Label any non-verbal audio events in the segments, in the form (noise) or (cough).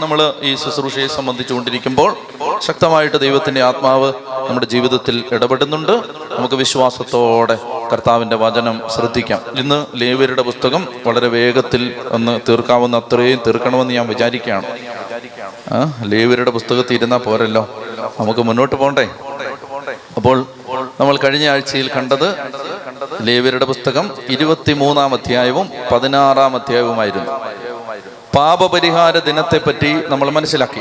നമ്മൾ ഈ ശുശ്രൂഷയെ സംബന്ധിച്ചുകൊണ്ടിരിക്കുമ്പോൾ ശക്തമായിട്ട് ദൈവത്തിന്റെ ആത്മാവ് നമ്മുടെ ജീവിതത്തിൽ ഇടപെടുന്നുണ്ട്. നമുക്ക് വിശ്വാസത്തോടെ കർത്താവിന്റെ വചനം ശ്രദ്ധിക്കാം. ഇന്ന് ലേവ്യരുടെ പുസ്തകം വളരെ വേഗത്തിൽ ഒന്ന് തീർക്കാവുന്ന അത്രയും തീർക്കണമെന്ന് ഞാൻ വിചാരിക്കുകയാണ്. ലേവ്യരുടെ പുസ്തകത്തിൽ ഇരുന്നാൽ പോരല്ലോ. നമുക്ക് മുന്നോട്ട് പോകണ്ടേ അപ്പോൾ നമ്മൾ കഴിഞ്ഞ ആഴ്ചയിൽ കണ്ടത് ലേവ്യരുടെ പുസ്തകം ഇരുപത്തിമൂന്നാം അധ്യായവും പതിനാറാം അധ്യായവുമായിരുന്നു. പാപപരിഹാര ദിനത്തെ പറ്റി നമ്മൾ മനസ്സിലാക്കി.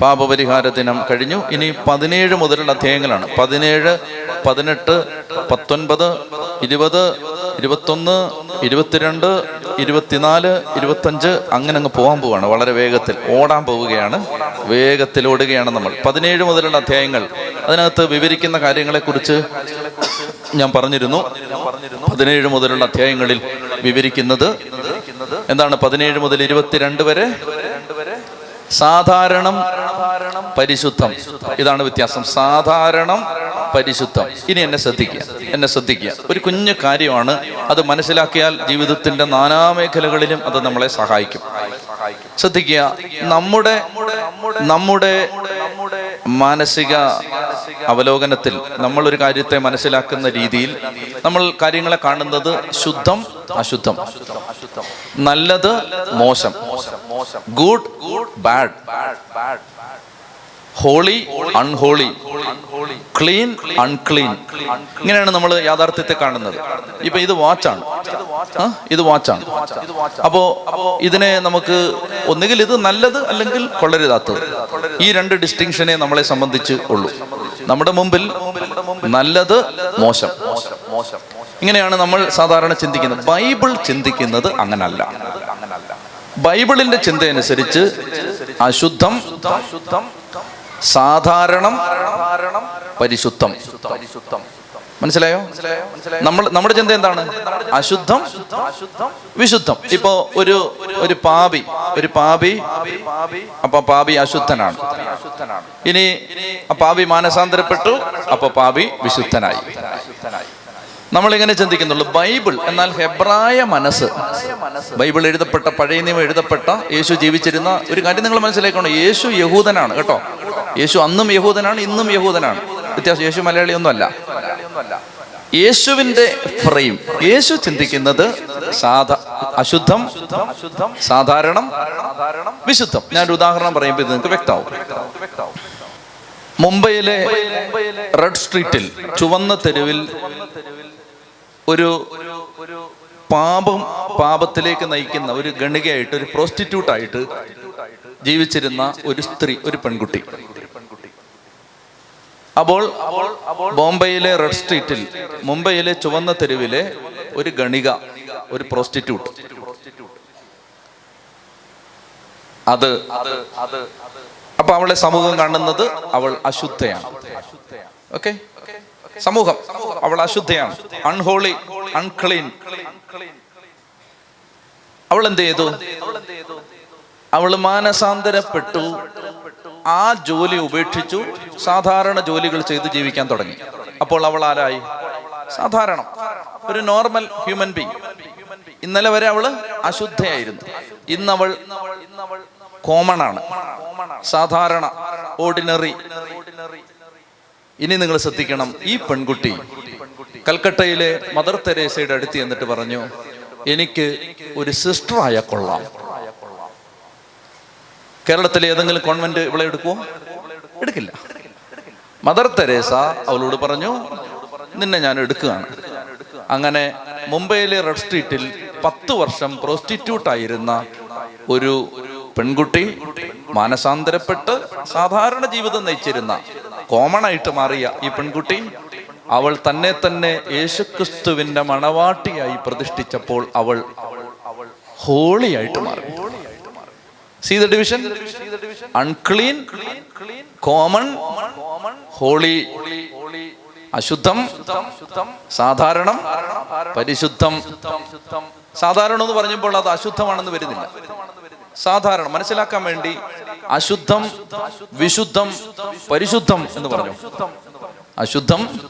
പാപപരിഹാര ദിനം കഴിഞ്ഞു. ഇനി പതിനേഴ് മുതലുള്ള അധ്യായങ്ങളാണ്. പതിനേഴ് പതിനെട്ട് പത്തൊൻപത് ഇരുപത് ഇരുപത്തൊന്ന് ഇരുപത്തിരണ്ട് ഇരുപത്തിനാല് ഇരുപത്തഞ്ച് അങ്ങനെ അങ്ങ് പോകാൻ പോവുകയാണ് വളരെ വേഗത്തിൽ ഓടാൻ പോവുകയാണ്. വേഗത്തിൽ ഓടുകയാണ് നമ്മൾ. പതിനേഴ് മുതലുള്ള അധ്യായങ്ങൾ. അതിനകത്ത് വിവരിക്കുന്ന കാര്യങ്ങളെക്കുറിച്ച് ഞാൻ പറഞ്ഞിരുന്നു. പതിനേഴ് മുതലുള്ള അധ്യായങ്ങളിൽ വിവരിക്കുന്നത് എന്താണ് പതിനേഴ് മുതൽ ഇരുപത്തിരണ്ട് വരെ? സാധാരണം പരിശുദ്ധം. ഇതാണ് വ്യത്യാസം. സാധാരണം പരിശുദ്ധം. ഇനി എന്നെ ശ്രദ്ധിക്കുക. എന്നെ ശ്രദ്ധിക്കുക. ഒരു കുഞ്ഞു കാര്യമാണ്. അത് മനസ്സിലാക്കിയാൽ ജീവിതത്തിന്റെ നാനാ മേഖലകളിലും അത് നമ്മളെ സഹായിക്കും. ശ്രദ്ധിക്കുക. നമ്മുടെ നമ്മുടെ മാനസിക അവലോകനത്തിൽ നമ്മൾ ഒരു കാര്യത്തെ മനസ്സിലാക്കുന്ന രീതിയിൽ നമ്മൾ കാര്യങ്ങളെ കാണുന്നത് ശുദ്ധം അശുദ്ധം. നല്ലത് മോശം. Good bad. Holy unholy clean unclean ഇങ്ങനെയാണ് നമ്മൾ യാഥാർത്ഥ്യത്തെ കാണുന്നത്. ഇപ്പൊ ഇത് വാച്ചാണ് ഇത് വാച്ചാണ് അപ്പോ ഇതിനെ നമുക്ക് ഒന്നുകിൽ ഇത് നല്ലത് അല്ലെങ്കിൽ കൊള്ളരുതാത്തത്. ഈ രണ്ട് ഡിസ്റ്റിങ്ഷനെ നമ്മളെ സംബന്ധിച്ച് ഉള്ളൂ. നമ്മുടെ മുമ്പിൽ നല്ലത് മോശം. ഇങ്ങനെയാണ് നമ്മൾ സാധാരണ ചിന്തിക്കുന്നത്. ബൈബിൾ ചിന്തിക്കുന്നത് അങ്ങനല്ല. ബൈബിളിന്റെ ചിന്തയനുസരിച്ച് അശുദ്ധം സാധാരണം പരിശുദ്ധം. മനസ്സിലായോ? നമ്മൾ നമ്മുടെ ചിന്ത എന്താണ്? അശുദ്ധം വിശുദ്ധം. ഇപ്പോ ഒരു ഒരു പാപി ഒരു പാപി അപ്പൊ പാപി. അശുദ്ധനാണ്. ഇനി പാപി മാനസാന്തരപ്പെട്ടു അപ്പൊ പാപി വിശുദ്ധനായി. നമ്മൾ ഇങ്ങനെ ചിന്തിക്കുന്നുള്ളൂ. ബൈബിൾ എന്നാൽ ഹെബ്രായ മനസ്സ്. ബൈബിൾ എഴുതപ്പെട്ട പഴയ നിയമം എഴുതപ്പെട്ട യേശു ജീവിച്ചിരുന്ന ഒരു കാര്യം നിങ്ങൾ മനസ്സിലാക്കണം. യേശു യഹൂദനാണ് കേട്ടോ. യേശു അന്നും യഹൂദനാണ് ഇന്നും യഹൂദനാണ്. വ്യത്യാസം യേശു മലയാളിയൊന്നും അല്ല യേശുവിന്റെ ഫ്രെയിം യേശു ചിന്തിക്കുന്നത് സാധാ അശുദ്ധം സാധാരണം വിശുദ്ധം. ഞാൻ ഒരു ഉദാഹരണം പറയുമ്പോൾ ഇത് നിങ്ങൾക്ക് വ്യക്തമാവും. മുംബൈയിലെ റെഡ് സ്ട്രീറ്റിൽ ചുവന്ന തെരുവിൽ ഒരു പാപം പാപത്തിലേക്ക് നയിക്കുന്ന ഒരു ഗണികയായിട്ട് ഒരു പ്രോസ്റ്റിറ്റ്യൂട്ടായിട്ട് ജീവിച്ചിരുന്ന ഒരു സ്ത്രീ ഒരു പെൺകുട്ടി. അപ്പോൾ ബോംബെയിലെ റെഡ് സ്ട്രീറ്റിൽ മുംബൈയിലെ ചുവന്ന തെരുവിലെ ഒരു ഗണിക ഒരു പ്രോസ്റ്റിറ്റ്യൂട്ട് അത് അപ്പൊ അവളെ സമൂഹം കാണുന്നത് അവൾ അശുദ്ധയാണ്. ഓക്കെ സമൂഹം. അവൾ അശുദ്ധയാണ്. അൺഹോളി അൺക്ലീൻ അവൾ എന്ത് ചെയ്തു? അവൾ മാനസാന്തരപ്പെട്ടു. ആ ജോലി ഉപേക്ഷിച്ചു. സാധാരണ ജോലികൾ ചെയ്ത് ജീവിക്കാൻ തുടങ്ങി. അപ്പോൾ അവൾ ആരായി? സാധാരണ. ഒരു നോർമൽ ഹ്യൂമൻ ബീങ് ഇന്നലെ വരെ അവൾ അശുദ്ധയായിരുന്നു. ഇന്നവൾ കോമൺ ആണ്. സാധാരണ ഓർഡിനറി ഇനി നിങ്ങൾ ശ്രദ്ധിക്കണം ഈ പെൺകുട്ടി കൽക്കട്ടയിലെ മദർ തെരേസയുടെ അടുത്ത് എന്നിട്ട് പറഞ്ഞു എനിക്ക് ഒരു സിസ്റ്റർ ആയ കൊള്ളാം. കേരളത്തിലെ ഏതെങ്കിലും കോൺവെന്റ് ഇവിടെ എടുക്കുവോ? എടുക്കില്ല. മദർ തെരേസ അവളോട് പറഞ്ഞു നിന്നെ ഞാൻ എടുക്കുകയാണ്. അങ്ങനെ മുംബൈയിലെ റെഡ് സ്ട്രീറ്റിൽ പത്ത് വർഷം പ്രോസ്റ്റിറ്റ്യൂട്ട് ആയിരുന്ന ഒരു പെൺകുട്ടി മാനസാന്തരപ്പെട്ട് സാധാരണ ജീവിതം നയിച്ചിരുന്ന കോമൺ ആയിട്ട് മാറിയ ഈ പെൺകുട്ടി അവൾ തന്നെ തന്നെ യേശുക്രിസ്തുവിന്റെ മണവാട്ടിയായി പ്രതിഷ്ഠിച്ചപ്പോൾ അവൾ ഹോളിയായിട്ട് മാറി. See division unclean common holy അശുദ്ധം സാധാരണം പരിശുദ്ധം. സാധാരണ എന്ന് പറഞ്ഞപ്പോൾ അത് അശുദ്ധമാണെന്ന് വരുന്നില്ല. സാധാരണ മനസ്സിലാക്കാൻ വേണ്ടി അശുദ്ധം വിശുദ്ധം പരിശുദ്ധം എന്ന് പറഞ്ഞു. അശുദ്ധം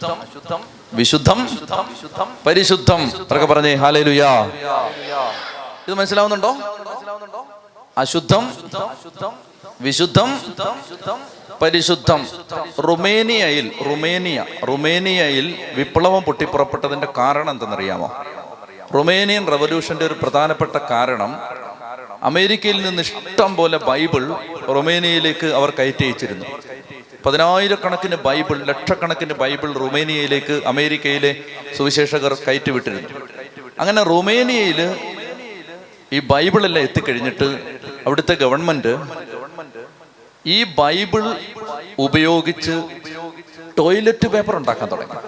വിശുദ്ധം പരിശുദ്ധം പറഞ്ഞേ ഹാലേലുയാ. ഇത് മനസ്സിലാവുന്നുണ്ടോ? അശുദ്ധം വിശുദ്ധം പരിശുദ്ധം. റുമേനിയയിൽ റുമേനിയ റുമേനിയയിൽ വിപ്ലവം പൊട്ടിപ്പുറപ്പെട്ടതിന്റെ കാരണം എന്തെന്നറിയാമോ? റുമേനിയൻ റവല്യൂഷന്റെ ഒരു പ്രധാനപ്പെട്ട കാരണം അമേരിക്കയിൽ നിന്ന് ഇഷ്ടം പോലെ ബൈബിൾ റൊമേനിയയിലേക്ക് അവർ കയറ്റി അയച്ചിരുന്നു പതിനായിരക്കണക്കിന് ബൈബിൾ ലക്ഷക്കണക്കിന് ബൈബിൾ റൊമേനിയയിലേക്ക് അമേരിക്കയിലെ സുവിശേഷകർ കയറ്റിവിട്ടിരുന്നു. അങ്ങനെ റൊമേനിയയിൽ ഈ ബൈബിളെല്ലാം എത്തിക്കഴിഞ്ഞിട്ട് അവിടുത്തെ ഗവൺമെന്റ് ഈ ബൈബിൾ ഉപയോഗിച്ച് ടോയ്ലറ്റ് പേപ്പർ ഉണ്ടാക്കാൻ തുടങ്ങി.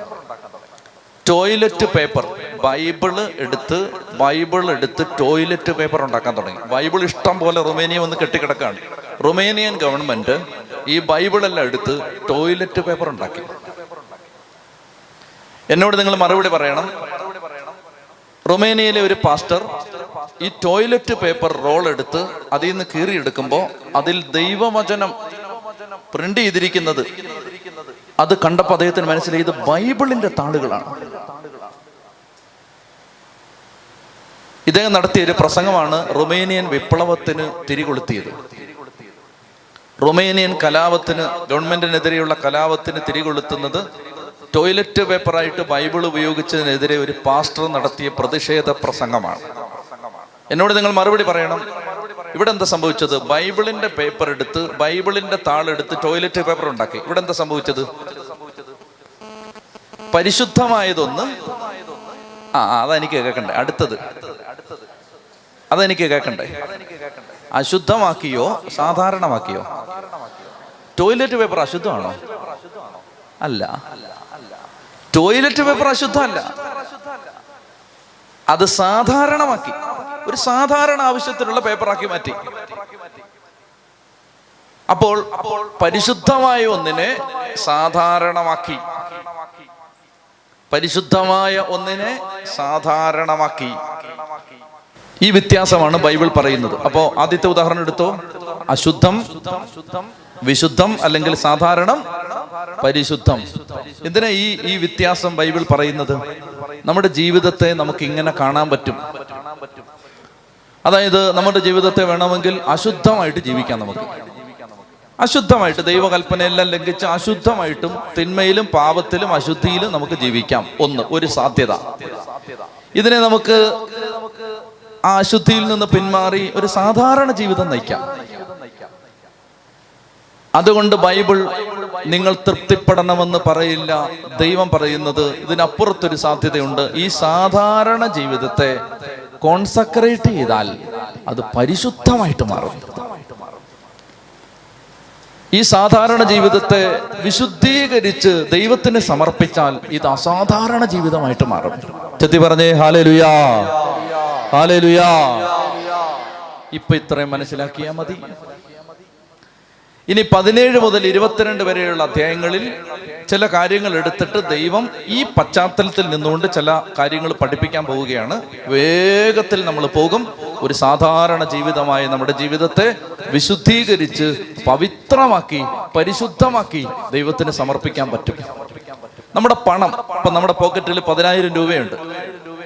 Toilet paper. ബൈബിൾ എടുത്ത് ബൈബിൾ എടുത്ത് ടോയ്ലറ്റ് പേപ്പർ ഉണ്ടാക്കാൻ തുടങ്ങി. ബൈബിൾ ഇഷ്ടം പോലെ റുമേനിയ വന്ന് കെട്ടിക്കിടക്കാണ്. റുമേനിയൻ ഗവൺമെന്റ് ഈ ബൈബിളെല്ലാം എടുത്ത് ടോയ്ലറ്റ് പേപ്പർ ഉണ്ടാക്കി. എന്നോട് നിങ്ങൾ മറുപടി പറയണം. റൊമേനിയയിലെ ഒരു പാസ്റ്റർ ഈ ടോയ്ലറ്റ് പേപ്പർ റോൾ എടുത്ത് അതിൽ നിന്ന് കീറിയെടുക്കുമ്പോൾ അതിൽ ദൈവവചനം പ്രിന്റ് ചെയ്തിരിക്കുന്നത്. അത് കണ്ടപ്പോൾ അദ്ദേഹത്തിന് മനസ്സിലായി ഇത് ബൈബിളിന്റെ താളുകളാണ്. ഇദ്ദേഹം നടത്തിയ ഒരു പ്രസംഗമാണ് റൊമേനിയൻ വിപ്ലവത്തിന് തിരികൊളുത്തിയത്. റൊമേനിയൻ കലാപത്തിന് ഗവൺമെന്റിനെതിരെയുള്ള കലാപത്തിന് തിരികൊളുത്തുന്നത് ടോയ്ലറ്റ് പേപ്പറായിട്ട് ബൈബിൾ ഉപയോഗിച്ചതിനെതിരെ ഒരു പാസ്റ്റർ നടത്തിയ പ്രതിഷേധ പ്രസംഗമാണ്. എന്നോട് നിങ്ങൾ മറുപടി പറയണം. ഇവിടെ എന്താ സംഭവിച്ചത്? ബൈബിളിന്റെ പേപ്പർ എടുത്ത് ബൈബിളിന്റെ താളെടുത്ത് ടോയ്ലറ്റ് പേപ്പർ ഉണ്ടാക്കി. ഇവിടെ എന്താ സംഭവിച്ചത്? പരിശുദ്ധമായതൊന്ന് ആ ആ, അതെനിക്ക് കേൾക്കണ്ടേ. അടുത്തത്. അതെനിക്ക് കേൾക്കണ്ടേ അശുദ്ധമാക്കിയോ? സാധാരണമാക്കിയോ? ടോയ്ലറ്റ് പേപ്പർ അശുദ്ധമാണോ? അല്ല. ടോയ്ലറ്റ് പേപ്പർ അശുദ്ധമല്ല. അത് സാധാരണമാക്കി. ഒരു സാധാരണ ആവശ്യത്തിനുള്ള പേപ്പറാക്കി മാറ്റി. അപ്പോൾ അപ്പോൾ പരിശുദ്ധമായ ഒന്നിനെ സാധാരണമാക്കി. പരിശുദ്ധമായ ഒന്നിനെ സാധാരണമാക്കി. ഈ വ്യത്യാസമാണ് ബൈബിൾ പറയുന്നത്. അപ്പോ ആദ്യത്തെ ഉദാഹരണം എടുത്തോ? അശുദ്ധം വിശുദ്ധം അല്ലെങ്കിൽ സാധാരണ പരിശുദ്ധം. എന്തിനാ ഈ ഈ വ്യത്യാസം ബൈബിൾ പറയുന്നത്? നമ്മുടെ ജീവിതത്തെ നമുക്ക് ഇങ്ങനെ കാണാൻ പറ്റും. അതായത് നമ്മുടെ ജീവിതത്തെ വേണമെങ്കിൽ അശുദ്ധമായിട്ട് ജീവിക്കാൻ നമുക്ക്. അശുദ്ധമായിട്ട് ദൈവകൽപ്പനയെല്ലാം ലംഘിച്ച് അശുദ്ധമായിട്ടും തിന്മയിലും പാപത്തിലും അശുദ്ധിയിലും നമുക്ക് ജീവിക്കാം. ഒന്ന് ഒരു സാധ്യത. ഇതിനെ നമുക്ക് ആ അശുദ്ധിയിൽ നിന്ന് പിന്മാറി ഒരു സാധാരണ ജീവിതം നയിക്കാം. അതുകൊണ്ട് ബൈബിൾ നിങ്ങൾ തൃപ്തിപ്പെടണമെന്ന് പറയില്ല. ദൈവം പറയുന്നത് ഇതിനപ്പുറത്തൊരു സാധ്യതയുണ്ട്. ഈ സാധാരണ ജീവിതത്തെ കോൺസക്രേറ്റ് ചെയ്താൽ അത് പരിശുദ്ധമായിട്ട് മാറും. ഈ സാധാരണ ജീവിതത്തെ വിശുദ്ധീകരിച്ച് ദൈവത്തിന് സമർപ്പിച്ചാൽ ഇത് അസാധാരണ ജീവിതമായിട്ട് മാറും. ചെത്തി പറഞ്ഞേ ഹാലേ ലുയാ ഹാലേ ലുയാ ഇപ്പൊ ഇത്രയും മനസ്സിലാക്കിയാൽ മതി. ഇനി പതിനേഴ് മുതൽ ഇരുപത്തിരണ്ട് വരെയുള്ള അധ്യായങ്ങളിൽ ചില കാര്യങ്ങൾ എടുത്തിട്ട് ദൈവം ഈ പശ്ചാത്തലത്തിൽ നിന്നുകൊണ്ട് ചില കാര്യങ്ങൾ പഠിപ്പിക്കാൻ പോവുകയാണ്. വേഗത്തിൽ നമ്മൾ പോകും. ഒരു സാധാരണ ജീവിതമായ നമ്മുടെ ജീവിതത്തെ വിശുദ്ധീകരിച്ച് പവിത്രമാക്കി പരിശുദ്ധമാക്കി ദൈവത്തിന് സമർപ്പിക്കാൻ പറ്റും. നമ്മുടെ പണം ഇപ്പൊ നമ്മുടെ പോക്കറ്റിൽ പതിനായിരം രൂപയുണ്ട്.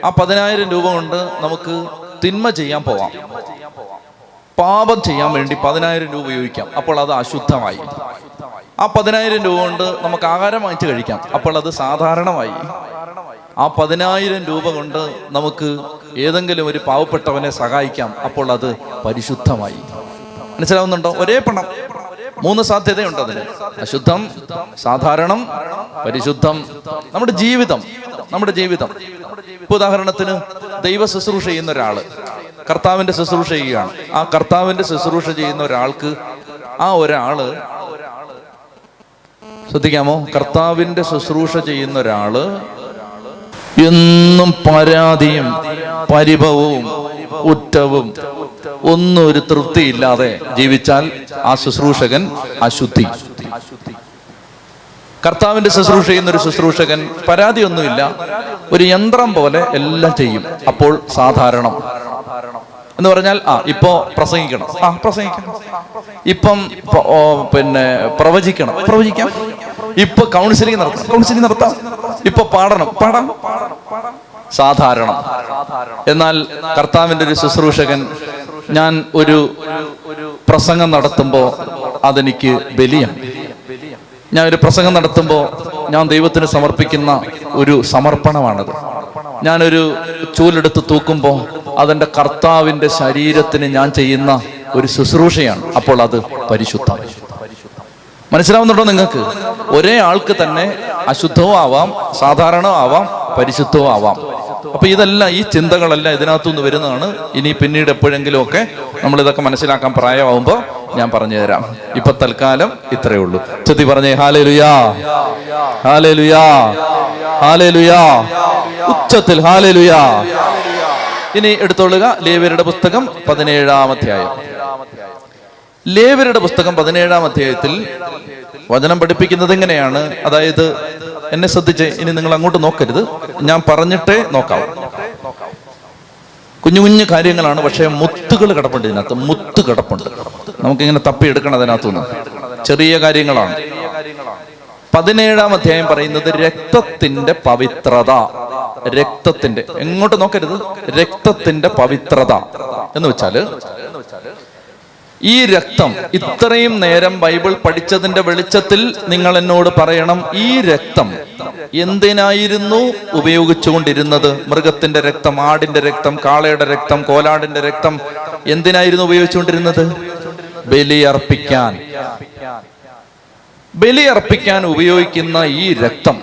ആ പതിനായിരം രൂപ കൊണ്ട് നമുക്ക് തിന്മ ചെയ്യാൻ പോവാം. പാപം ചെയ്യാൻ വേണ്ടി പതിനായിരം രൂപ ഉപയോഗിക്കാം. അപ്പോൾ അത് അശുദ്ധമായി. ആ പതിനായിരം രൂപ കൊണ്ട് നമുക്ക് ആഹാരം വാങ്ങിച്ച് കഴിക്കാം. അപ്പോൾ അത് സാധാരണമായി. ആ പതിനായിരം രൂപ കൊണ്ട് നമുക്ക് ഏതെങ്കിലും ഒരു പാവപ്പെട്ടവനെ സഹായിക്കാം. അപ്പോൾ അത് പരിശുദ്ധമായി. മനസ്സിലാവുന്നുണ്ടോ? ഒരേ പണം. മൂന്ന് സാധ്യതയുണ്ട് അതിന് അശുദ്ധം സാധാരണം പരിശുദ്ധം നമ്മുടെ ജീവിതം നമ്മുടെ ജീവിതം. ഉദാഹരണത്തിന് ദൈവ ശുശ്രൂഷ ചെയ്യുന്ന ഒരാൾ കർത്താവിന്റെ ശുശ്രൂഷ ചെയ്യുകയാണ്. ആ കർത്താവിന്റെ ശുശ്രൂഷ ചെയ്യുന്ന ഒരാൾക്ക് ആ ഒരാൾ ശ്രദ്ധിക്കാമോ? കർത്താവിന്റെ ശുശ്രൂഷ ചെയ്യുന്ന ഒരാൾ എന്നും പരാതിയും പരിഭവവും ഉറ്റവും ഒന്നും ഒരു തൃപ്തിയില്ലാതെ ജീവിച്ചാൽ ആ ശുശ്രൂഷകൻ അശുദ്ധി. കർത്താവിന്റെ ശുശ്രൂഷ ചെയ്യുന്ന ഒരു ശുശ്രൂഷകൻ പരാതിയൊന്നുമില്ല. ഒരു യന്ത്രം പോലെ എല്ലാം ചെയ്യും. അപ്പോൾ സാധാരണം. എന്ന് പറഞ്ഞാൽ ആ ഇപ്പോ പ്രസംഗിക്കണം. ആ പ്രസംഗിക്കണം. ഇപ്പം പിന്നെ പ്രവചിക്കണം. പ്രവചിക്കാം. ഇപ്പൊ കൗൺസിലിംഗ് നടത്താം. കൗൺസിലിംഗ് നടത്താം. ഇപ്പൊ പാടണം. പാടാം. സാധാരണം. എന്നാൽ കർത്താവിന്റെ ഒരു ശുശ്രൂഷകൻ ഞാൻ ഒരു പ്രസംഗം നടത്തുമ്പോൾ അതെനിക്ക് ബലിയാണ്. ഞാൻ ഒരു പ്രസംഗം നടത്തുമ്പോൾ ഞാൻ ദൈവത്തിന് സമർപ്പിക്കുന്ന ഒരു സമർപ്പണമാണത്. ഞാനൊരു ചൂലെടുത്ത് തൂക്കുമ്പോൾ അതെന്റെ കർത്താവിന്റെ ശരീരത്തിന് ഞാൻ ചെയ്യുന്ന ഒരു ശുശ്രൂഷയാണ്. അപ്പോൾ അത് പരിശുദ്ധം. മനസ്സിലാവുന്നുണ്ടോ നിങ്ങൾക്ക്? ഒരേ ആൾക്ക് തന്നെ അശുദ്ധവും ആവാം സാധാരണ ആവാം പരിശുദ്ധവും ആവാം. അപ്പൊ ഇതല്ല ഈ ചിന്തകളെല്ലാം ഇതിനകത്തുനിന്ന് വരുന്നതാണ്. ഇനി പിന്നീട് എപ്പോഴെങ്കിലും ഒക്കെ നമ്മൾ ഇതൊക്കെ മനസ്സിലാക്കാൻ പ്രായമാവുമ്പോൾ ഞാൻ പറഞ്ഞു തരാം. ഇപ്പൊ തൽക്കാലം ഇത്രയേ ഉള്ളൂ. ചെത്തി പറഞ്ഞേ ഹാലേ ലുയാ ഹാലേ ലുയാ ഹാലേ ലുയാ ഉച്ചത്തിൽ ഹാലേ ലുയാ ഇനി എടുത്തോളുക ലേവരുടെ പുസ്തകം പതിനേഴാം അധ്യായം. ലേവരുടെ പുസ്തകം പതിനേഴാം അധ്യായത്തിൽ വചനം പഠിപ്പിക്കുന്നത് എങ്ങനെയാണ്? അതായത് എന്നെ ശ്രദ്ധിച്ച് ഇനി നിങ്ങൾ അങ്ങോട്ട് നോക്കരുത്. ഞാൻ പറഞ്ഞിട്ടേ നോക്കാം. കുഞ്ഞു കുഞ്ഞു കാര്യങ്ങളാണ് പക്ഷേ മുത്തുകൾ കിടപ്പുണ്ട് ഇതിനകത്ത്. മുത്ത് കിടപ്പുണ്ട്. നമുക്കിങ്ങനെ തപ്പിയെടുക്കണം അതിനകത്തുനിന്ന്. ചെറിയ കാര്യങ്ങളാണ്. പതിനേഴാം അധ്യായം പറയുന്നത് രക്തത്തിന്റെ പവിത്രത. രക്തത്തിന്റെ എങ്ങോട്ട് നോക്കരുത്? രക്തത്തിന്റെ പവിത്രത എന്ന് വെച്ചാൽ ഈ രക്തം ഇത്രയും നേരം ബൈബിൾ പഠിച്ചതിന്റെ വെളിച്ചത്തിൽ നിങ്ങൾ എന്നോട് പറയണം ഈ രക്തം എന്തിനായിരുന്നു ഉപയോഗിച്ചുകൊണ്ടിരുന്നത്? മൃഗത്തിന്റെ രക്തം ആടിന്റെ രക്തം കാളയുടെ രക്തം കോലാടിന്റെ രക്തം എന്തിനായിരുന്നു ഉപയോഗിച്ചുകൊണ്ടിരുന്നത്? ബലിയർപ്പിക്കാൻ. ബലിയർപ്പിക്കാൻ ഉപയോഗിക്കുന്ന ഈ രക്തം.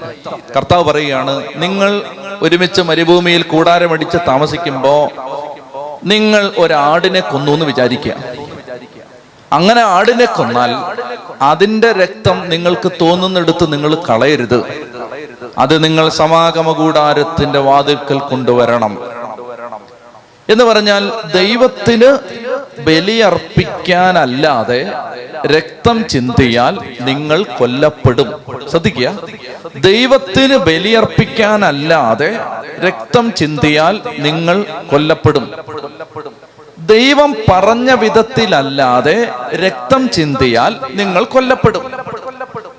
കർത്താവ് പറയുകയാണ് നിങ്ങൾ ഒരുമിച്ച് മരുഭൂമിയിൽ കൂടാരമടിച്ച് താമസിക്കുമ്പോ നിങ്ങൾ ഒരാടിനെ കൊന്നു എന്ന് വിചാരിക്കുക. അങ്ങനെ ആടിനെ കൊന്നാൽ അതിന്റെ രക്തം നിങ്ങൾക്ക് തോന്നുന്നിടത്ത് നിങ്ങൾ കളയരുത്. അത് നിങ്ങൾ സമാഗമ കൂടാരത്തിന്റെ വാതിൽക്കൽ കൊണ്ടുവരണം. എന്ന് പറഞ്ഞാൽ ദൈവത്തിന് ബലിയർപ്പിക്കാനല്ലാതെ രക്തം ചിന്തിയാൽ നിങ്ങൾ കൊല്ലപ്പെടും. ശ്രദ്ധിക്കുക. ദൈവത്തിന് ബലിയർപ്പിക്കാനല്ലാതെ രക്തം ചിന്തിയാൽ നിങ്ങൾ കൊല്ലപ്പെടും. ദൈവം പറഞ്ഞ വിധത്തിലല്ലാതെ രക്തം ചിന്തിയാൽ നിങ്ങൾ കൊല്ലപ്പെടും.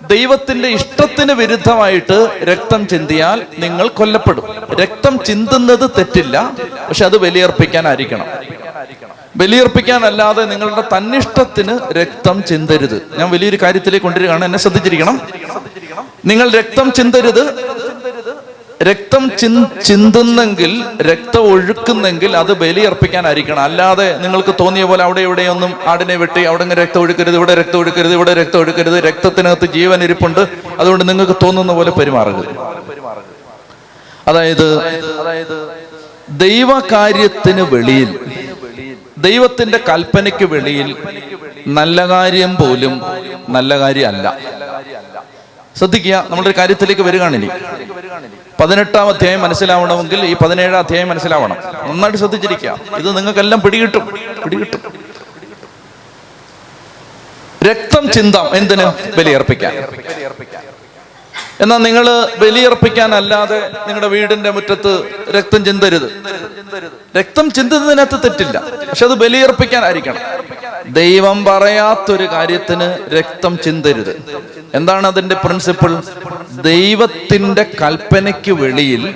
ദൈവത്തിന്റെ ഇഷ്ടത്തിന് വിരുദ്ധമായിട്ട് രക്തം ചിന്തിയാൽ നിങ്ങൾ കൊല്ലപ്പെടും. രക്തം ചിന്തുന്നത് തെറ്റില്ല പക്ഷെ അത് ബലിയർപ്പിക്കാനായിരിക്കണം. ബലിയർപ്പിക്കാനല്ലാതെ നിങ്ങളുടെ തന്നിഷ്ടത്തിന് രക്തം ചിന്തരുത്. ഞാൻ വലിയൊരു കാര്യത്തിലേക്ക് കൊണ്ടുവരികയാണ്. എന്നെ ശ്രദ്ധിച്ചിരിക്കണം. നിങ്ങൾ രക്തം ചിന്തരുത് രക്തം ചിന് ചിന്തുന്നെങ്കിൽ രക്തം ഒഴുക്കുന്നെങ്കിൽ അത് ബലിയർപ്പിക്കാനായിരിക്കണം. അല്ലാതെ നിങ്ങൾക്ക് തോന്നിയ പോലെ അവിടെ ഇവിടെയൊന്നും ആടിനെ വെട്ടി അവിടെ രക്തം ഒഴുക്കരുത് ഇവിടെ രക്തം ഒഴുക്കരുത് ഇവിടെ രക്തം ഒഴുക്കരുത് രക്തത്തിനകത്ത് ജീവൻ ഇരിപ്പുണ്ട് അതുകൊണ്ട് നിങ്ങൾക്ക് തോന്നുന്ന പോലെ പെരുമാറുക അതായത് ദൈവകാര്യത്തിന് വെളിയിൽ ദൈവത്തിന്റെ കൽപ്പനയ്ക്ക് വെളിയിൽ നല്ല കാര്യം പോലും നല്ല കാര്യമല്ല. ശ്രദ്ധിക്കുക നമ്മളൊരു കാര്യത്തിലേക്ക് വരികയാണെങ്കിൽ പതിനെട്ടാം അധ്യായം മനസ്സിലാവണമെങ്കിൽ ഈ പതിനേഴാം അധ്യായം മനസ്സിലാവണം. നന്നായിട്ട് ശ്രദ്ധിച്ചിരിക്കുക. ഇത് നിങ്ങൾക്കെല്ലാം പിടികിട്ടും. പിടികിട്ടും. രക്തം ചിന്തം എന്തിന്? ബലിയർപ്പിക്കാൻ. എന്നാൽ നിങ്ങൾ ബലിയർപ്പിക്കാനല്ലാതെ നിങ്ങളുടെ വീടിന്റെ മുറ്റത്ത് രക്തം ചിന്തരുത്. രക്തം ചിന്തുന്നതിനകത്ത് തെറ്റില്ല. പക്ഷെ അത് ബലിയർപ്പിക്കാനായിരിക്കണം. ദൈവം പറയാത്തൊരു കാര്യത്തിന് രക്തം ചിന്തരുത്. എന്താണ് അതിന്റെ പ്രിൻസിപ്പിൾ ദൈവത്തിന്റെ കൽപ്പനയ്ക്ക് വെളിയിൽ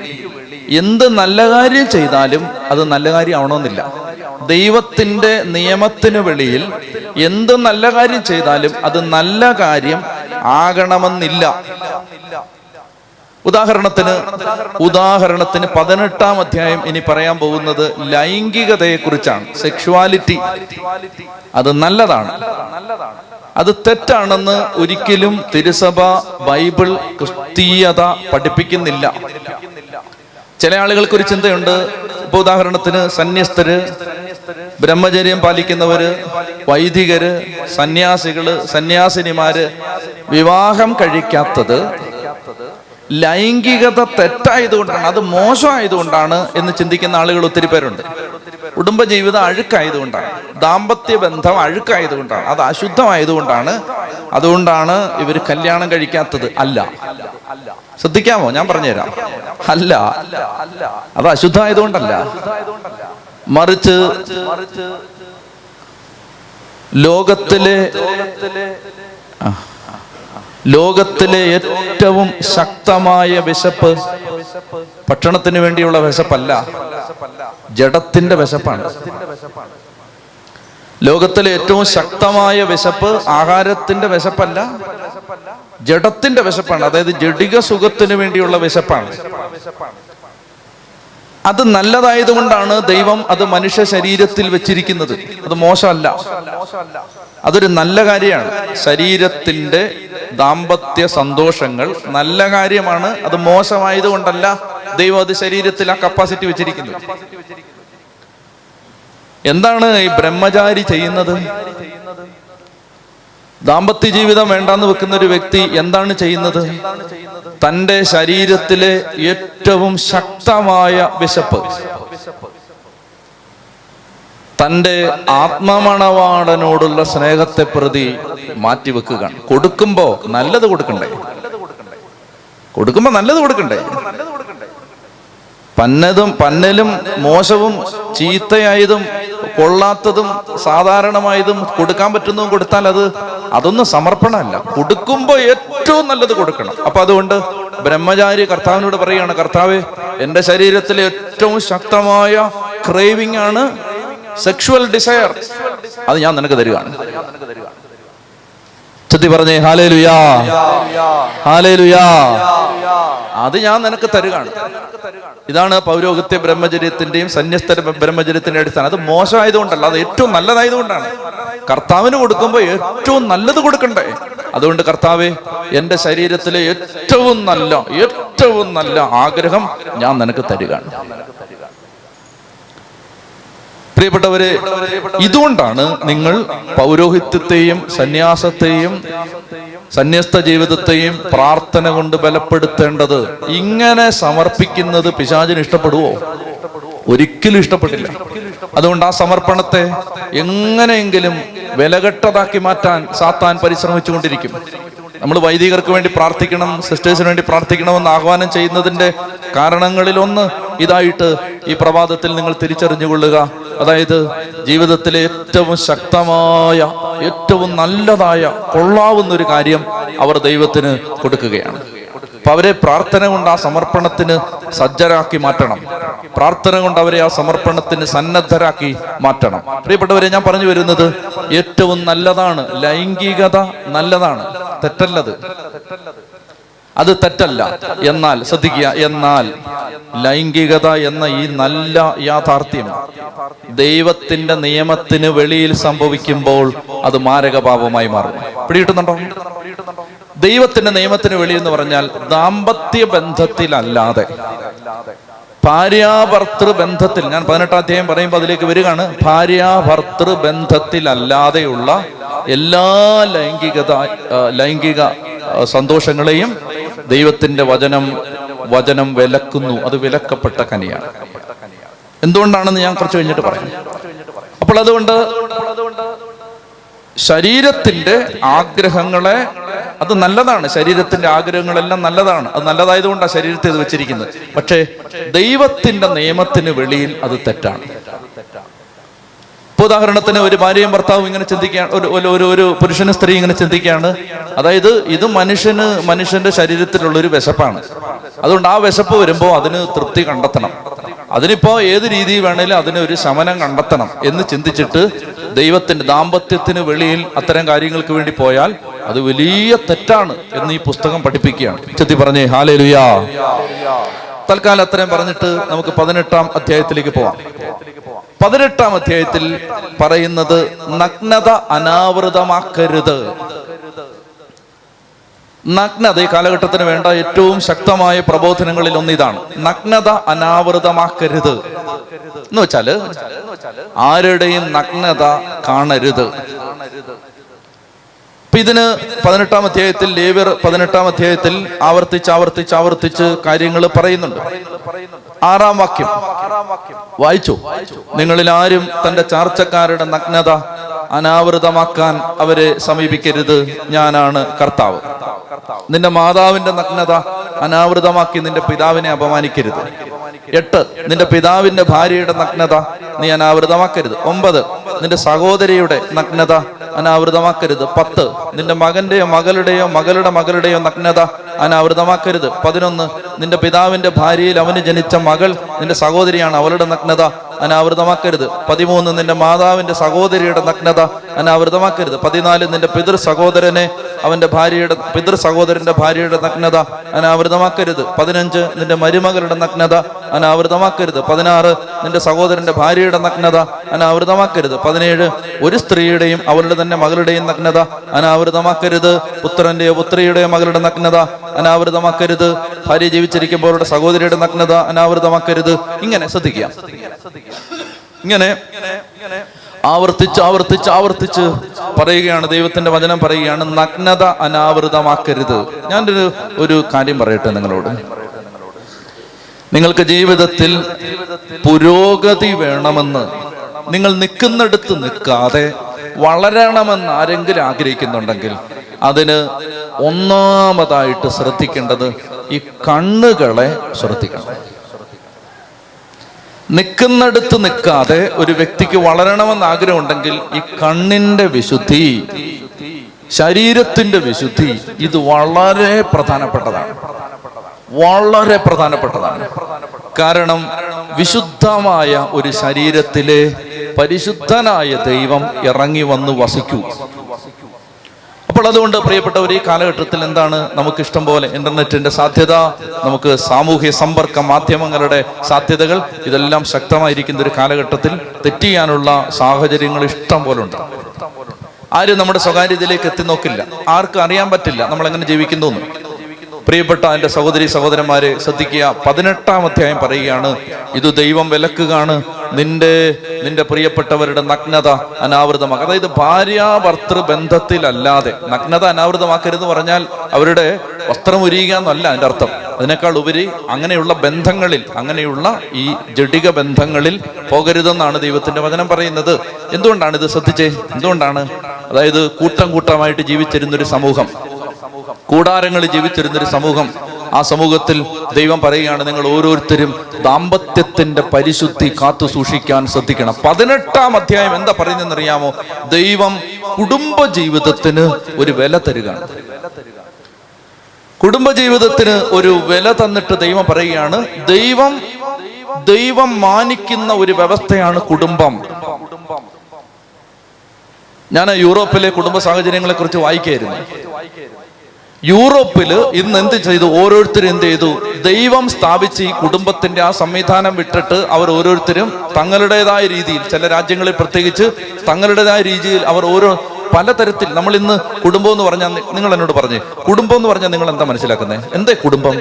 എന്ത് നല്ല കാര്യം ചെയ്താലും അത് നല്ല കാര്യം ആവണമെന്നില്ല ദൈവത്തിന്റെ നിയമത്തിന് വെളിയിൽ എന്ത് നല്ല കാര്യം ചെയ്താലും അത് നല്ല കാര്യം ആകണമെന്നില്ല. ഉദാഹരണത്തിന് ഉദാഹരണത്തിന് പതിനെട്ടാം അധ്യായം ഇനി പറയാൻ പോകുന്നത് ലൈംഗികതയെ കുറിച്ചാണ് സെക്ഷുവാലിറ്റി അത് നല്ലതാണ്. അത് തെറ്റാണെന്ന് ഒരിക്കലും തിരുസഭ ബൈബിൾ ക്രിസ്തീയത പഠിപ്പിക്കുന്നില്ല. ചില ആളുകൾക്ക് ഒരു ചിന്തയുണ്ട് ഇപ്പൊ ഉദാഹരണത്തിന് സന്യസ്തര് ബ്രഹ്മചര്യം പാലിക്കുന്നവര് വൈദികര് സന്യാസികൾ സന്യാസിനിമാര് വിവാഹം കഴിക്കാത്തത് ലൈംഗികത തെറ്റായതുകൊണ്ടാണ് അത് മോശമായതുകൊണ്ടാണ് എന്ന് ചിന്തിക്കുന്ന ആളുകൾ ഒത്തിരി പേരുണ്ട്. കുടുംബജീവിതം അഴുക്കായതുകൊണ്ടാണ് ദാമ്പത്യ ബന്ധം അഴുക്കായതുകൊണ്ടാണ് അത് അശുദ്ധമായതുകൊണ്ടാണ് അതുകൊണ്ടാണ് ഇവർ കല്യാണം കഴിക്കാത്തത് അല്ല. ശ്രദ്ധിക്കാമോ? ഞാൻ പറഞ്ഞുതരാം. അല്ല. അത് അശുദ്ധമായതുകൊണ്ടല്ല മറിച്ച് ലോകത്തിലെ ലോകത്തിലെ ഏറ്റവും ശക്തമായ വിശപ്പ് ഭക്ഷണത്തിന് വേണ്ടിയുള്ള വിശപ്പല്ല. ജഡത്തിന്റെ വിശപ്പാണ്. ലോകത്തിലെ ഏറ്റവും ശക്തമായ വിശപ്പ് ആഹാരത്തിന്റെ വിശപ്പല്ല. ജഡത്തിന്റെ വിശപ്പാണ്. അതായത് ജഡിക സുഖത്തിന് വേണ്ടിയുള്ള വിശപ്പാണ്. അത് നല്ലതായതുകൊണ്ടാണ് ദൈവം അത് മനുഷ്യ ശരീരത്തിൽ വെച്ചിരിക്കുന്നത്. അത് മോശമല്ല. അതൊരു നല്ല കാര്യമാണ്. ശരീരത്തിന്റെ ദാമ്പത്യ സന്തോഷങ്ങൾ നല്ല കാര്യമാണ്. അത് മോശമായതുകൊണ്ടല്ല ദൈവം അത് ശരീരത്തിൽ ആ കപ്പാസിറ്റി വെച്ചിരിക്കുന്നത് എന്താണ് ഈ ബ്രഹ്മചാരി ചെയ്യുന്നത്? ദാമ്പത്യ ജീവിതം വേണ്ടാന്ന് വെക്കുന്ന ഒരു വ്യക്തി എന്താണ് ചെയ്യുന്നത്? തന്റെ ശരീരത്തിലെ ഏറ്റവും ശക്തമായ വിശപ്പ്. തന്റെ ആത്മമണവാടനോടുള്ള സ്നേഹത്തെ പ്രതി മാറ്റിവെക്കുകയാണ് കൊടുക്കുമ്പോ നല്ലത് കൊടുക്കണ്ടേ? കൊടുക്കുമ്പോ നല്ലത് കൊടുക്കണ്ടേ? പന്നതും പന്നലും മോശവും ചീത്തയായതും കൊള്ളാത്തതും സാധാരണമായതും കൊടുക്കാൻ പറ്റുന്നതും കൊടുത്താൽ അത് അതൊന്നും സമർപ്പണമല്ല. കൊടുക്കുമ്പോൾ ഏറ്റവും നല്ലത് കൊടുക്കണം. അപ്പൊ അതുകൊണ്ട് ബ്രഹ്മചാരി കർത്താവിനോട് പറയുകയാണ് കർത്താവ് എന്റെ ശരീരത്തിലെ ഏറ്റവും ശക്തമായ ക്രേവിംഗ് ആണ് സെക്ഷുവൽ ഡിസയർ അത് ഞാൻ നിനക്ക് തരികയാണ്. ചുറ്റി പറഞ്ഞേ ഹാലേ ലുയാ ഹാലേ ലുയാ അത് ഞാൻ നിനക്ക് തരുകയാണ്. ഇതാണ് പൗരോഹിത്യ ബ്രഹ്മചര്യത്തിന്റെയും സന്യസ്ത ബ്രഹ്മചര്യത്തിന്റെ അടിസ്ഥാനം. അത് മോശമായതുകൊണ്ടല്ല അത് ഏറ്റവും നല്ലതായതുകൊണ്ടാണ് കർത്താവിന് കൊടുക്കുമ്പോൾ ഏറ്റവും നല്ലത് കൊടുക്കണ്ടേ? അതുകൊണ്ട് കർത്താവെ എന്റെ ശരീരത്തിലെ ഏറ്റവും നല്ല ഏറ്റവും നല്ല ആഗ്രഹം ഞാൻ നിനക്ക് തരികയാണ്. പ്രിയപ്പെട്ടവരെ ഇതുകൊണ്ടാണ് നിങ്ങൾ പൗരോഹിത്യത്തെയും സന്യാസത്തെയും സന്യസ്ത ജീവിതത്തെയും പ്രാർത്ഥന കൊണ്ട് ബലപ്പെടുത്തേണ്ടത് ഇങ്ങനെ സമർപ്പിക്കുന്നത് പിശാചിന് ഇഷ്ടപ്പെടുവോ? ഒരിക്കലും ഇഷ്ടപ്പെട്ടില്ല അതുകൊണ്ട് ആ സമർപ്പണത്തെ എങ്ങനെയെങ്കിലും വിലകെട്ടതാക്കി മാറ്റാൻ സാത്താൻ പരിശ്രമിച്ചുകൊണ്ടിരിക്കും. നമ്മൾ വൈദികർക്ക് വേണ്ടി പ്രാർത്ഥിക്കണം സിസ്റ്റേഴ്സിന് വേണ്ടി പ്രാർത്ഥിക്കണമെന്ന് ആഹ്വാനം ചെയ്യുന്നതിന്റെ കാരണങ്ങളിലൊന്ന് ഇതായിട്ട് ഈ പ്രഭാതത്തിൽ നിങ്ങൾ തിരിച്ചറിഞ്ഞുകൊള്ളുക. അതായത് ജീവിതത്തിലെ ഏറ്റവും ശക്തമായ ഏറ്റവും നല്ലതായ കൊള്ളാവുന്ന ഒരു കാര്യം അവർ ദൈവത്തിന് കൊടുക്കുകയാണ്. അപ്പൊ അവരെ പ്രാർത്ഥന കൊണ്ട് ആ സമർപ്പണത്തിന് സജ്ജരാക്കി മാറ്റണം. പ്രാർത്ഥന കൊണ്ട് അവരെ ആ സമർപ്പണത്തിന് സന്നദ്ധരാക്കി മാറ്റണം. പ്രിയപ്പെട്ടവരെ ഞാൻ പറഞ്ഞു വരുന്നത് ഏറ്റവും നല്ലതാണ് ലൈംഗികത നല്ലതാണ്. തെറ്റല്ലത്. അത് തെറ്റല്ല. എന്നാൽ ശ്രദ്ധിക്കുക എന്നാൽ ലൈംഗികത എന്ന ഈ നല്ല യാഥാർത്ഥ്യം ദൈവത്തിന്റെ നിയമത്തിന് വെളിയിൽ സംഭവിക്കുമ്പോൾ അത് മാരകപാപമായി മാറും. പിടികിട്ടുന്നുണ്ടോ? ദൈവത്തിന്റെ നിയമത്തിന് വെളി എന്ന് പറഞ്ഞാൽ ദാമ്പത്യ ബന്ധത്തിലല്ലാതെ ഭാര്യാഭർത്തൃ ബന്ധത്തിൽ ഞാൻ പതിനെട്ടാം അധ്യായം പറയുമ്പോൾ അതിലേക്ക് വരികയാണ്. ഭാര്യാഭർത്തൃ ബന്ധത്തിലല്ലാതെയുള്ള എല്ലാ ലൈംഗികത ലൈംഗിക സന്തോഷങ്ങളെയും ദൈവത്തിന്റെ വചനം വചനം വിലക്കുന്നു. അത് വിലക്കപ്പെട്ട കനിയാണ്. എന്തുകൊണ്ടാണെന്ന് ഞാൻ കുറച്ച് കഴിഞ്ഞിട്ട് പറയാം. അപ്പോൾ അതുകൊണ്ട് ശരീരത്തിന്റെ ആഗ്രഹങ്ങളെ അത് നല്ലതാണ്. ശരീരത്തിന്റെ ആഗ്രഹങ്ങളെല്ലാം നല്ലതാണ്. അത് നല്ലതായതുകൊണ്ടാണ് ശരീരത്തെ ഇത് വെച്ചിരിക്കുന്നത്. പക്ഷേ ദൈവത്തിന്റെ നിയമത്തിന് വെളിയിൽ അത് തെറ്റാണ്. ഇപ്പൊ ഉദാഹരണത്തിന് ഒരു ഭാര്യയും ഭർത്താവും ഇങ്ങനെ ചിന്തിക്കുകയാണ് ഒരു ഒരു- ഒരു പുരുഷനും സ്ത്രീ ഇങ്ങനെ ചിന്തിക്കുകയാണ് അതായത് ഇത് മനുഷ്യന് മനുഷ്യന്റെ ശരീരത്തിലുള്ള ഒരു വിശപ്പാണ്. അതുകൊണ്ട് ആ വിശപ്പ് വരുമ്പോൾ അതിന് തൃപ്തി കണ്ടെത്തണം. അതിനിപ്പോ ഏത് രീതി വേണേലും അതിന് ഒരു ശമനം കണ്ടെത്തണം എന്ന് ചിന്തിച്ചിട്ട് ദൈവത്തിന്റെ ദാമ്പത്യത്തിന് വെളിയിൽ അത്തരം കാര്യങ്ങൾക്ക് വേണ്ടി പോയാൽ അത് വലിയ തെറ്റാണ് എന്ന് ഈ പുസ്തകം പഠിപ്പിക്കുകയാണ്. ചെത്തി പറഞ്ഞേ ഹാലേ ലുയാ തൽക്കാലം അത്രയും പറഞ്ഞിട്ട് നമുക്ക് പതിനെട്ടാം അധ്യായത്തിലേക്ക് പോവാം. പതിനെട്ടാം അധ്യായത്തിൽ പറയുന്നത് നഗ്നത അനാവൃതമാക്കരുത്. നഗ്നത ഈ കാലഘട്ടത്തിന് വേണ്ട ഏറ്റവും ശക്തമായ പ്രബോധനങ്ങളിൽ ഒന്ന് ഇതാണ് നഗ്നത അനാവൃതമാക്കരുത്. എന്ന് വെച്ചാൽ ആരുടെയും നഗ്നത കാണരുത്. അപ്പൊ ഇതിന് പതിനെട്ടാം അധ്യായത്തിൽ ലേവ്യർ പതിനെട്ടാം അധ്യായത്തിൽ ആവർത്തിച്ച് ആവർത്തിച്ച് ആവർത്തിച്ച് കാര്യങ്ങൾ പറയുന്നുണ്ട്. ആറാം വാക്യം. വായിച്ചു? നിങ്ങളിൽ ആരും തന്റെ ചാർച്ചക്കാരുടെ നഗ്നത അനാവൃതമാക്കാൻ അവരെ സമീപിക്കരുത്. ഞാനാണ് കർത്താവ്. നിന്റെ മാതാവിന്റെ നഗ്നത അനാവൃതമാക്കി നിന്റെ പിതാവിനെ അപമാനിക്കരുത്. എട്ട് നിന്റെ പിതാവിന്റെ ഭാര്യയുടെ നഗ്നത നീ അനാവൃതമാക്കരുത്. ഒമ്പത് നിന്റെ സഹോദരിയുടെ നഗ്നത അനാവൃതമാക്കരുത്. പത്ത്. നിന്റെ മകന്റെയോ മകളുടെയോ മകളുടെ മകളുടെയോ നഗ്നത അനാവൃതമാക്കരുത്. പതിനൊന്ന് നിന്റെ പിതാവിന്റെ ഭാര്യയിൽ അവന് ജനിച്ച മകൾ നിന്റെ സഹോദരിയാണ് അവളുടെ നഗ്നത അനാവൃതമാക്കരുത്. പതിമൂന്ന് നിന്റെ മാതാവിന്റെ സഹോദരിയുടെ നഗ്നത അനാവൃതമാക്കരുത്. പതിനാല് നിന്റെ പിതൃ സഹോദരനെ അവന്റെ ഭാര്യയുടെ പിതൃ സഹോദരന്റെ ഭാര്യയുടെ നഗ്നത അനാവൃതമാക്കരുത്. പതിനഞ്ച് നിന്റെ മരുമകളുടെ നഗ്നത അനാവൃതമാക്കരുത്. പതിനാറ് നിന്റെ സഹോദരന്റെ ഭാര്യയുടെ നഗ്നത അനാവൃതമാക്കരുത്. പതിനേഴ് ഒരു സ്ത്രീയുടെയും അവളുടെ തന്നെ മകളുടെയും നഗ്നത അനാവൃതമാക്കരുത്. പുത്രന്റെയോ പുത്രിയുടെയോ മകളുടെ നഗ്നത അനാവൃതമാക്കരുത്. ഭാര്യ ജീവിച്ചിരിക്കുമ്പോൾ അവരുടെ സഹോദരിയുടെ നഗ്നത അനാവൃതമാക്കരുത്. ഇങ്ങനെ ശ്രദ്ധിക്കുക. ഇങ്ങനെ ആവർത്തിച്ച് ആവർത്തിച്ച് ആവർത്തിച്ച് പറയുകയാണ് ദൈവത്തിന്റെ വചനം പറയുകയാണ് നഗ്നത അനാവൃതമാക്കരുത്. ഞാനൊരു ഒരു കാര്യം പറയട്ടെ നിങ്ങളോട്. നിങ്ങൾക്ക് ജീവിതത്തിൽ പുരോഗതി വേണമെന്ന് നിങ്ങൾ നിൽക്കുന്നിടത്ത് നിൽക്കാതെ വളരണമെന്ന് ആരെങ്കിലും ആഗ്രഹിക്കുന്നുണ്ടെങ്കിൽ അതിന് ഒന്നാമതായിട്ട് ശ്രദ്ധിക്കേണ്ടത് ഈ കണ്ണുകളെ ശ്രദ്ധിക്കണം. നിൽക്കുന്നിടത്ത് നിൽക്കാതെ ഒരു വ്യക്തിക്ക് വളരണമെന്ന് ആഗ്രഹമുണ്ടെങ്കിൽ ഈ കണ്ണിന്റെ വിശുദ്ധി ശരീരത്തിന്റെ വിശുദ്ധി ഇത് വളരെ പ്രധാനപ്പെട്ടതാണ്. വളരെ പ്രധാനപ്പെട്ടതാണ്. കാരണം വിശുദ്ധമായ ഒരു ശരീരത്തിലെ പരിശുദ്ധനായ ദൈവം ഇറങ്ങി വന്ന് വസിക്കൂ. അതുകൊണ്ട് പ്രിയപ്പെട്ടവർ ഈ കാലഘട്ടത്തിൽ എന്താണ് നമുക്ക് ഇഷ്ടം പോലെ ഇന്റർനെറ്റിന്റെ സാധ്യത നമുക്ക് സാമൂഹ്യ സമ്പർക്ക മാധ്യമങ്ങളുടെ സാധ്യതകൾ ഇതെല്ലാം ശക്തമായിരിക്കുന്ന ഒരു കാലഘട്ടത്തിൽ തെറ്റിയാനുള്ള സാഹചര്യങ്ങൾ ഇഷ്ടം പോലെ ഉണ്ട്. ആരും നമ്മുടെ സ്വകാര്യതയിലേക്ക് എത്തി നോക്കില്ല. ആർക്കും അറിയാൻ പറ്റില്ല നമ്മൾ എങ്ങനെ ജീവിക്കുന്നു പ്രിയപ്പെട്ട എന്റെ സഹോദരി സഹോദരന്മാരെ ശ്രദ്ധിക്കുക. പതിനെട്ടാം അധ്യായം പറയുകയാണ് ഇത് ദൈവം വിലക്കുകയാണ്. നിന്റെ നിന്റെ പ്രിയപ്പെട്ടവരുടെ നഗ്നത അനാവൃതമാക്കുക അതായത് ഭാര്യ ഭാര്യാഭർത്തൃ ബന്ധത്തിലല്ലാതെ നഗ്നത അനാവൃതമാക്കരുത് പറഞ്ഞാൽ അവരുടെ വസ്ത്രം ഉരിയുക എന്നല്ല അതിന്റെ അർത്ഥം. അതിനേക്കാൾ ഉപരി അങ്ങനെയുള്ള ബന്ധങ്ങളിൽ അങ്ങനെയുള്ള ഈ ജഡിക ബന്ധങ്ങളിൽ പോകരുതെന്നാണ് ദൈവത്തിന്റെ വചനം പറയുന്നത്. എന്തുകൊണ്ടാണ് ഇത് ശ്രദ്ധിച്ചേ? എന്തുകൊണ്ടാണ്? അതായത് കൂട്ടം കൂട്ടമായിട്ട് ജീവിച്ചിരുന്നൊരു സമൂഹം. കൂടാരങ്ങളിൽ ജീവിച്ചിരുന്നൊരു സമൂഹം. ആ സമൂഹത്തിൽ ദൈവം പറയുകയാണ് നിങ്ങൾ ഓരോരുത്തരും ദാമ്പത്യത്തിന്റെ പരിശുദ്ധി കാത്തു സൂക്ഷിക്കാൻ ശ്രദ്ധിക്കണം. പതിനെട്ടാം അധ്യായം എന്താ പറയുന്നതെന്നറിയാമോ? ദൈവം കുടുംബ ജീവിതത്തിന് ഒരു വില തരികയാണ്. കുടുംബജീവിതത്തിന് ഒരു വില തന്നിട്ട് ദൈവം പറയുകയാണ് ദൈവം ദൈവം മാനിക്കുന്ന ഒരു വ്യവസ്ഥയാണ് കുടുംബം. ഞാൻ യൂറോപ്പിലെ കുടുംബ സാഹചര്യങ്ങളെ കുറിച്ച് വായിക്കായിരുന്നു യൂറോപ്പിൽ ഇന്ന് എന്ത് ചെയ്തു? ഓരോരുത്തരും എന്ത് ചെയ്തു? ദൈവം സ്ഥാപിച്ച് ഈ കുടുംബത്തിന്റെ ആ സംവിധാനം വിട്ടിട്ട് അവർ ഓരോരുത്തരും തങ്ങളുടേതായ രീതിയിൽ ചില രാജ്യങ്ങളിൽ പ്രത്യേകിച്ച് തങ്ങളുടേതായ രീതിയിൽ അവർ ഓരോ പലതരത്തിൽ നമ്മൾ ഇന്ന് കുടുംബം എന്ന് പറഞ്ഞാൽ നിങ്ങൾ എന്നോട് പറഞ്ഞേ കുടുംബം എന്ന് പറഞ്ഞാൽ നിങ്ങൾ എന്താ മനസ്സിലാക്കുന്നത് എന്തേ കുടുംബം?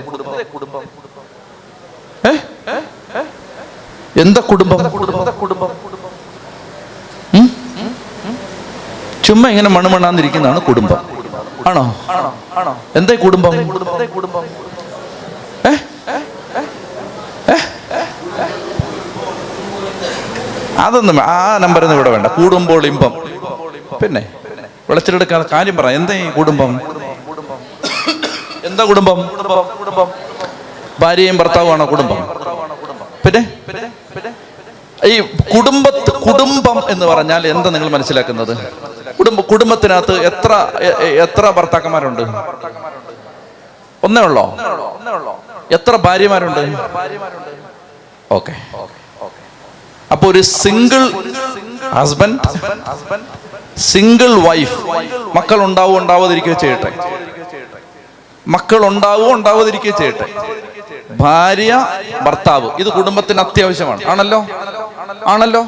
എന്താ കുടുംബം? കുടുംബം ചുമ്മാ ഇങ്ങനെ മണമണ്ണാന്നിരിക്കുന്നതാണ് കുടുംബം. ആണോ? എന്തേ കുടുംബം? ഏ? അതൊന്നും ആ നമ്പറൊന്നും ഇവിടെ വേണ്ട. കൂടുമ്പോൾ ഇമ്പം. പിന്നെ വിളച്ചിലെടുക്കാതെ കാര്യം പറ. എന്താ ഈ കുടുംബം? എന്താ കുടുംബം? ഭാര്യയും ഭർത്താവുമാണോ കുടുംബം? പിന്നെ? ഈ കുടുംബ കുടുംബം എന്ന് പറഞ്ഞാൽ എന്താ നിങ്ങൾ മനസ്സിലാക്കുന്നത്? കുടുംബ കുടുംബത്തിനകത്ത് എത്ര എത്ര ഭർത്താക്കന്മാരുണ്ട്? ഒന്നേ ഉള്ളോ? എത്ര ഭാര്യമാരുണ്ട്? ഓക്കെ. അപ്പൊ ഒരു സിംഗിൾ ഹസ്ബൻഡ് സിംഗിൾ വൈഫ്. മക്കൾ ഉണ്ടാവും ഉണ്ടാവാതിരിക്കുകയോ ചെയ്യട്ടെ. മക്കൾ ഉണ്ടാവോ ഉണ്ടാവാതിരിക്കുകയോ ചെയ്യട്ടെ. ഭാര്യ ഭർത്താവ്. ഇത് കുടുംബത്തിന് അത്യാവശ്യമാണ്. ആണല്ലോ? ആണല്ലോ?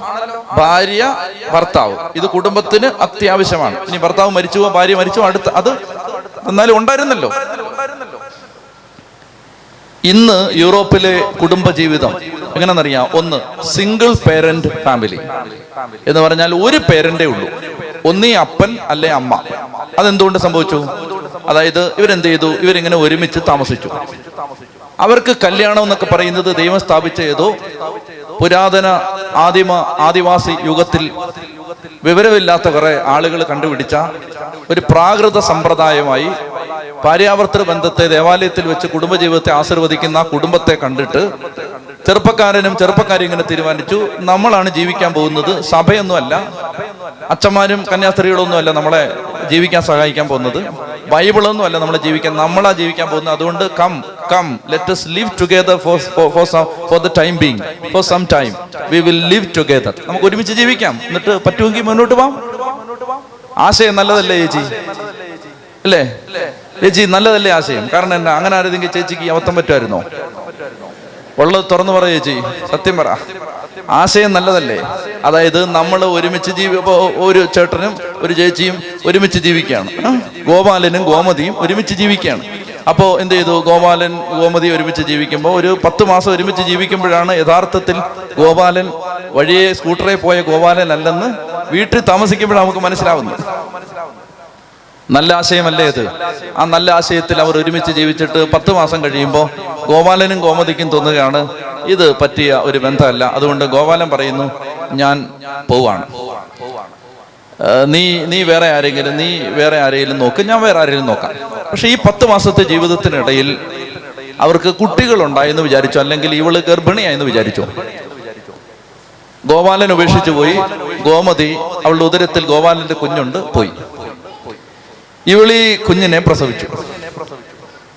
ഭാര്യ ഭർത്താവ്. ഇത് കുടുംബത്തിന് അത്യാവശ്യമാണ്. ഇനി ഭർത്താവ് മരിച്ചു ഭാര്യ മരിച്ചു അടുത്ത അത് എന്നാലും ഉണ്ടായിരുന്നല്ലോ. ഇന്ന് യൂറോപ്പിലെ കുടുംബജീവിതം ജീവിതം എങ്ങനെയെന്നറിയാം ഒന്ന് സിംഗിൾ പേരന്റ് ഫാമിലി എന്ന് പറഞ്ഞാൽ ഒരു പേരന്റേ ഉള്ളൂ. ഒന്നീ അപ്പൻ അല്ലെ അമ്മ. അതെന്തുകൊണ്ട് സംഭവിച്ചു? അതായത് ഇവരെന്ത് ചെയ്തു? ഇവരിങ്ങനെ ഒരുമിച്ച് താമസിച്ചു. അവർക്ക് കല്യാണം എന്നൊക്കെ പറയുന്നത് ദൈവം സ്ഥാപിച്ച ഏതോ പുരാതന ആദിമ ആദിവാസി യുഗത്തിൽ വിവരമില്ലാത്ത കുറെ ആളുകൾ കണ്ടുപിടിച്ച ഒരു പ്രാകൃത സമ്പ്രദായമായി ഭാര്യാഭർത്തൃ ബന്ധത്തെ ദേവാലയത്തിൽ വെച്ച് കുടുംബജീവിതത്തെ ആശീർവദിക്കുന്ന കുടുംബത്തെ കണ്ടിട്ട് ചെറുപ്പക്കാരനും ചെറുപ്പക്കാരും ഇങ്ങനെ തീരുമാനിച്ചു. നമ്മളാണ് ജീവിക്കാൻ പോകുന്നത്. സഭയൊന്നുമല്ല. അച്ഛന്മാരും കന്യാസ്ത്രീകളൊന്നുമല്ല നമ്മളെ ജീവിക്കാൻ സഹായിക്കാൻ പോകുന്നത്. ബൈബിളൊന്നും അല്ല നമ്മളെ ജീവിക്കാൻ നമ്മളാ ജീവിക്കാൻ പോകുന്നത്. അതുകൊണ്ട് come come. Let us live together for for for the time being for some time we will live together നമുക്ക് ഒരുമിച്ച് ജീവിക്കാം. എന്നിട്ട് പറ്റുമെങ്കിൽ മുന്നോട്ട് പോവാം. ആശയം നല്ലതല്ലേ ചേച്ചി? അല്ലേ? ചേച്ചി നല്ലതല്ലേ ആശയം? കാരണം എന്നാ അങ്ങനെ ആരെങ്കിലും ചേച്ചിക്ക് അബദ്ധം പറ്റുമായിരുന്നോ? ഉള്ളത് തുറന്നു പറയേ ചെയ് സത്യം പറ. ആശയം നല്ലതല്ലേ? അതായത് നമ്മൾ ഒരുമിച്ച് ജീവി ഒരു ചേട്ടനും ഒരു ചേച്ചിയും ഒരുമിച്ച് ജീവിക്കുകയാണ്? ഗോപാലനും ഗോമതിയും ഒരുമിച്ച് ജീവിക്കുകയാണ്. അപ്പോൾ എന്ത് ചെയ്തു? ഗോപാലൻ ഗോമതി ഒരുമിച്ച് ജീവിക്കുമ്പോൾ ഒരു പത്ത് മാസം ഒരുമിച്ച് ജീവിക്കുമ്പോഴാണ് യഥാർത്ഥത്തിൽ ഗോപാലൻ വഴിയെ സ്കൂട്ടറിൽ പോയ ഗോപാലൻ അല്ലെന്ന് വീട്ടിൽ താമസിക്കുമ്പോഴാണ് നമുക്ക് മനസ്സിലാവുന്നത്. നല്ല ആശയമല്ലേ അത് ആ നല്ല ആശയത്തിൽ അവർ ഒരുമിച്ച് ജീവിച്ചിട്ട് പത്ത് മാസം കഴിയുമ്പോൾ ഗോപാലനും ഗോമതിക്കും തോന്നുകയാണ് ഇത് പറ്റിയ ഒരു ബന്ധമല്ല. അതുകൊണ്ട് ഗോപാലൻ പറയുന്നു ഞാൻ പോവാണ്. നീ നീ വേറെ ആരെങ്കിലും നീ വേറെ ആരെങ്കിലും നോക്ക് ഞാൻ വേറെ ആരെങ്കിലും നോക്കാം. പക്ഷെ ഈ പത്ത് മാസത്തെ ജീവിതത്തിനിടയിൽ അവർക്ക് കുട്ടികളുണ്ടായെന്ന് വിചാരിച്ചു അല്ലെങ്കിൽ ഇവൾ ഗർഭിണിയായെന്ന് വിചാരിച്ചു? ഗോപാലൻ ഉപേക്ഷിച്ചു പോയി. ഗോമതി അവളുടെ ഉദരത്തിൽ ഗോപാലന്റെ കുഞ്ഞുണ്ട് പോയി. ഇവളി കുഞ്ഞിനെ പ്രസവിച്ചു.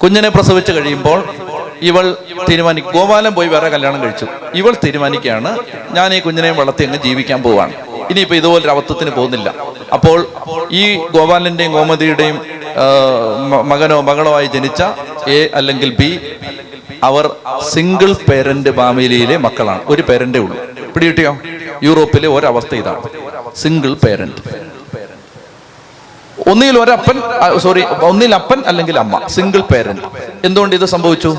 കുഞ്ഞിനെ പ്രസവിച്ചു കഴിയുമ്പോൾ ഇവൾ തീരുമാനി ഗോപാലൻ പോയി വേറെ കല്യാണം കഴിച്ചു. ഇവൾ തീരുമാനിക്കുകയാണ് ഞാൻ ഈ കുഞ്ഞിനെയും വളർത്തി അങ്ങ് ജീവിക്കാൻ പോവാണ്. ഇനിയിപ്പോ ഇതുപോലൊരു അബദ്ധത്തിന് പോകുന്നില്ല. അപ്പോൾ ഈ ഗോപാലന്റെയും ഗോമതിയുടെയും മകനോ മകളോ ആയി ജനിച്ച എ അല്ലെങ്കിൽ ബി അവർ സിംഗിൾ പേരന്റ് ഫാമിലിയിലെ മക്കളാണ്. ഒരു പേരന്റേ ഉള്ളൂ. പിടികിട്ടിയോ? യൂറോപ്പിലെ ഒരവസ്ഥ ഇതാണ്. Single parent. ഒന്നിൽ ഒരപ്പൻ സോറി ഒന്നിൽ അപ്പൻ അല്ലെങ്കിൽ അമ്മ സിംഗിൾ പേരന്റ് എന്തുകൊണ്ട് ഇത് സംഭവിച്ചു?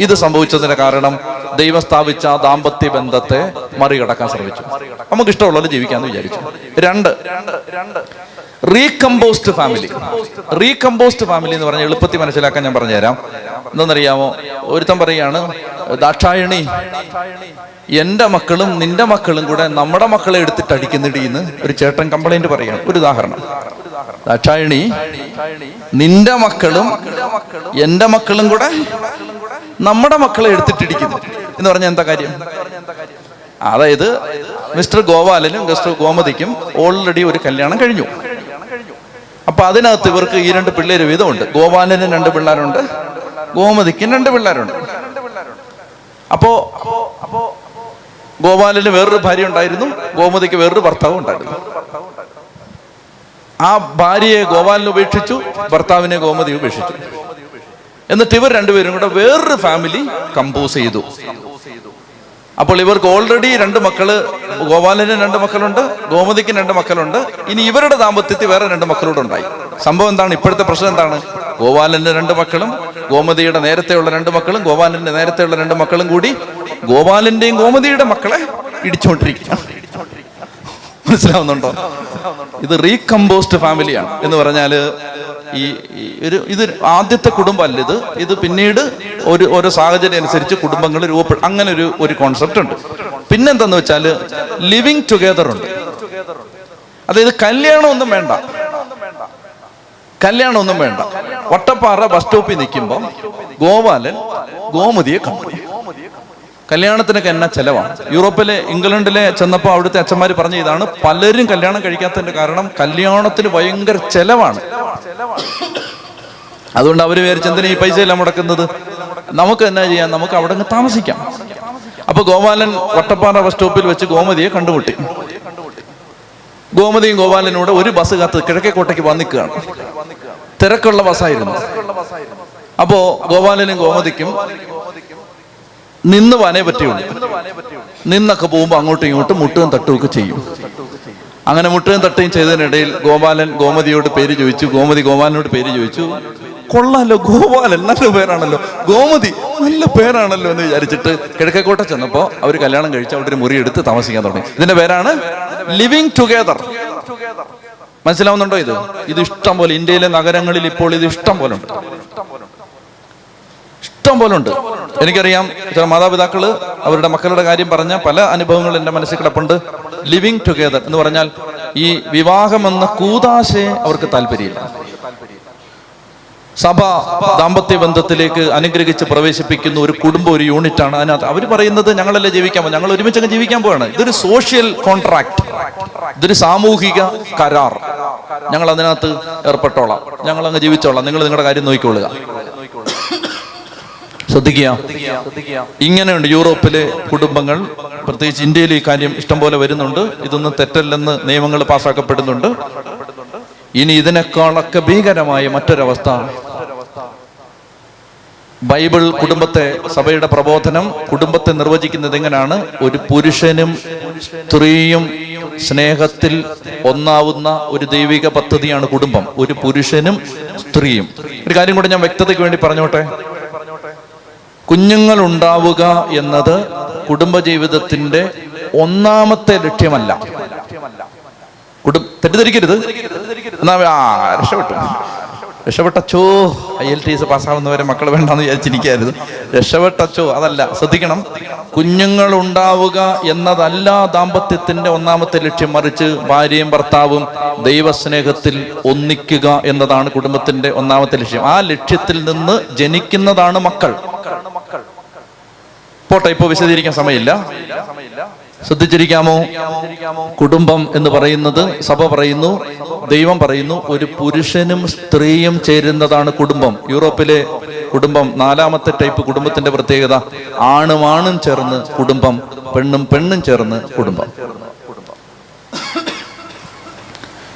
ഇത് സംഭവിച്ചതിന്റെ കാരണം ദൈവം സ്ഥാപിച്ച ദാമ്പത്യ ബന്ധത്തെ മറികടക്കാൻ ശ്രമിച്ചു. നമുക്ക് ഇഷ്ടമുള്ളത് ജീവിക്കാന്ന് വിചാരിച്ചു. രണ്ട് റീകമ്പോസ്റ്റ് ഫാമിലി റീകമ്പോസ്റ്റ് ഫാമിലി എന്ന് പറഞ്ഞാൽ എളുപ്പത്തിൽ മനസ്സിലാക്കാൻ ഞാൻ പറഞ്ഞുതരാം. എന്തെന്നറിയാമോ ഒരുത്തൻ പറയാണ് ദാക്ഷായണി എന്റെ മക്കളും നിന്റെ മക്കളും കൂടെ നമ്മുടെ മക്കളെ എടുത്തിട്ട് അടിക്കുന്നിടീന്ന് ഒരു ചേട്ടൻ കംപ്ലൈന്റ് പറയാണ് ഒരു ഉദാഹരണം. ദാക്ഷായണി നിന്റെ മക്കളും എന്റെ മക്കളും കൂടെ നമ്മുടെ മക്കളെ എടുത്തിട്ടിരിക്കുന്നു എന്ന് പറഞ്ഞാൽ എന്താ കാര്യം? അതായത് മിസ്റ്റർ ഗോപാലനും മിസ്റ്റർ ഗോമതിക്കും ഓൾറെഡി ഒരു കല്യാണം കഴിഞ്ഞു. അപ്പൊ അതിനകത്ത് ഇവർക്ക് ഈ രണ്ട് പിള്ളേര് വീതമുണ്ട് ഗോപാലനും രണ്ട് പിള്ളേരുണ്ട്. ഗോമതിക്കും രണ്ട് പിള്ളേരുണ്ട്. അപ്പോ ഗോപാലന് വേറൊരു ഭാര്യ ഉണ്ടായിരുന്നു. ഗോമതിക്ക് വേറൊരു ഭർത്താവ് ഉണ്ടായിരുന്നു. ആ ഭാര്യയെ ഗോപാലൻ ഉപേക്ഷിച്ചു ഭർത്താവിനെ ഗോമതി ഉപേക്ഷിച്ചു. എന്നിട്ട് ഇവർ രണ്ടുപേരും കൂടെ വേറൊരു ഫാമിലി കമ്പോസ് ചെയ്തു. അപ്പോൾ ഇവർക്ക് ഓൾറെഡി രണ്ട് മക്കൾ ഗോപാലന് രണ്ട് മക്കളുണ്ട് ഗോമതിക്ക് രണ്ട് മക്കളുണ്ട്. ഇനി ഇവരുടെ ദാമ്പത്യത്തിൽ വേറെ രണ്ട് മക്കളോട് ഉണ്ടായി. സംഭവം എന്താണ്? ഇപ്പോഴത്തെ പ്രശ്നം എന്താണ്? ഗോപാലന്റെ രണ്ട് മക്കളും ഗോമതിയുടെ നേരത്തെയുള്ള രണ്ട് മക്കളും ഗോപാലന്റെ നേരത്തെയുള്ള രണ്ട് മക്കളും കൂടി ഗോപാലന്റെയും ഗോമതിയുടെ മക്കളെ ഇടിച്ചുകൊണ്ടിരിക്കുക മനസ്സിലാവുന്നുണ്ടോ? ഇത് റീകമ്പോസ്റ്റ് ഫാമിലിയാണ് എന്ന് പറഞ്ഞാൽ ഈ ഒരു ഇത് ആദ്യത്തെ കുടുംബമല്ല ഇത്. ഇത് പിന്നീട് ഒരു ഓരോ സാഹചര്യം അനുസരിച്ച് കുടുംബങ്ങൾ രൂപപ്പെടും അങ്ങനെ ഒരു ഒരു കോൺസെപ്റ്റ് ഉണ്ട്. പിന്നെന്താന്ന് വെച്ചാൽ ലിവിങ് ടുഗെദർ ഉണ്ട്. അതായത് കല്യാണമൊന്നും വേണ്ട. കല്യാണമൊന്നും വേണ്ട. വട്ടപ്പാറ ബസ് സ്റ്റോപ്പിൽ നിൽക്കുമ്പോൾ ഗോപാലൻ ഗോമതിയെ കണ്ടു. കല്യാണത്തിനൊക്കെ എന്നാ ചെലവാണ്. യൂറോപ്പിലെ ഇംഗ്ലണ്ടിലെ ചെന്നപ്പോൾ അവിടുത്തെ അച്ഛന്മാർ പറഞ്ഞ ഇതാണ് പലരും കല്യാണം കഴിക്കാത്തതിന്റെ കാരണം കല്യാണത്തിന് ഭയങ്കര ചെലവാണ്. അതുകൊണ്ട് അവർ വിചാരിച്ചെന്തിനാ ഈ എല്ലാം മുടക്കുന്നത്? നമുക്ക് എന്നാ ചെയ്യാം? നമുക്ക് അവിടെ അങ്ങ് താമസിക്കാം. അപ്പൊ ഗോപാലൻ വട്ടപ്പാറ ബസ് സ്റ്റോപ്പിൽ വെച്ച് ഗോമതിയെ കണ്ടുമുട്ടി. ഗോമതിയും ഗോപാലനോട് ഒരു ബസ് കാത്ത് കിഴക്കേക്കോട്ടയ്ക്ക് വന്നിക്കുകയാണ് തിരക്കുള്ള ബസ്സായിരുന്നു. അപ്പോ ഗോപാലനും ഗോമതിക്കും നിന്ന് വനേ പറ്റിയുള്ളൂ നിന്നൊക്കെ പോകുമ്പോൾ അങ്ങോട്ടും ഇങ്ങോട്ടും മുട്ടുകയും തട്ടുകയൊക്കെ ചെയ്യും. അങ്ങനെ മുട്ടുകയും തട്ടുകയും ചെയ്തതിനിടയിൽ ഗോപാലൻ ഗോമതിയോട് പേര് ചോദിച്ചു. ഗോമതി ഗോപാലനോട് പേര് ചോദിച്ചു. കൊള്ളാലോ ഗോപാലൻ നല്ല പേരാണല്ലോ. ഗോമതി നല്ല പേരാണല്ലോ എന്ന് വിചാരിച്ചിട്ട് കിഴക്കേക്കോട്ട ചെന്നപ്പോൾ അവർ കല്യാണം കഴിച്ച് അവിടെ ഒരു മുറി എടുത്ത് താമസിക്കാൻ തുടങ്ങി. ഇതിന്റെ പേരാണ് ലിവിങ് ടുഗെദർ മനസ്സിലാവുന്നുണ്ടോ ഇത്? ഇത് ഇഷ്ടം പോലെ ഇന്ത്യയിലെ നഗരങ്ങളിൽ ഇപ്പോൾ ഇത് ഇഷ്ടം പോലെ ഉണ്ട്. ഇഷ്ടം പോലെ ഉണ്ട്. എനിക്കറിയാം ചില മാതാപിതാക്കൾ അവരുടെ മക്കളുടെ കാര്യം പറഞ്ഞ പല അനുഭവങ്ങളും എന്റെ മനസ്സിൽ കിടപ്പുണ്ട്. ലിവിങ് ടുഗെദർ എന്ന് പറഞ്ഞാൽ ഈ വിവാഹം എന്ന കൂതാശയെ അവർക്ക് താല്പര്യമില്ല. സഭ ദാമ്പത്യ ബന്ധത്തിലേക്ക് അനുഗ്രഹിച്ച് പ്രവേശിപ്പിക്കുന്ന ഒരു കുടുംബം ഒരു യൂണിറ്റ് ആണ്. അതിനകത്ത് അവർ പറയുന്നത് ഞങ്ങളല്ലേ ജീവിക്കാൻ പോകും ഞങ്ങൾ ഒരുമിച്ച് അങ്ങ് ജീവിക്കാൻ പോവാണ്. ഇതൊരു സോഷ്യൽ കോൺട്രാക്ട് ഇതൊരു സാമൂഹിക കരാർ. ഞങ്ങൾ അതിനകത്ത് ഏർപ്പെട്ടോളാം. ഞങ്ങൾ അങ്ങ് ജീവിച്ചോളാം. നിങ്ങൾ നിങ്ങളുടെ കാര്യം നോക്കിക്കൊള്ളുക. ശ്രദ്ധിക്കുക. ഇങ്ങനെയുണ്ട് യൂറോപ്പിലെ കുടുംബങ്ങൾ. പ്രത്യേകിച്ച് ഇന്ത്യയിൽ ഈ കാര്യം ഇഷ്ടംപോലെ വരുന്നുണ്ട്. ഇതൊന്നും തെറ്റല്ലെന്ന് നിയമങ്ങൾ പാസ്സാക്കപ്പെടുന്നുണ്ട് ഇനി ഇതിനേക്കാളൊക്കെ ഭീകരമായ മറ്റൊരവസ്ഥ. ബൈബിൾ കുടുംബത്തെ സഭയുടെ പ്രബോധനം കുടുംബത്തെ നിർവചിക്കുന്നത് എങ്ങനെയാണ്? ഒരു പുരുഷനും സ്ത്രീയും സ്നേഹത്തിൽ ഒന്നാവുന്ന ഒരു ദൈവിക പദ്ധതിയാണ് കുടുംബം. ഒരു പുരുഷനും സ്ത്രീയും. ഒരു കാര്യം കൂടെ ഞാൻ വ്യക്തതയ്ക്ക് വേണ്ടി പറഞ്ഞോട്ടെ? കുഞ്ഞുങ്ങൾ ഉണ്ടാവുക എന്നത് കുടുംബജീവിതത്തിന്റെ ഒന്നാമത്തെ ലക്ഷ്യമല്ല. കുടും തെറ്റിദ്ധരിക്കരുത്. എന്നാ ആ രക്ഷപ്പെട്ടു. രക്ഷപ്പെട്ടച്ചോ. ഐ എൽ ടി എസ് പാസ്സാവുന്നവരെ മക്കൾ വേണ്ടെന്ന് വിചാരിച്ചിരിക്കായിരുന്നു. രക്ഷപ്പെട്ടച്ചോ. അതല്ല ശ്രദ്ധിക്കണം. കുഞ്ഞുങ്ങൾ ഉണ്ടാവുക എന്നതല്ല ദാമ്പത്യത്തിന്റെ ഒന്നാമത്തെ ലക്ഷ്യം. മറിച്ച് ഭാര്യയും ഭർത്താവും ദൈവസ്നേഹത്തിൽ ഒന്നിക്കുക എന്നതാണ് കുടുംബത്തിന്റെ ഒന്നാമത്തെ ലക്ഷ്യം. ആ ലക്ഷ്യത്തിൽ നിന്ന് ജനിക്കുന്നതാണ് മക്കൾ. പോട്ടെ ഇപ്പൊ വിശദീകരിക്കാൻ സമയമില്ല. ശ്രദ്ധിച്ചിരിക്കാമോ? കുടുംബം എന്ന് പറയുന്നത് സഭ പറയുന്നു ദൈവം പറയുന്നു ഒരു പുരുഷനും സ്ത്രീയും ചേരുന്നതാണ് കുടുംബം. യൂറോപ്പിലെ കുടുംബം നാലാമത്തെ ടൈപ്പ് കുടുംബത്തിന്റെ പ്രത്യേകത ആണും ആണും ചേർന്ന് കുടുംബം പെണ്ണും പെണ്ണും ചേർന്ന് കുടുംബം.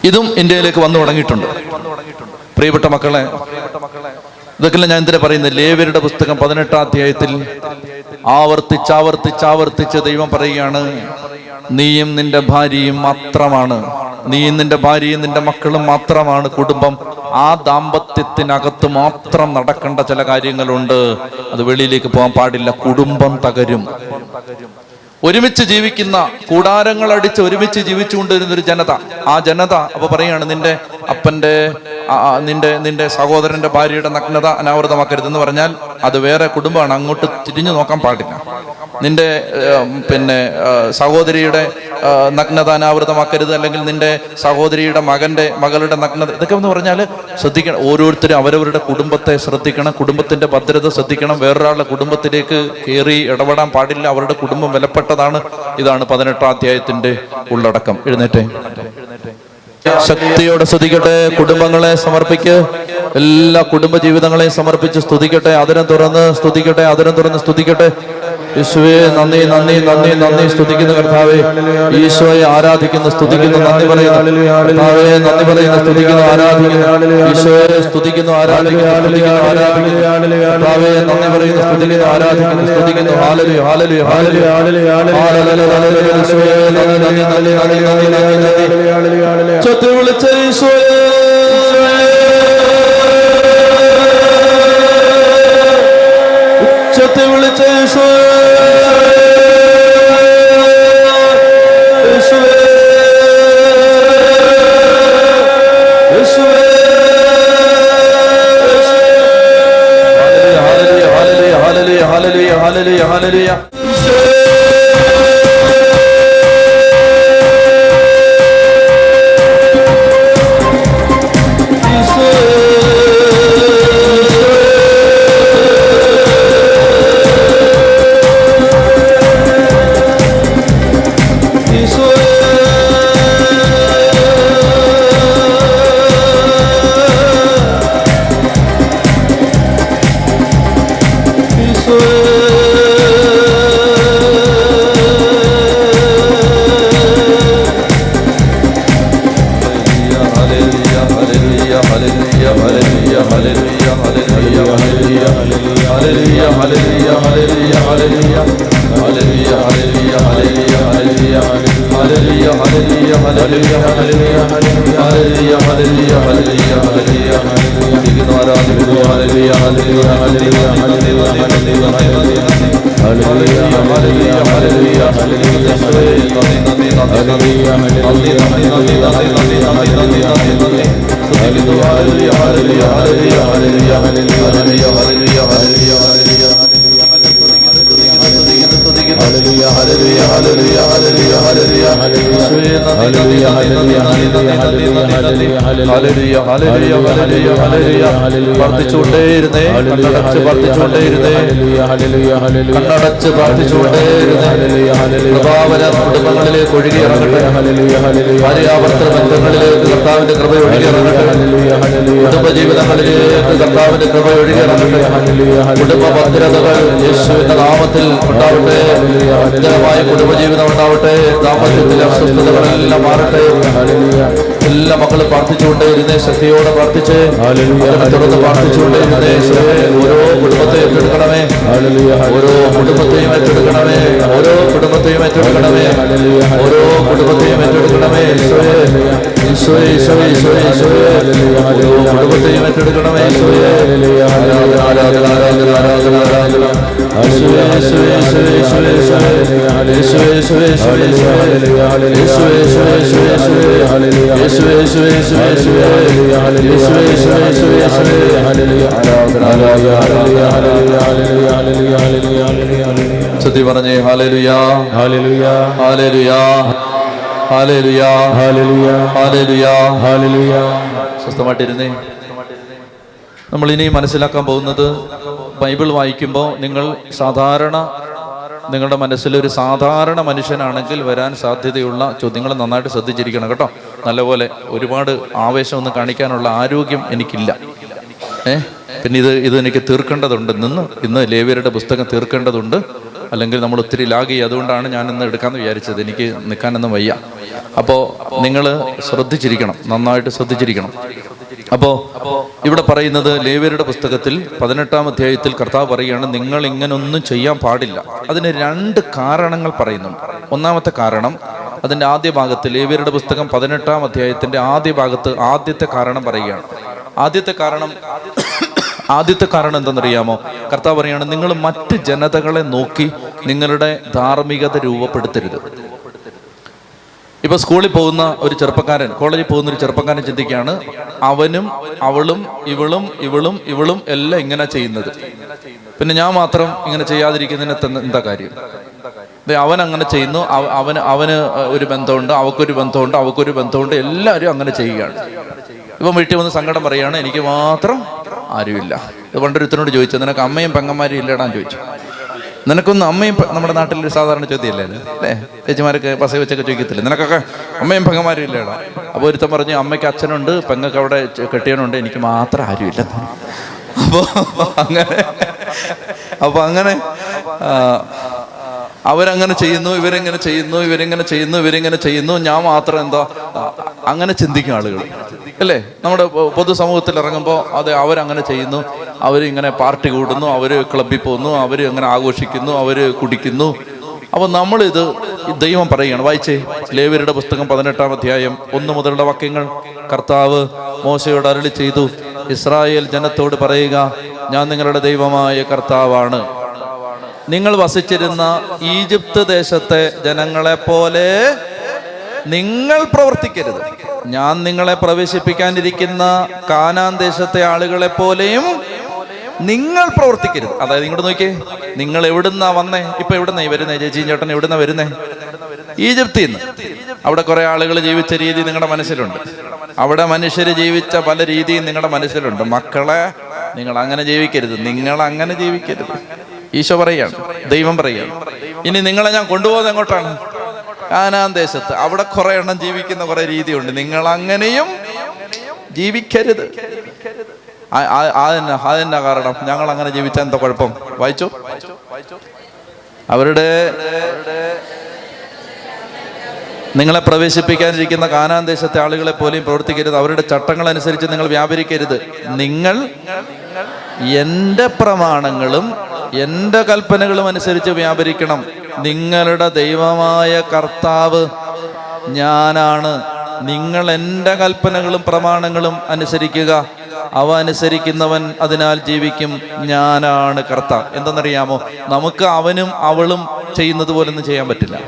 ഇതും ഇന്ത്യയിലേക്ക് വന്നു തുടങ്ങിയിട്ടുണ്ട്. പ്രിയപ്പെട്ട മക്കളെ ഇതൊക്കെ ഞാൻ എന്തിനാ പറയുന്നത്? ലേവരുടെ പുസ്തകം പതിനെട്ടാം അധ്യായത്തിൽ ആവർത്തിച്ച് ആവർത്തിച്ച് ആവർത്തിച്ച് ദൈവം പറയുകയാണ് നീയും നിന്റെ ഭാര്യയും മാത്രമാണ്. നീയും നിന്റെ ഭാര്യയും നിന്റെ മക്കളും മാത്രമാണ് കുടുംബം. ആ ദാമ്പത്യത്തിനകത്ത് മാത്രം നടക്കേണ്ട ചില കാര്യങ്ങളുണ്ട്. അത് വെളിയിലേക്ക് പോകാൻ പാടില്ല. കുടുംബം തകരും. ഒരുമിച്ച് ജീവിക്കുന്ന കൂടാരങ്ങൾ അടിച്ച് ഒരുമിച്ച് ജീവിച്ചുകൊണ്ടിരുന്ന ഒരു ജനത. ആ ജനത അപ്പൊ പറയാണ് നിന്റെ അപ്പന്റെ നിന്റെ നിന്റെ സഹോദരന്റെ ഭാര്യയുടെ നഗ്നത അനാവൃതമാക്കരുതെന്ന് പറഞ്ഞാൽ അത് വേറെ കുടുംബമാണ്. അങ്ങോട്ട് തിരിഞ്ഞു നോക്കാൻ പാടില്ല. നിന്റെ പിന്നെ സഹോദരിയുടെ നഗ്നത അനാവൃതമാക്കരുത് അല്ലെങ്കിൽ നിന്റെ സഹോദരിയുടെ മകന്റെ മകളുടെ നഗ്നത ഇതൊക്കെ എന്ന് പറഞ്ഞാൽ ശ്രദ്ധിക്കണം. ഓരോരുത്തരും അവരവരുടെ കുടുംബത്തെ ശ്രദ്ധിക്കണം. കുടുംബത്തിന്റെ ഭദ്രത ശ്രദ്ധിക്കണം. വേറൊരാളുടെ കുടുംബത്തിലേക്ക് കയറി ഇടപെടാൻ പാടില്ല. അവരുടെ കുടുംബം വിലപ്പെട്ടതാണ്. ഇതാണ് പതിനെട്ടാം അധ്യായത്തിന്റെ ഉള്ളടക്കം. എഴുന്നേറ്റേ. ശക്തിയോടെ സ്തുതിക്കട്ടെ. കുടുംബങ്ങളെ സമർപ്പിക്ക്. എല്ലാ കുടുംബ ജീവിതങ്ങളെയും സമർപ്പിച്ച് സ്തുതിക്കട്ടെ. അതിനെ തുറന്ന് സ്തുതിക്കട്ടെ. അതിനെ തുറന്ന് സ്തുതിക്കട്ടെ. യേശുവേ നന്ദി നന്ദി നന്ദി നന്ദി. സ്തുതിക്കുന്ന കർത്താവേ ഈശോയെ ആരാധിക്കുന്നു സ്തുതിക്കുന്നു നന്ദി പറയുന്നു. കർത്താവേ നന്ദി പറയുന്നു സ്തുതിക്കുന്നു ആരാധിക്കുന്നു. ഈശോയെ സ്തുതിക്കുന്നു ആരാധിക്കുന്നു ആരാധിക്കുന്നു. കർത്താവേ നന്ദി പറയുന്നു സ്തുതിക്കുന്നു ആരാധിക്കുന്നു സ്തുതിക്കുന്നു. ഹാലലു ഹാലലു ഹാലലു ഹാലലു നന്ദി നന്ദി നന്ദി നന്ദി നന്ദി നന്ദി നന്ദി വിളിച്ച ഈശോയെ ഹല്ലേലൂയ ഹല്ലേലൂയ Valeu, valeu. കണ്ണടച്ച് പ്രാർത്ഥിച്ചുകൊണ്ട് കുടുംബങ്ങളിലേക്ക് ഒഴുകി ഇറങ്ങട്ടെ. ഭാര്യാവർത്തന ബന്ധങ്ങളിലേക്ക് കർത്താവിന്റെ കൃപ ഒഴുകി ഇറങ്ങട്ടെ. കുടുംബ ജീവിതങ്ങളിലേക്ക് കർത്താവിന്റെ കൃപ ഒഴുകി ഇറങ്ങട്ടെ. കുടുംബ ഭദ്രതകൾ യേശുവിന്റെ നാമത്തിൽ ഉണ്ടാവട്ടെ. ഭദ്രമായ കുടുംബജീവിതം ഉണ്ടാവട്ടെ. ദാമ്പത്യത്തിലെ അസ്വസ്ഥതകളെല്ലാം മാറട്ടെ. എല്ലാ മക്കളും പ്രാർത്ഥിച്ചുകൊണ്ട് ഇരുന്നേ ശക്തിയോടെ പ്രാർത്ഥിച്ച് തുടർന്ന് പ്രാർത്ഥിച്ചുകൊണ്ടേ ഇരുന്നേ ഓരോ കുടുംബത്തെ ഏറ്റെടുക്കണമേ. ഓരോ കുടുംബത്തെയും ഏറ്റെടുക്കണമേ ഓരോ കുടുംബത്തെയും ഏറ്റെടുക്കണമേ ഓരോ കുടുംബത്തെയും ഏറ്റെടുക്കണമേ ഈശോയെ ഈശോയെ ഈശോയെ ഈശോയെ ഈശോയെ ഓരോ കുടുംബത്തെയും ഏറ്റെടുക്കണമേ ഈശോയെ ആരാധന ആരാധന ആരാധന ആരാധന ആരാധന ചുറ്റി പറഞ്ഞേ hallelujah hallelujah hallelujah hallelujah hallelujah hallelujah hallelujah സ്വസ്ഥമായിട്ടിരുന്നേ. നമ്മൾ ഇനി മനസ്സിലാക്കാൻ പോകുന്നത് ബൈബിൾ വായിക്കുമ്പോൾ നിങ്ങൾ സാധാരണ നിങ്ങളുടെ മനസ്സിലൊരു സാധാരണ മനുഷ്യനാണെങ്കിൽ വരാൻ സാധ്യതയുള്ള ചോദ്യങ്ങൾ നന്നായിട്ട് ശ്രദ്ധിച്ചിരിക്കണം കേട്ടോ. നല്ലപോലെ ഒരുപാട് ആവേശം ആവേശമൊന്നും കാണിക്കാനുള്ള ആരോഗ്യം എനിക്കില്ല. ഏ? പിന്നെ ഇത് ഇത് എനിക്ക് തീർക്കേണ്ടതുണ്ട്. നിന്ന് ഇന്ന് ലേവിയരുടെ പുസ്തകം തീർക്കേണ്ടതുണ്ട്. അല്ലെങ്കിൽ നമ്മൾ ഒത്തിരി ലാഗ് അതുകൊണ്ടാണ് ഞാൻ ഇന്ന് എടുക്കാമെന്ന് വിചാരിച്ചത്. എനിക്ക് നിൽക്കാനൊന്നും വയ്യ. അപ്പോൾ നിങ്ങൾ ശ്രദ്ധിച്ചിരിക്കണം. നന്നായിട്ട് ശ്രദ്ധിച്ചിരിക്കണം. അപ്പോ ഇവിടെ പറയുന്നത് ലേവ്യരുടെ പുസ്തകത്തിൽ പതിനെട്ടാം അധ്യായത്തിൽ കർത്താവ് പറയുകയാണ് നിങ്ങൾ ഇങ്ങനൊന്നും ചെയ്യാൻ പാടില്ല. അതിന് രണ്ട് കാരണങ്ങൾ പറയുന്നുണ്ട്. ഒന്നാമത്തെ കാരണം അതിന്റെ ആദ്യ ഭാഗത്ത് ലേവ്യരുടെ പുസ്തകം പതിനെട്ടാം അധ്യായത്തിന്റെ ആദ്യ ഭാഗത്ത് ആദ്യത്തെ കാരണം പറയുകയാണ്. ആദ്യത്തെ കാരണം ആദ്യത്തെ കാരണം എന്തെന്നറിയാമോ? കർത്താവ് പറയുകയാണ് നിങ്ങൾ മറ്റ് ജനതകളെ നോക്കി നിങ്ങളുടെ ധാർമ്മികത രൂപപ്പെടുത്തരുത്. ഇപ്പൊ സ്കൂളിൽ പോകുന്ന ഒരു ചെറുപ്പക്കാരൻ കോളേജിൽ പോകുന്ന ഒരു ചെറുപ്പക്കാരൻ ചിന്തിക്കുകയാണ് അവനും അവളും ഇവളും ഇവളും ഇവളും എല്ലാം ഇങ്ങനെ ചെയ്യുന്നത്. പിന്നെ ഞാൻ മാത്രം ഇങ്ങനെ ചെയ്യാതിരിക്കുന്നതിന് എന്താ കാര്യം? അവൻ അങ്ങനെ ചെയ്യുന്നു അവ- അവന് അവന് ഒരു ബന്ധമുണ്ട് അവക്കൊരു ബന്ധമുണ്ട് അവക്കൊരു ബന്ധമുണ്ട് എല്ലാവരും അങ്ങനെ ചെയ്യുകയാണ്. ഇപ്പം വീട്ടിൽ വന്ന് സങ്കടം പറയുകയാണ് എനിക്ക് മാത്രം ആരുമില്ല. ഇത് പണ്ടൊരുത്തനോട് ചോദിച്ചു നിനക്ക് അമ്മയും പെങ്ങന്മാരും ഇല്ലടാന്ന് ചോദിച്ചു. നിനക്കൊന്നും അമ്മയും നമ്മുടെ നാട്ടിൽ ഒരു സാധാരണ ചോദ്യമല്ലേ? അല്ലേ? ചേച്ചിമാരൊക്കെ പസ വെച്ചൊക്കെ ചോദിക്കത്തില്ല? നിനക്കൊക്കെ അമ്മയും പെങ്ങന്മാരും ഇല്ലേടാ? അപ്പോൾ ഒരുത്തം പറഞ്ഞു അമ്മയ്ക്ക് അച്ഛനുണ്ട് പെങ്ങൾക്ക് അവിടെ കെട്ടിയനുണ്ട് എനിക്ക് മാത്രം ആരുമില്ല. അപ്പോൾ അങ്ങനെ അപ്പോൾ അങ്ങനെ അവരങ്ങനെ ചെയ്യുന്നു ഇവരെങ്ങനെ ചെയ്യുന്നു ഇവരെങ്ങനെ ചെയ്യുന്നു ഇവരെങ്ങനെ ചെയ്യുന്നു. ഞാൻ മാത്രം എന്താ അങ്ങനെ ചിന്തിക്കും ആളുകൾ. അല്ലേ? നമ്മുടെ പൊതുസമൂഹത്തിൽ ഇറങ്ങുമ്പോൾ അതെ അവരങ്ങനെ ചെയ്യുന്നു. അവരിങ്ങനെ പാർട്ടി കൂടുന്നു അവർ ക്ലബിൽ പോകുന്നു അവർ അങ്ങനെ ആഘോഷിക്കുന്നു അവർ കുടിക്കുന്നു. അപ്പോൾ നമ്മളിത് ദൈവം പറയുകയാണ്. വായിച്ചേ ലേവരുടെ പുസ്തകം പതിനെട്ടാം അധ്യായം ഒന്ന് മുതലുള്ള വാക്യങ്ങൾ. കർത്താവ് മോശയോട് അരളി ചെയ്തു ഇസ്രായേൽ ജനത്തോട് പറയുക ഞാൻ നിങ്ങളുടെ ദൈവമായ കർത്താവാണ്. നിങ്ങൾ വസിച്ചിരുന്ന ഈജിപ്ത് ദേശത്തെ ജനങ്ങളെ പോലെ നിങ്ങൾ പ്രവർത്തിക്കരുത്. ഞാൻ നിങ്ങളെ പ്രവേശിപ്പിക്കാനിരിക്കുന്ന കാനാൻ ദേശത്തെ ആളുകളെ പോലെയും നിങ്ങൾ പ്രവർത്തിക്കരുത്. അതായത് ഇങ്ങോട്ട് നോക്കിയേ. നിങ്ങൾ എവിടുന്നാ വന്നേ? ഇപ്പൊ എവിടുന്നാ വരുന്നേ? ചേച്ചി ചേട്ടൻ എവിടുന്നാ വരുന്നേ? ഈജിപ്തിൽ നിന്ന്. അവിടെ കുറെ ആളുകൾ ജീവിച്ച രീതി നിങ്ങളുടെ മനസ്സിലുണ്ട്. അവിടെ മനുഷ്യർ ജീവിച്ച പല രീതിയും നിങ്ങളുടെ മനസ്സിലുണ്ട്. മക്കളെ നിങ്ങൾ അങ്ങനെ ജീവിക്കരുത്. നിങ്ങൾ അങ്ങനെ ജീവിക്കരുത്. ഈശോ പറയാണ് ദൈവം പറയുക ഇനി നിങ്ങളെ ഞാൻ കൊണ്ടുപോകുന്നത് എങ്ങോട്ടാണ്? കാനാൻ ദേശത്ത്. അവിടെ കുറെ എണ്ണം ജീവിക്കുന്ന കുറെ രീതിയുണ്ട്. നിങ്ങൾ അങ്ങനെയും ജീവിക്കരുത് അതെന്നാ അതെന്നാ കാരണം ഞങ്ങൾ അങ്ങനെ ജീവിച്ച എന്താ കുഴപ്പം? വായിച്ചു? അവരുടെ നിങ്ങളെ പ്രവേശിപ്പിക്കാനിരിക്കുന്ന കാനാൻ ദേശത്തെ ആളുകളെ പോലെയും പ്രവർത്തിക്കരുത്. അവരുടെ ചട്ടങ്ങൾ അനുസരിച്ച് നിങ്ങൾ വ്യാപരിക്കരുത്. നിങ്ങൾ എന്റെ പ്രമാണങ്ങളും എന്റെ കൽപ്പനകളും അനുസരിച്ച് വ്യാപരിക്കണം. നിങ്ങളുടെ ദൈവമായ കർത്താവ് ഞാനാണ്. നിങ്ങൾ എന്റെ കൽപ്പനകളും പ്രമാണങ്ങളും അനുസരിക്കുക. അവ അനുസരിക്കുന്നവൻ അതിനാൽ ജീവിക്കും. ഞാനാണ് കർത്താവ്. എന്തെന്നറിയാമോ? നമുക്ക് അവനും അവളും ചെയ്യുന്നത് പോലൊന്നും ചെയ്യാൻ പറ്റില്ല.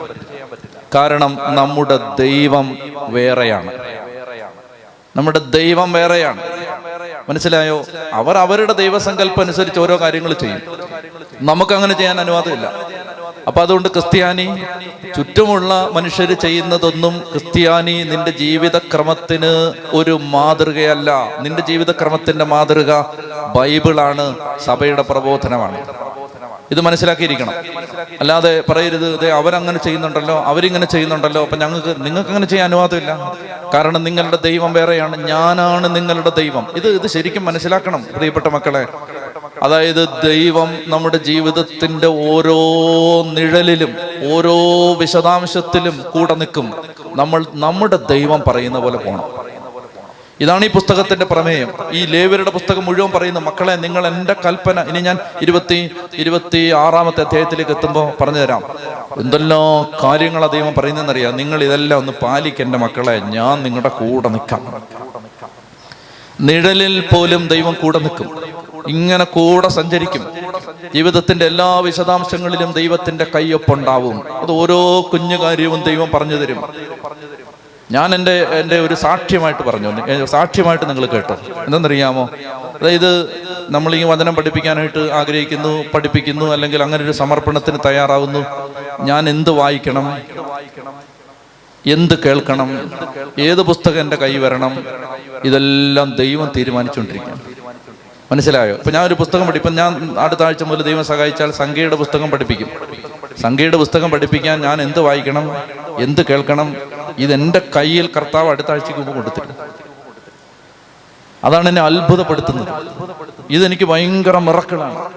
കാരണം നമ്മുടെ ദൈവം വേറെയാണ്. നമ്മുടെ ദൈവം വേറെയാണ്. മനസ്സിലായോ? അവർ അവരുടെ ദൈവസങ്കല്പം അനുസരിച്ച് ഓരോ കാര്യങ്ങൾ ചെയ്യും. നമുക്ക് അങ്ങനെ ചെയ്യാൻ അനുവാദമില്ല. അപ്പൊ അതുകൊണ്ട് ക്രിസ്ത്യാനി ചുറ്റുമുള്ള മനുഷ്യർ ചെയ്യുന്നതൊന്നും ക്രിസ്ത്യാനി നിന്റെ ജീവിതക്രമത്തിന് ഒരു മാതൃകയല്ല. നിന്റെ ജീവിതക്രമത്തിന്റെ മാതൃക ബൈബിളാണ് സഭയുടെ പ്രബോധനമാണ്. ഇത് മനസ്സിലാക്കിയിരിക്കണം. അല്ലാതെ പറയരുത് ദേ അവരങ്ങനെ ചെയ്യുന്നുണ്ടല്ലോ അവരിങ്ങനെ ചെയ്യുന്നുണ്ടല്ലോ അപ്പം ഞങ്ങൾക്ക് നിങ്ങൾക്ക് അങ്ങനെ ചെയ്യാൻ അനുവാദമില്ല. കാരണം നിങ്ങളുടെ ദൈവം വേറെയാണ് ഞാനാണ് നിങ്ങളുടെ ദൈവം. ഇത് ഇത് ശരിക്കും മനസ്സിലാക്കണം പ്രിയപ്പെട്ട മക്കളെ. അതായത് ദൈവം നമ്മുടെ ജീവിതത്തിന്റെ ഓരോ നിഴലിലും ഓരോ വിശദാംശത്തിലും കൂടെ നിൽക്കും. നമ്മൾ നമ്മുടെ ദൈവം പറയുന്ന പോലെ പോകണം ഇതാണ് ഈ പുസ്തകത്തിന്റെ പ്രമേയം. ഈ ലേവരുടെ പുസ്തകം മുഴുവൻ പറയുന്ന മക്കളെ നിങ്ങൾ എന്റെ കൽപ്പന ഇനി ഞാൻ ഇരുപത്തി ഇരുപത്തി ആറാമത്തെ അധ്യായത്തിലേക്ക് എത്തുമ്പോൾ പറഞ്ഞു തരാം. എന്തെല്ലാം കാര്യങ്ങളാ ദൈവം പറയുന്നതെന്നറിയാം. നിങ്ങൾ ഇതെല്ലാം ഒന്ന് പാലിക്കേണ്ട മക്കളെ ഞാൻ നിങ്ങളുടെ കൂടെ നിൽക്കാം. നിഴലിൽ പോലും ദൈവം കൂടെ നിൽക്കും. ഇങ്ങനെ കൂടെ സഞ്ചരിക്കും. ജീവിതത്തിന്റെ എല്ലാ വിശദാംശങ്ങളിലും ദൈവത്തിന്റെ കയ്യൊപ്പുണ്ടാവും. അത് ഓരോ കുഞ്ഞു കാര്യവും ദൈവം പറഞ്ഞു തരും. ഞാൻ എന്റെ എന്റെ ഒരു സാക്ഷ്യമായിട്ട് പറഞ്ഞു. സാക്ഷ്യമായിട്ട് നിങ്ങൾ കേട്ടോ. എന്തെന്നറിയാമോ? അതായത് നമ്മൾ ഈ വചനം പഠിപ്പിക്കാനായിട്ട് ആഗ്രഹിക്കുന്നു പഠിപ്പിക്കുന്നു അല്ലെങ്കിൽ അങ്ങനെ ഒരു സമർപ്പണത്തിന് തയ്യാറാവുന്നു. ഞാൻ എന്ത് വായിക്കണം? എന്ത് കേൾക്കണം? ഏത് പുസ്തകം എന്റെ കൈ വരണം? ഇതെല്ലാം ദൈവം തീരുമാനിച്ചുകൊണ്ടിരിക്കുകയാണ്. മനസ്സിലായോ? ഇപ്പൊ ഞാൻ ഒരു പുസ്തകം പഠിപ്പം ഞാൻ അടുത്ത ആഴ്ച മുതൽ ദൈവം സഹായിച്ചാൽ സംഖ്യയുടെ പുസ്തകം പഠിപ്പിക്കും. സംഖ്യയുടെ പുസ്തകം പഠിപ്പിക്കാൻ ഞാൻ എന്ത് വായിക്കണം? എന്ത് കേൾക്കണം? ഇതെന്റെ കയ്യിൽ കർത്താവ് അടുത്ത ആഴ്ചക്ക് മുമ്പ് കൊടുത്തിട്ടുണ്ട്. അതാണ് എന്നെ അത്ഭുതപ്പെടുത്തുന്നത്. ഇതെനിക്ക് ഭയങ്കര മിറക്കളാണ്.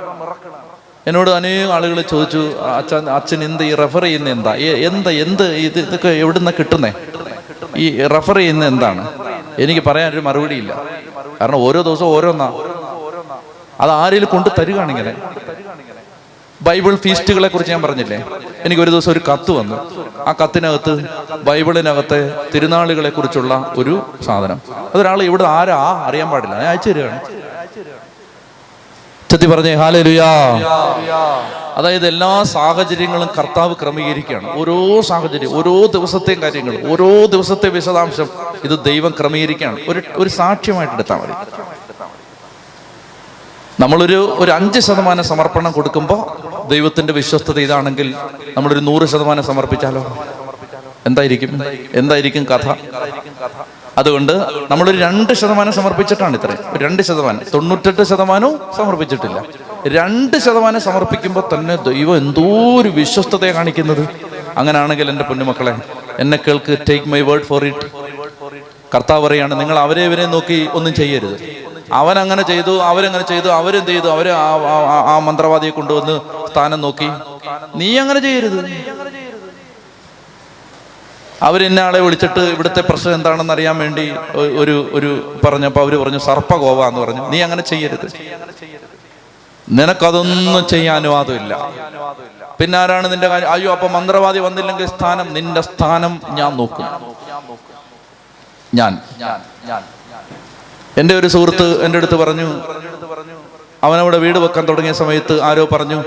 എന്നോട് അനേകം ആളുകൾ ചോദിച്ചു അച്ഛൻ അച്ഛൻ എന്ത് ഈ റെഫർ ചെയ്യുന്ന എന്താ? എന്താ എന്ത് ഇത് ഇതൊക്കെ എവിടുന്ന കിട്ടുന്നേ? ഈ റെഫർ ചെയ്യുന്ന എന്താണ്? എനിക്ക് പറയാൻ പറയാനൊരു മറുപടിയില്ല. കാരണം ഓരോ ദിവസവും ഓരോന്നാ. അത് ആരെങ്കിലും കൊണ്ട് തരികയാണ് ഇങ്ങനെ ബൈബിൾ ഫീസ്റ്റുകളെ കുറിച്ച് ഞാൻ പറഞ്ഞില്ലേ? എനിക്ക് ഒരു ദിവസം ഒരു കത്ത് വന്നു. ആ കത്തിനകത്ത് ബൈബിളിനകത്തെ തിരുനാളുകളെ കുറിച്ചുള്ള ഒരു സാധനം. അതൊരാൾ ഇവിടെ ആരാ? അറിയാൻ പാടില്ല. ഞാൻ അയച്ചു തരികയാണ്. ചെത്തി പറഞ്ഞേ ഹാലലുയാ. അതായത് എല്ലാ സാഹചര്യങ്ങളും കർത്താവ് ക്രമീകരിക്കുകയാണ്. ഓരോ സാഹചര്യം ഓരോ ദിവസത്തെയും കാര്യങ്ങൾ ഓരോ ദിവസത്തെ വിശദാംശം ഇത് ദൈവം ക്രമീകരിക്കുകയാണ്. ഒരു ഒരു സാക്ഷ്യമായിട്ട് എടുത്താൽ മതി. നമ്മളൊരു ഒരു അഞ്ച് ശതമാനം സമർപ്പണം കൊടുക്കുമ്പോൾ ദൈവത്തിന്റെ വിശ്വസ്തത ഇതാണെങ്കിൽ നമ്മളൊരു നൂറ് ശതമാനം സമർപ്പിച്ചാലോ? എന്തായിരിക്കും? എന്തായിരിക്കും കഥ? അതുകൊണ്ട് നമ്മളൊരു രണ്ട് ശതമാനം സമർപ്പിച്ചിട്ടാണ് ഇത്രയും രണ്ട് ശതമാനം. തൊണ്ണൂറ്റെട്ട് ശതമാനവും സമർപ്പിച്ചിട്ടില്ല. രണ്ട് ശതമാനം സമർപ്പിക്കുമ്പോൾ തന്നെ ദൈവം എന്തോ ഒരു വിശ്വസ്തതയെ കാണിക്കുന്നത്. അങ്ങനെയാണെങ്കിൽ എന്റെ പൊന്നുമക്കളെ എന്നെ കേൾക്ക് take my word for it കർത്താവ് പറയാണ് നിങ്ങൾ അവരെ ഇവരെ നോക്കി ഒന്നും ചെയ്യരുത്. അവൻ അങ്ങനെ ചെയ്തു അവരങ്ങനെ ചെയ്തു അവരെന്ത് ചെയ്തു? അവർ ആ- മന്ത്രവാദിയെ കൊണ്ടുവന്ന് സ്ഥാനം നോക്കി. നീ അങ്ങനെ ചെയ്യരുത്. അവരെന്നെ ആളെ വിളിച്ചിട്ട് ഇവിടുത്തെ പ്രശ്നം എന്താണെന്ന് അറിയാൻ വേണ്ടി ഒരു ഒരു പറഞ്ഞപ്പോൾ അവർ പറഞ്ഞു സർപ്പകോവ എന്ന് പറഞ്ഞു. നീ അങ്ങനെ ചെയ്യരുത്. നിനക്കതൊന്നും ചെയ്യാൻ അനുവാദമില്ല. പിന്നെ ആരാണ് നിന്റെ കാര്യം? അയ്യോ അപ്പൊ മന്ത്രവാദി വന്നില്ലെങ്കിൽ സ്ഥാനം നിന്റെ സ്ഥാനം ഞാൻ നോക്കും. ഞാൻ ഞാൻ ഞാൻ. എന്റെ ഒരു സുഹൃത്ത് എന്റെ അടുത്ത് പറഞ്ഞു അവനവിടെ വീട് വെക്കാൻ തുടങ്ങിയ സമയത്ത് ആരോ പറഞ്ഞു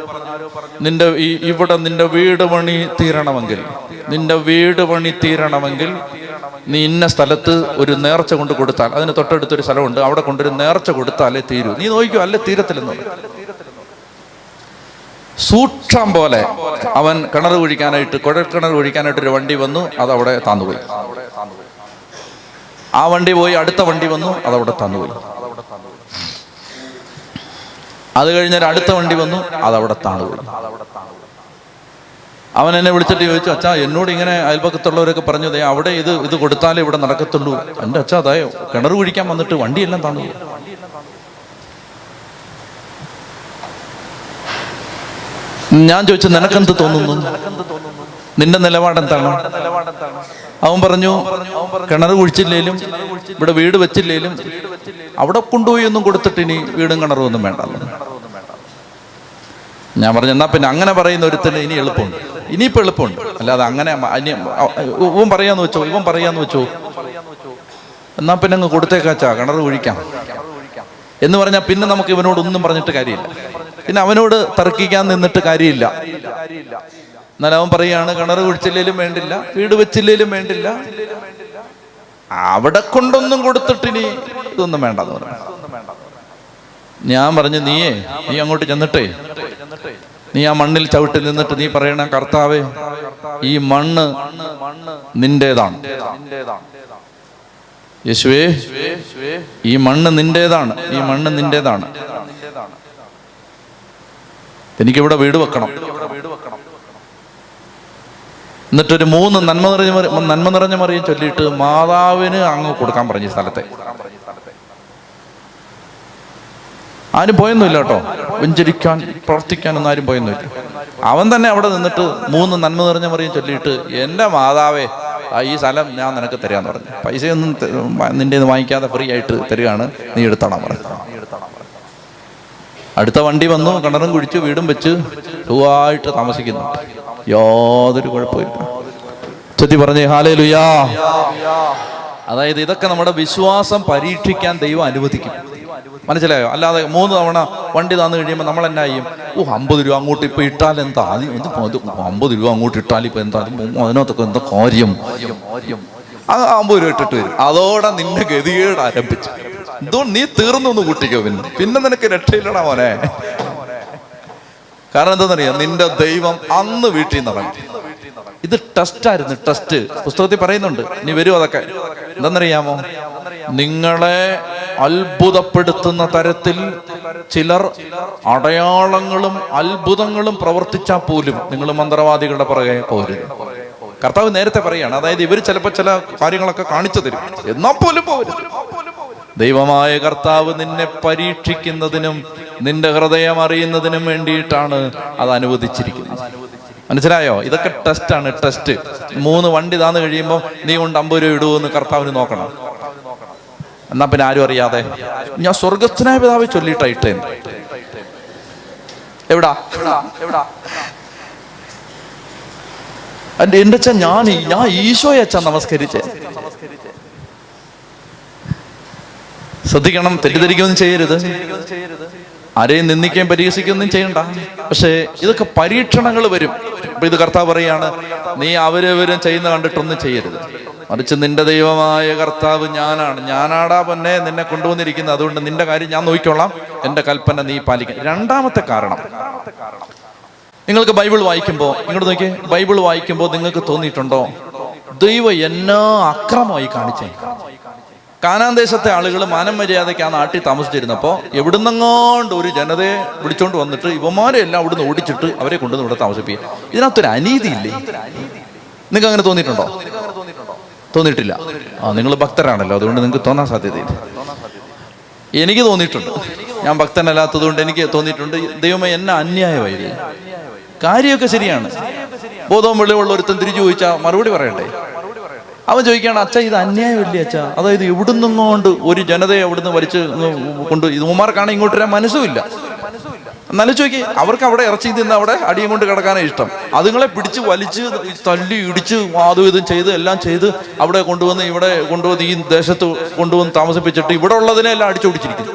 നിന്റെ ഈ ഇവിടെ നിന്റെ വീട് പണി തീരണമെങ്കിൽ നിന്റെ വീട് പണി തീരണമെങ്കിൽ നീ ഇന്ന സ്ഥലത്ത് ഒരു നേർച്ച കൊണ്ട് കൊടുത്താൽ അതിന് തൊട്ടടുത്തൊരു സ്ഥലമുണ്ട് അവിടെ കൊണ്ടൊരു നേർച്ച കൊടുത്താലേ തീരൂ. നീ നോക്കിക്കോ അല്ലേ തീരത്തില്ലെന്ന് സൂക്ഷം പോലെ അവൻ കിണർ കുഴിക്കാനായിട്ട് കുഴൽ കിണർ കുഴിക്കാനായിട്ട് ഒരു വണ്ടി വന്നു അത് അവിടെ താന്നുപോയി. ആ വണ്ടി പോയി അടുത്ത വണ്ടി വന്നു അതവിടെ തന്നുപോയി. അത് കഴിഞ്ഞാൽ അടുത്ത വണ്ടി വന്നു അതവിടെ താണുപോയി അവൻ എന്നെ വിളിച്ചിട്ട് ചോദിച്ചു അച്ഛാ എന്നോട് ഇങ്ങനെ അയൽപക്കത്തുള്ളവരൊക്കെ പറഞ്ഞു ദേ അവിടെ ഇത് ഇത് കൊടുത്താലേ ഇവിടെ നടക്കത്തുള്ളൂ. എന്റെ അച്ഛാ അതായോ കിണർ കുഴിക്കാൻ വന്നിട്ട് വണ്ടിയെല്ലാം താണു ഞാൻ ചോദിച്ചു നിനക്കെന്ത് തോന്നുന്നു? നിന്റെ നിലപാട് എന്താണ് അവൻ പറഞ്ഞു കിണർ കുഴിച്ചില്ലേലും ഇവിടെ വീട് വെച്ചില്ലേലും അവിടെ കൊണ്ടുപോയി ഒന്നും കൊടുത്തിട്ട് ഇനി വീടും കിണറും ഒന്നും വേണ്ട. ഞാൻ പറഞ്ഞു എന്നാ പിന്നെ അങ്ങനെ പറയുന്ന ഒരുത്തിന് ഇനി എളുപ്പമുണ്ട്. ഇനിയിപ്പോ എളുപ്പമുണ്ട്. അല്ലാതെ അങ്ങനെ ഇവൻ പറയാന്ന് വെച്ചോ ഇവൻ പറയാന്ന് വെച്ചോ. എന്നാ പിന്നെ അങ്ങ് കൊടുത്തേക്കാച്ചാ കിണർ കുഴിക്കാം. എന്ന് പറഞ്ഞാൽ പിന്നെ നമുക്ക് ഇവനോട് ഒന്നും പറഞ്ഞിട്ട് കാര്യമില്ല. പിന്നെ അവനോട് തർക്കിക്കാൻ നിന്നിട്ട് കാര്യമില്ല. എന്നാൽ അവൻ പറയാണ് കിണർ കുഴിച്ചില്ലേലും വേണ്ടില്ല വീട് വെച്ചില്ലേലും വേണ്ടില്ല. അവിടെ കൊണ്ടൊന്നും കൊടുത്തിട്ടിനി ഇതൊന്നും വേണ്ടെന്ന് ഞാൻ പറഞ്ഞു നീയേ നീ അങ്ങോട്ട് ചെന്നിട്ടേ. നീ ആ മണ്ണിൽ ചവിട്ടി നിന്നിട്ട് നീ പറയണ കർത്താവേ ഈ മണ്ണ് നിന്റേതാണ്. യേശുവേ ഈ മണ്ണ് നിന്റേതാണ് ഈ മണ്ണ് നിന്റേതാണ്. എനിക്കിവിടെ വീട് വെക്കണം. എന്നിട്ടൊരു മൂന്ന് നന്മ നിറഞ്ഞ നന്മ നിറഞ്ഞ മറിയും ചൊല്ലിയിട്ട് മാതാവിന് അങ്ങ് കൊടുക്കാൻ പറഞ്ഞു സ്ഥലത്തെ. ആരും പോയൊന്നുമില്ല കേട്ടോ. വെഞ്ചരിക്കാൻ പ്രവർത്തിക്കാനൊന്നും ആരും പോയൊന്നുമില്ല. അവൻ തന്നെ അവിടെ നിന്നിട്ട് മൂന്ന് നന്മ നിറഞ്ഞ മറിയും ചൊല്ലിയിട്ട് എന്റെ മാതാവേ ഈ സ്ഥലം ഞാൻ നിനക്ക് തരാന്ന് പറഞ്ഞു. പൈസയൊന്നും ത- നിന്റെ നിന്ന് വാങ്ങിക്കാതെ ഫ്രീ ആയിട്ട് തരികയാണ്. നീ എടുത്തണം പറഞ്ഞു. അടുത്ത വണ്ടി വന്നു കിണറും കുഴിച്ചു വീടും വെച്ച് സുഖമായിട്ട് താമസിക്കുന്നു യാതൊരു കുഴപ്പമില്ല ചെത്തി പറഞ്ഞേ ഹാലേ ലുയാ അതായത് ഇതൊക്കെ നമ്മുടെ വിശ്വാസം പരീക്ഷിക്കാൻ ദൈവം അനുവദിക്കും. മനസ്സിലായോ? അല്ലാതെ മൂന്ന് തവണ വണ്ടി തന്നു കഴിയുമ്പോൾ നമ്മൾ എന്നാ ചെയ്യും? ഓ അമ്പത് രൂപ അങ്ങോട്ട് ഇപ്പൊ ഇട്ടാൽ എന്താ? അമ്പത് രൂപ അങ്ങോട്ട് ഇട്ടാൽ ഇപ്പൊ എന്താ? അത് അതിനകത്തൊക്കെ എന്താ കാര്യം? അത് അമ്പത് രൂപ ഇട്ടിട്ട് വരും. അതോടെ നിന്റെ ഗതികേട് ആരംഭിച്ചു. എന്തുകൊണ്ട് നീ തീർന്നു ഒന്ന് കൂട്ടിക്കോ പിന്നെ. പിന്നെ നിനക്ക് രക്ഷയില്ലടാ മോനെ. കാരണം എന്താണെന്നറിയാം? നിന്റെ ദൈവം അന്ന് വീട്ടിൽ നിന്ന് ഇറങ്ങി ഇത് ടെസ്റ്റ് ആയിരുന്നു ടെസ്റ്റ് പുസ്തകത്തിൽ പറയുന്നുണ്ട്. നീ വരും അതൊക്കെ. എന്താണെന്നറിയാമോ നിങ്ങളെ അത്ഭുതപ്പെടുത്തുന്ന തരത്തിൽ ചിലർ അടയാളങ്ങളും അത്ഭുതങ്ങളും പ്രവർത്തിച്ചാൽ പോലും നിങ്ങൾ മന്ത്രവാദികളുടെ പുറകെ പോരുത്. കർത്താവ് നേരത്തെ പറയാണ് അതായത് ഇവർ ചിലപ്പോൾ ചില കാര്യങ്ങളൊക്കെ കാണിച്ചു തരും. എന്നാൽ പോലും പോരുത് ദൈവമായ കർത്താവ് നിന്നെ പരീക്ഷിക്കുന്നതിനും നിന്റെ ഹൃദയം അറിയുന്നതിനും വേണ്ടിയിട്ടാണ് അത് അനുവദിച്ചിരിക്കുന്നത്. മനസ്സിലായോ? ഇതൊക്കെ ടെസ്റ്റാണ് ടെസ്റ്റ് മൂന്ന് വണ്ടി താന്ന് കഴിയുമ്പോൾ നീ കൊണ്ട് അമ്പത് രൂപ ഇടുമെന്ന് കർത്താവിന് നോക്കണം. എന്നാ പിന്നെ ആരും അറിയാതെ. ഞാൻ സ്വർഗസ്ഥനായ പിതാവ് ചൊല്ലിയിട്ടായിട്ടേ എവിടാ എവിടാ? എന്റെ അച്ഛൻ ഞാൻ ഞാൻ ഈശോയെ അച്ഛൻ നമസ്കരിച്ചേ. ശ്രദ്ധിക്കണം തെറ്റിദ്ധരിക്കുകയൊന്നും ചെയ്യരുത്. ആരെയും നിന്ദിക്കുകയും പരിഹസിക്കുകയൊന്നും ചെയ്യണ്ട. പക്ഷേ ഇതൊക്കെ പരീക്ഷണങ്ങൾ വരും. ഇപ്പൊ ഇത് കർത്താവ് പറയാണ് നീ അവരവരും ചെയ്യുന്ന കണ്ടിട്ടൊന്നും ചെയ്യരുത്. മറിച്ച് നിന്റെ ദൈവമായ കർത്താവ് ഞാനാണ്. ഞാനാടാ പൊന്നെ നിന്നെ കൊണ്ടുവന്നിരിക്കുന്നത്. അതുകൊണ്ട് നിന്റെ കാര്യം ഞാൻ നോക്കിക്കൊള്ളാം എന്റെ കൽപ്പന നീ പാലിക്കണം. രണ്ടാമത്തെ കാരണം. നിങ്ങൾക്ക് ബൈബിൾ വായിക്കുമ്പോൾ ഇങ്ങോട്ട് നോക്കി ബൈബിൾ വായിക്കുമ്പോൾ നിങ്ങൾക്ക് തോന്നിയിട്ടുണ്ടോ? ദൈവം എന്നാ അക്രമമായി കാണിച്ചേ കാനാൻ ദേശത്തെ ആളുകൾ മാനം മര്യാദയ്ക്ക് ആ നാട്ടിൽ താമസിച്ചിരുന്നപ്പോൾ എവിടുന്നെങ്ങാണ്ട് ഒരു ജനതയെ വിളിച്ചോണ്ട് വന്നിട്ട് ഇവന്മാരെ എല്ലാം അവിടുന്ന് ഓടിച്ചിട്ട് അവരെ കൊണ്ടുവന്ന് ഇവിടെ താമസിപ്പിക്കുക. ഇതിനകത്തൊരു അനീതി ഇല്ലേ? നിങ്ങൾക്ക് അങ്ങനെ തോന്നിയിട്ടുണ്ടോ? തോന്നിയിട്ടില്ല. ആ നിങ്ങൾ ഭക്തരാണല്ലോ അതുകൊണ്ട് നിങ്ങൾക്ക് തോന്നാൻ സാധ്യതയില്ല. എനിക്ക് തോന്നിയിട്ടുണ്ട്. ഞാൻ ഭക്തനല്ലാത്തത് കൊണ്ട് എനിക്ക് തോന്നിയിട്ടുണ്ട്. ദൈവമേ എന്നെ അന്യായമായിരുന്നു കാര്യമൊക്കെ ശരിയാണ്. ബോധവും വെളിവുള്ള ഒരുത്തൻ തിരിച്ചു ചോദിച്ചാൽ മറുപടി പറയണ്ടേ? അവൻ ചോദിക്കുകയാണ് അച്ഛ ഇത് അന്യായമല്ലേ അച്ഛ? അതായത് എവിടുന്നും കൊണ്ട് ഒരു ജനതയെ അവിടുന്ന് വലിച്ച് കൊണ്ട് ഇതുമാർക്കാണ് ഇങ്ങോട്ട് വരാൻ മനസ്സുമില്ല. എന്നാലും ചോദിക്കി അവർക്ക് അവിടെ ഇറച്ചി തിന്ന് അവിടെ അടിയും കൊണ്ട് കിടക്കാനാണ് ഇഷ്ടം. അതുങ്ങളെ പിടിച്ച് വലിച്ച് തല്ലി ഇടിച്ച് അതും ഇതും ചെയ്ത് എല്ലാം ചെയ്ത് അവിടെ കൊണ്ടുവന്ന് ഇവിടെ കൊണ്ടുവന്ന് ഈ ദേശത്ത് കൊണ്ടുവന്ന് താമസിപ്പിച്ചിട്ട് ഇവിടെ ഉള്ളതിനെ എല്ലാം അടിച്ചോടിച്ചിരിക്കുന്നു.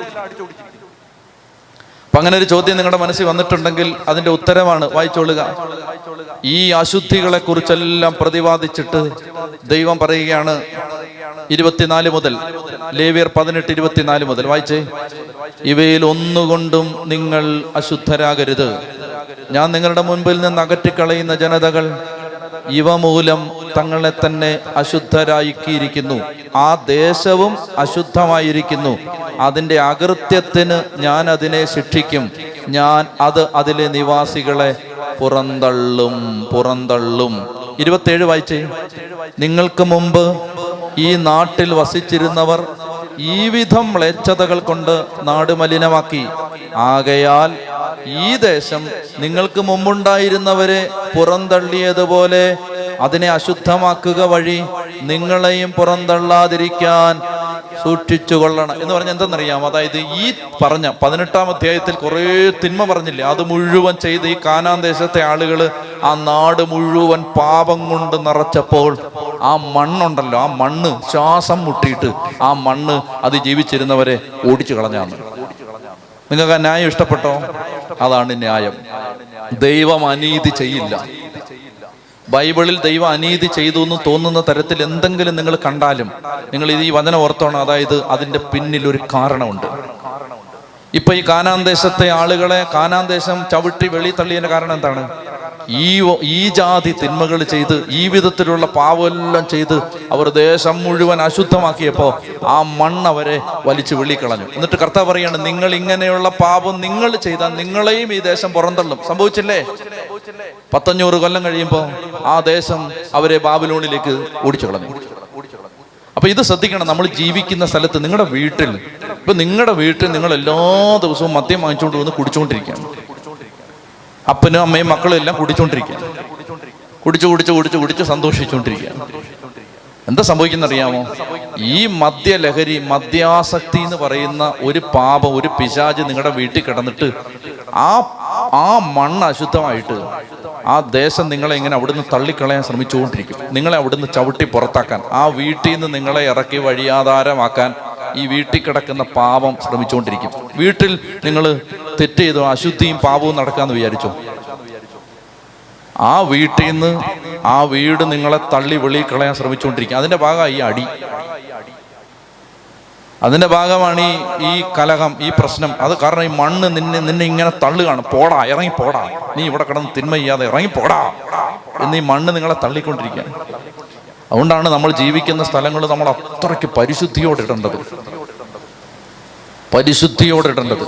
അപ്പൊ അങ്ങനെ ഒരു ചോദ്യം നിങ്ങളുടെ മനസ്സിൽ വന്നിട്ടുണ്ടെങ്കിൽ അതിന്റെ ഉത്തരമാണ് വായിച്ചോളുക ഈ അശുദ്ധികളെ കുറിച്ചെല്ലാം പ്രതിപാദിച്ചിട്ട് ദൈവം പറയുകയാണ് ഇരുപത്തിനാല് മുതൽ ലേവിയർ പതിനെട്ട് ഇരുപത്തിനാല് മുതൽ. വായിച്ചേ. ഇവയിൽ ഒന്നുകൊണ്ടും നിങ്ങൾ അശുദ്ധരാകരുത്. ഞാൻ നിങ്ങളുടെ മുൻപിൽ നിന്ന് അകറ്റിക്കളയുന്ന ജനതകൾ ഇവ മൂലം തങ്ങളെ തന്നെ അശുദ്ധരാക്കിയിരിക്കുന്നു. ആ ദേശവും അശുദ്ധമായിരിക്കുന്നു. അതിന്റെ അകൃത്യത്തിന് ഞാൻ അതിനെ ശിക്ഷിക്കും. ഞാൻ അത് അതിലെ നിവാസികളെ പുറന്തള്ളും പുറന്തള്ളും. ഇരുപത്തേഴ് വായിച്ചേ. നിങ്ങൾക്ക് മുമ്പ് ഈ നാട്ടിൽ വസിച്ചിരുന്നവർ ഈ വിധം മ്ലേച്ഛതകൾ കൊണ്ട് നാട് മലിനമാക്കി. ആകയാൽ ഈ ദേശം നിങ്ങൾക്ക് മുമ്പുണ്ടായിരുന്നവരെ പുറന്തള്ളിയതുപോലെ അതിനെ അശുദ്ധമാക്കുക വഴി നിങ്ങളെയും പുറന്തള്ളാതിരിക്കാൻ സൂക്ഷിച്ചു കൊള്ളണം എന്ന് പറഞ്ഞാൽ എന്തെന്നറിയാം അതായത് ഈ പറഞ്ഞ പതിനെട്ടാം അധ്യായത്തിൽ കുറേ തിന്മ പറഞ്ഞില്ലേ? അത് മുഴുവൻ ചെയ്ത് ഈ കാനാൻ ദേശത്തെ ആളുകൾ ആ നാട് മുഴുവൻ പാപം കൊണ്ട് നിറച്ചപ്പോൾ ആ മണ്ണുണ്ടല്ലോ ആ മണ്ണ് ശ്വാസം മുട്ടിയിട്ട് ആ മണ്ണ് അത് ജീവിച്ചിരുന്നവരെ ഓടിച്ചു കളഞ്ഞാന്ന് നിങ്ങൾക്ക് ആ ന്യായം ഇഷ്ടപ്പെട്ടോ? അതാണ് ന്യായം. ദൈവം അനീതി ചെയ്യില്ല. ബൈബിളിൽ ദൈവം അനീതി ചെയ്തു എന്ന് തോന്നുന്ന തരത്തിൽ എന്തെങ്കിലും നിങ്ങൾ കണ്ടാലും നിങ്ങൾ ഇത് ഈ വചനം ഓർത്തോണം. അതായത് അതിന്റെ പിന്നിൽ ഒരു കാരണമുണ്ട്. ഇപ്പൊ ഈ കാനാൻ ദേശത്തെ ആളുകളെ കാനാന്തേശം ചവിട്ടി വെളി തള്ളിയതിന്റെ കാരണം എന്താണ്? ഈ ഈ ജാതി തിന്മകൾ ചെയ്ത് ഈ വിധത്തിലുള്ള പാവമെല്ലാം ചെയ്ത് അവർ ദേശം മുഴുവൻ അശുദ്ധമാക്കിയപ്പോൾ ആ മണ്ണ് അവരെ വലിച്ചു വിളിക്കളഞ്ഞു എന്നിട്ട് കർത്താവ് പറയാണ് നിങ്ങൾ ഇങ്ങനെയുള്ള പാപം നിങ്ങൾ ചെയ്താൽ നിങ്ങളെയും ഈ ദേശം പുറന്തള്ളും. സംഭവിച്ചില്ലേ? പത്തഞ്ഞൂറ് കൊല്ലം കഴിയുമ്പോൾ ആ ദേശം അവരെ ബാബിലോണിലേക്ക് ഓടിച്ചു കളഞ്ഞു അപ്പൊ ഇത് ശ്രദ്ധിക്കണം നമ്മൾ ജീവിക്കുന്ന സ്ഥലത്ത് നിങ്ങളുടെ വീട്ടിൽ ഇപ്പൊ നിങ്ങളുടെ വീട്ടിൽ നിങ്ങൾ എല്ലാ ദിവസവും മദ്യം വാങ്ങിച്ചുകൊണ്ട് വന്ന് കുടിച്ചുകൊണ്ടിരിക്കുകയാണ്. അപ്പനും അമ്മയും മക്കളും എല്ലാം കുടിച്ചോണ്ടിരിക്കുക കുടിച്ചു കുടിച്ചു കുടിച്ചു കുടിച്ച് സന്തോഷിച്ചുകൊണ്ടിരിക്കുക എന്താ അറിയാമോ ഈ മദ്യലഹരി മദ്യാസക്തി എന്ന് പറയുന്ന ഒരു പാപം ഒരു പിശാജ് നിങ്ങളുടെ വീട്ടിൽ കിടന്നിട്ട് ആ ആ മണ്ണ് അശുദ്ധമായിട്ട് ആ ദേശം നിങ്ങളെ ഇങ്ങനെ അവിടുന്ന് തള്ളിക്കളയാൻ ശ്രമിച്ചുകൊണ്ടിരിക്കും. നിങ്ങളെ അവിടുന്ന് ചവിട്ടി പുറത്താക്കാൻ ആ വീട്ടിൽ നിന്ന് നിങ്ങളെ ഇറക്കി വഴിയാധാരമാക്കാൻ ഈ വീട്ടിൽ കിടക്കുന്ന പാപം ശ്രമിച്ചുകൊണ്ടിരിക്കും. വീട്ടിൽ നിങ്ങൾ തെറ്റ് ചെയ്തോ അശുദ്ധിയും പാപവും നടക്കാന്ന് വിചാരിച്ചോ? ആ വീട്ടിൽ നിന്ന് ആ വീട് നിങ്ങളെ തള്ളി വെളിയിൽ കളയാൻ ശ്രമിച്ചുകൊണ്ടിരിക്കും. അതിന്റെ ഭാഗമാണ് ഈ അടി. അതിന്റെ ഭാഗമാണ് ഈ ഈ കലഹം ഈ പ്രശ്നം. അത് കാരണം ഈ മണ്ണ് നിന്നെ നിന്നെ ഇങ്ങനെ തള്ളുകയാണ്. പോടാ ഇറങ്ങി പോടാ. നീ ഇവിടെ കിടന്ന് തിന്മ ചെയ്യാതെ ഇറങ്ങി പോടാ. എന്ന് ഈ മണ്ണ് നിങ്ങളെ തള്ളിക്കൊണ്ടിരിക്കുകയാണ്. അതുകൊണ്ടാണ് നമ്മൾ ജീവിക്കുന്ന സ്ഥലങ്ങൾ നമ്മൾ അത്രയ്ക്ക് പരിശുദ്ധിയോടെ ഇടേണ്ടത് പരിശുദ്ധിയോടെ ഇടേണ്ടത്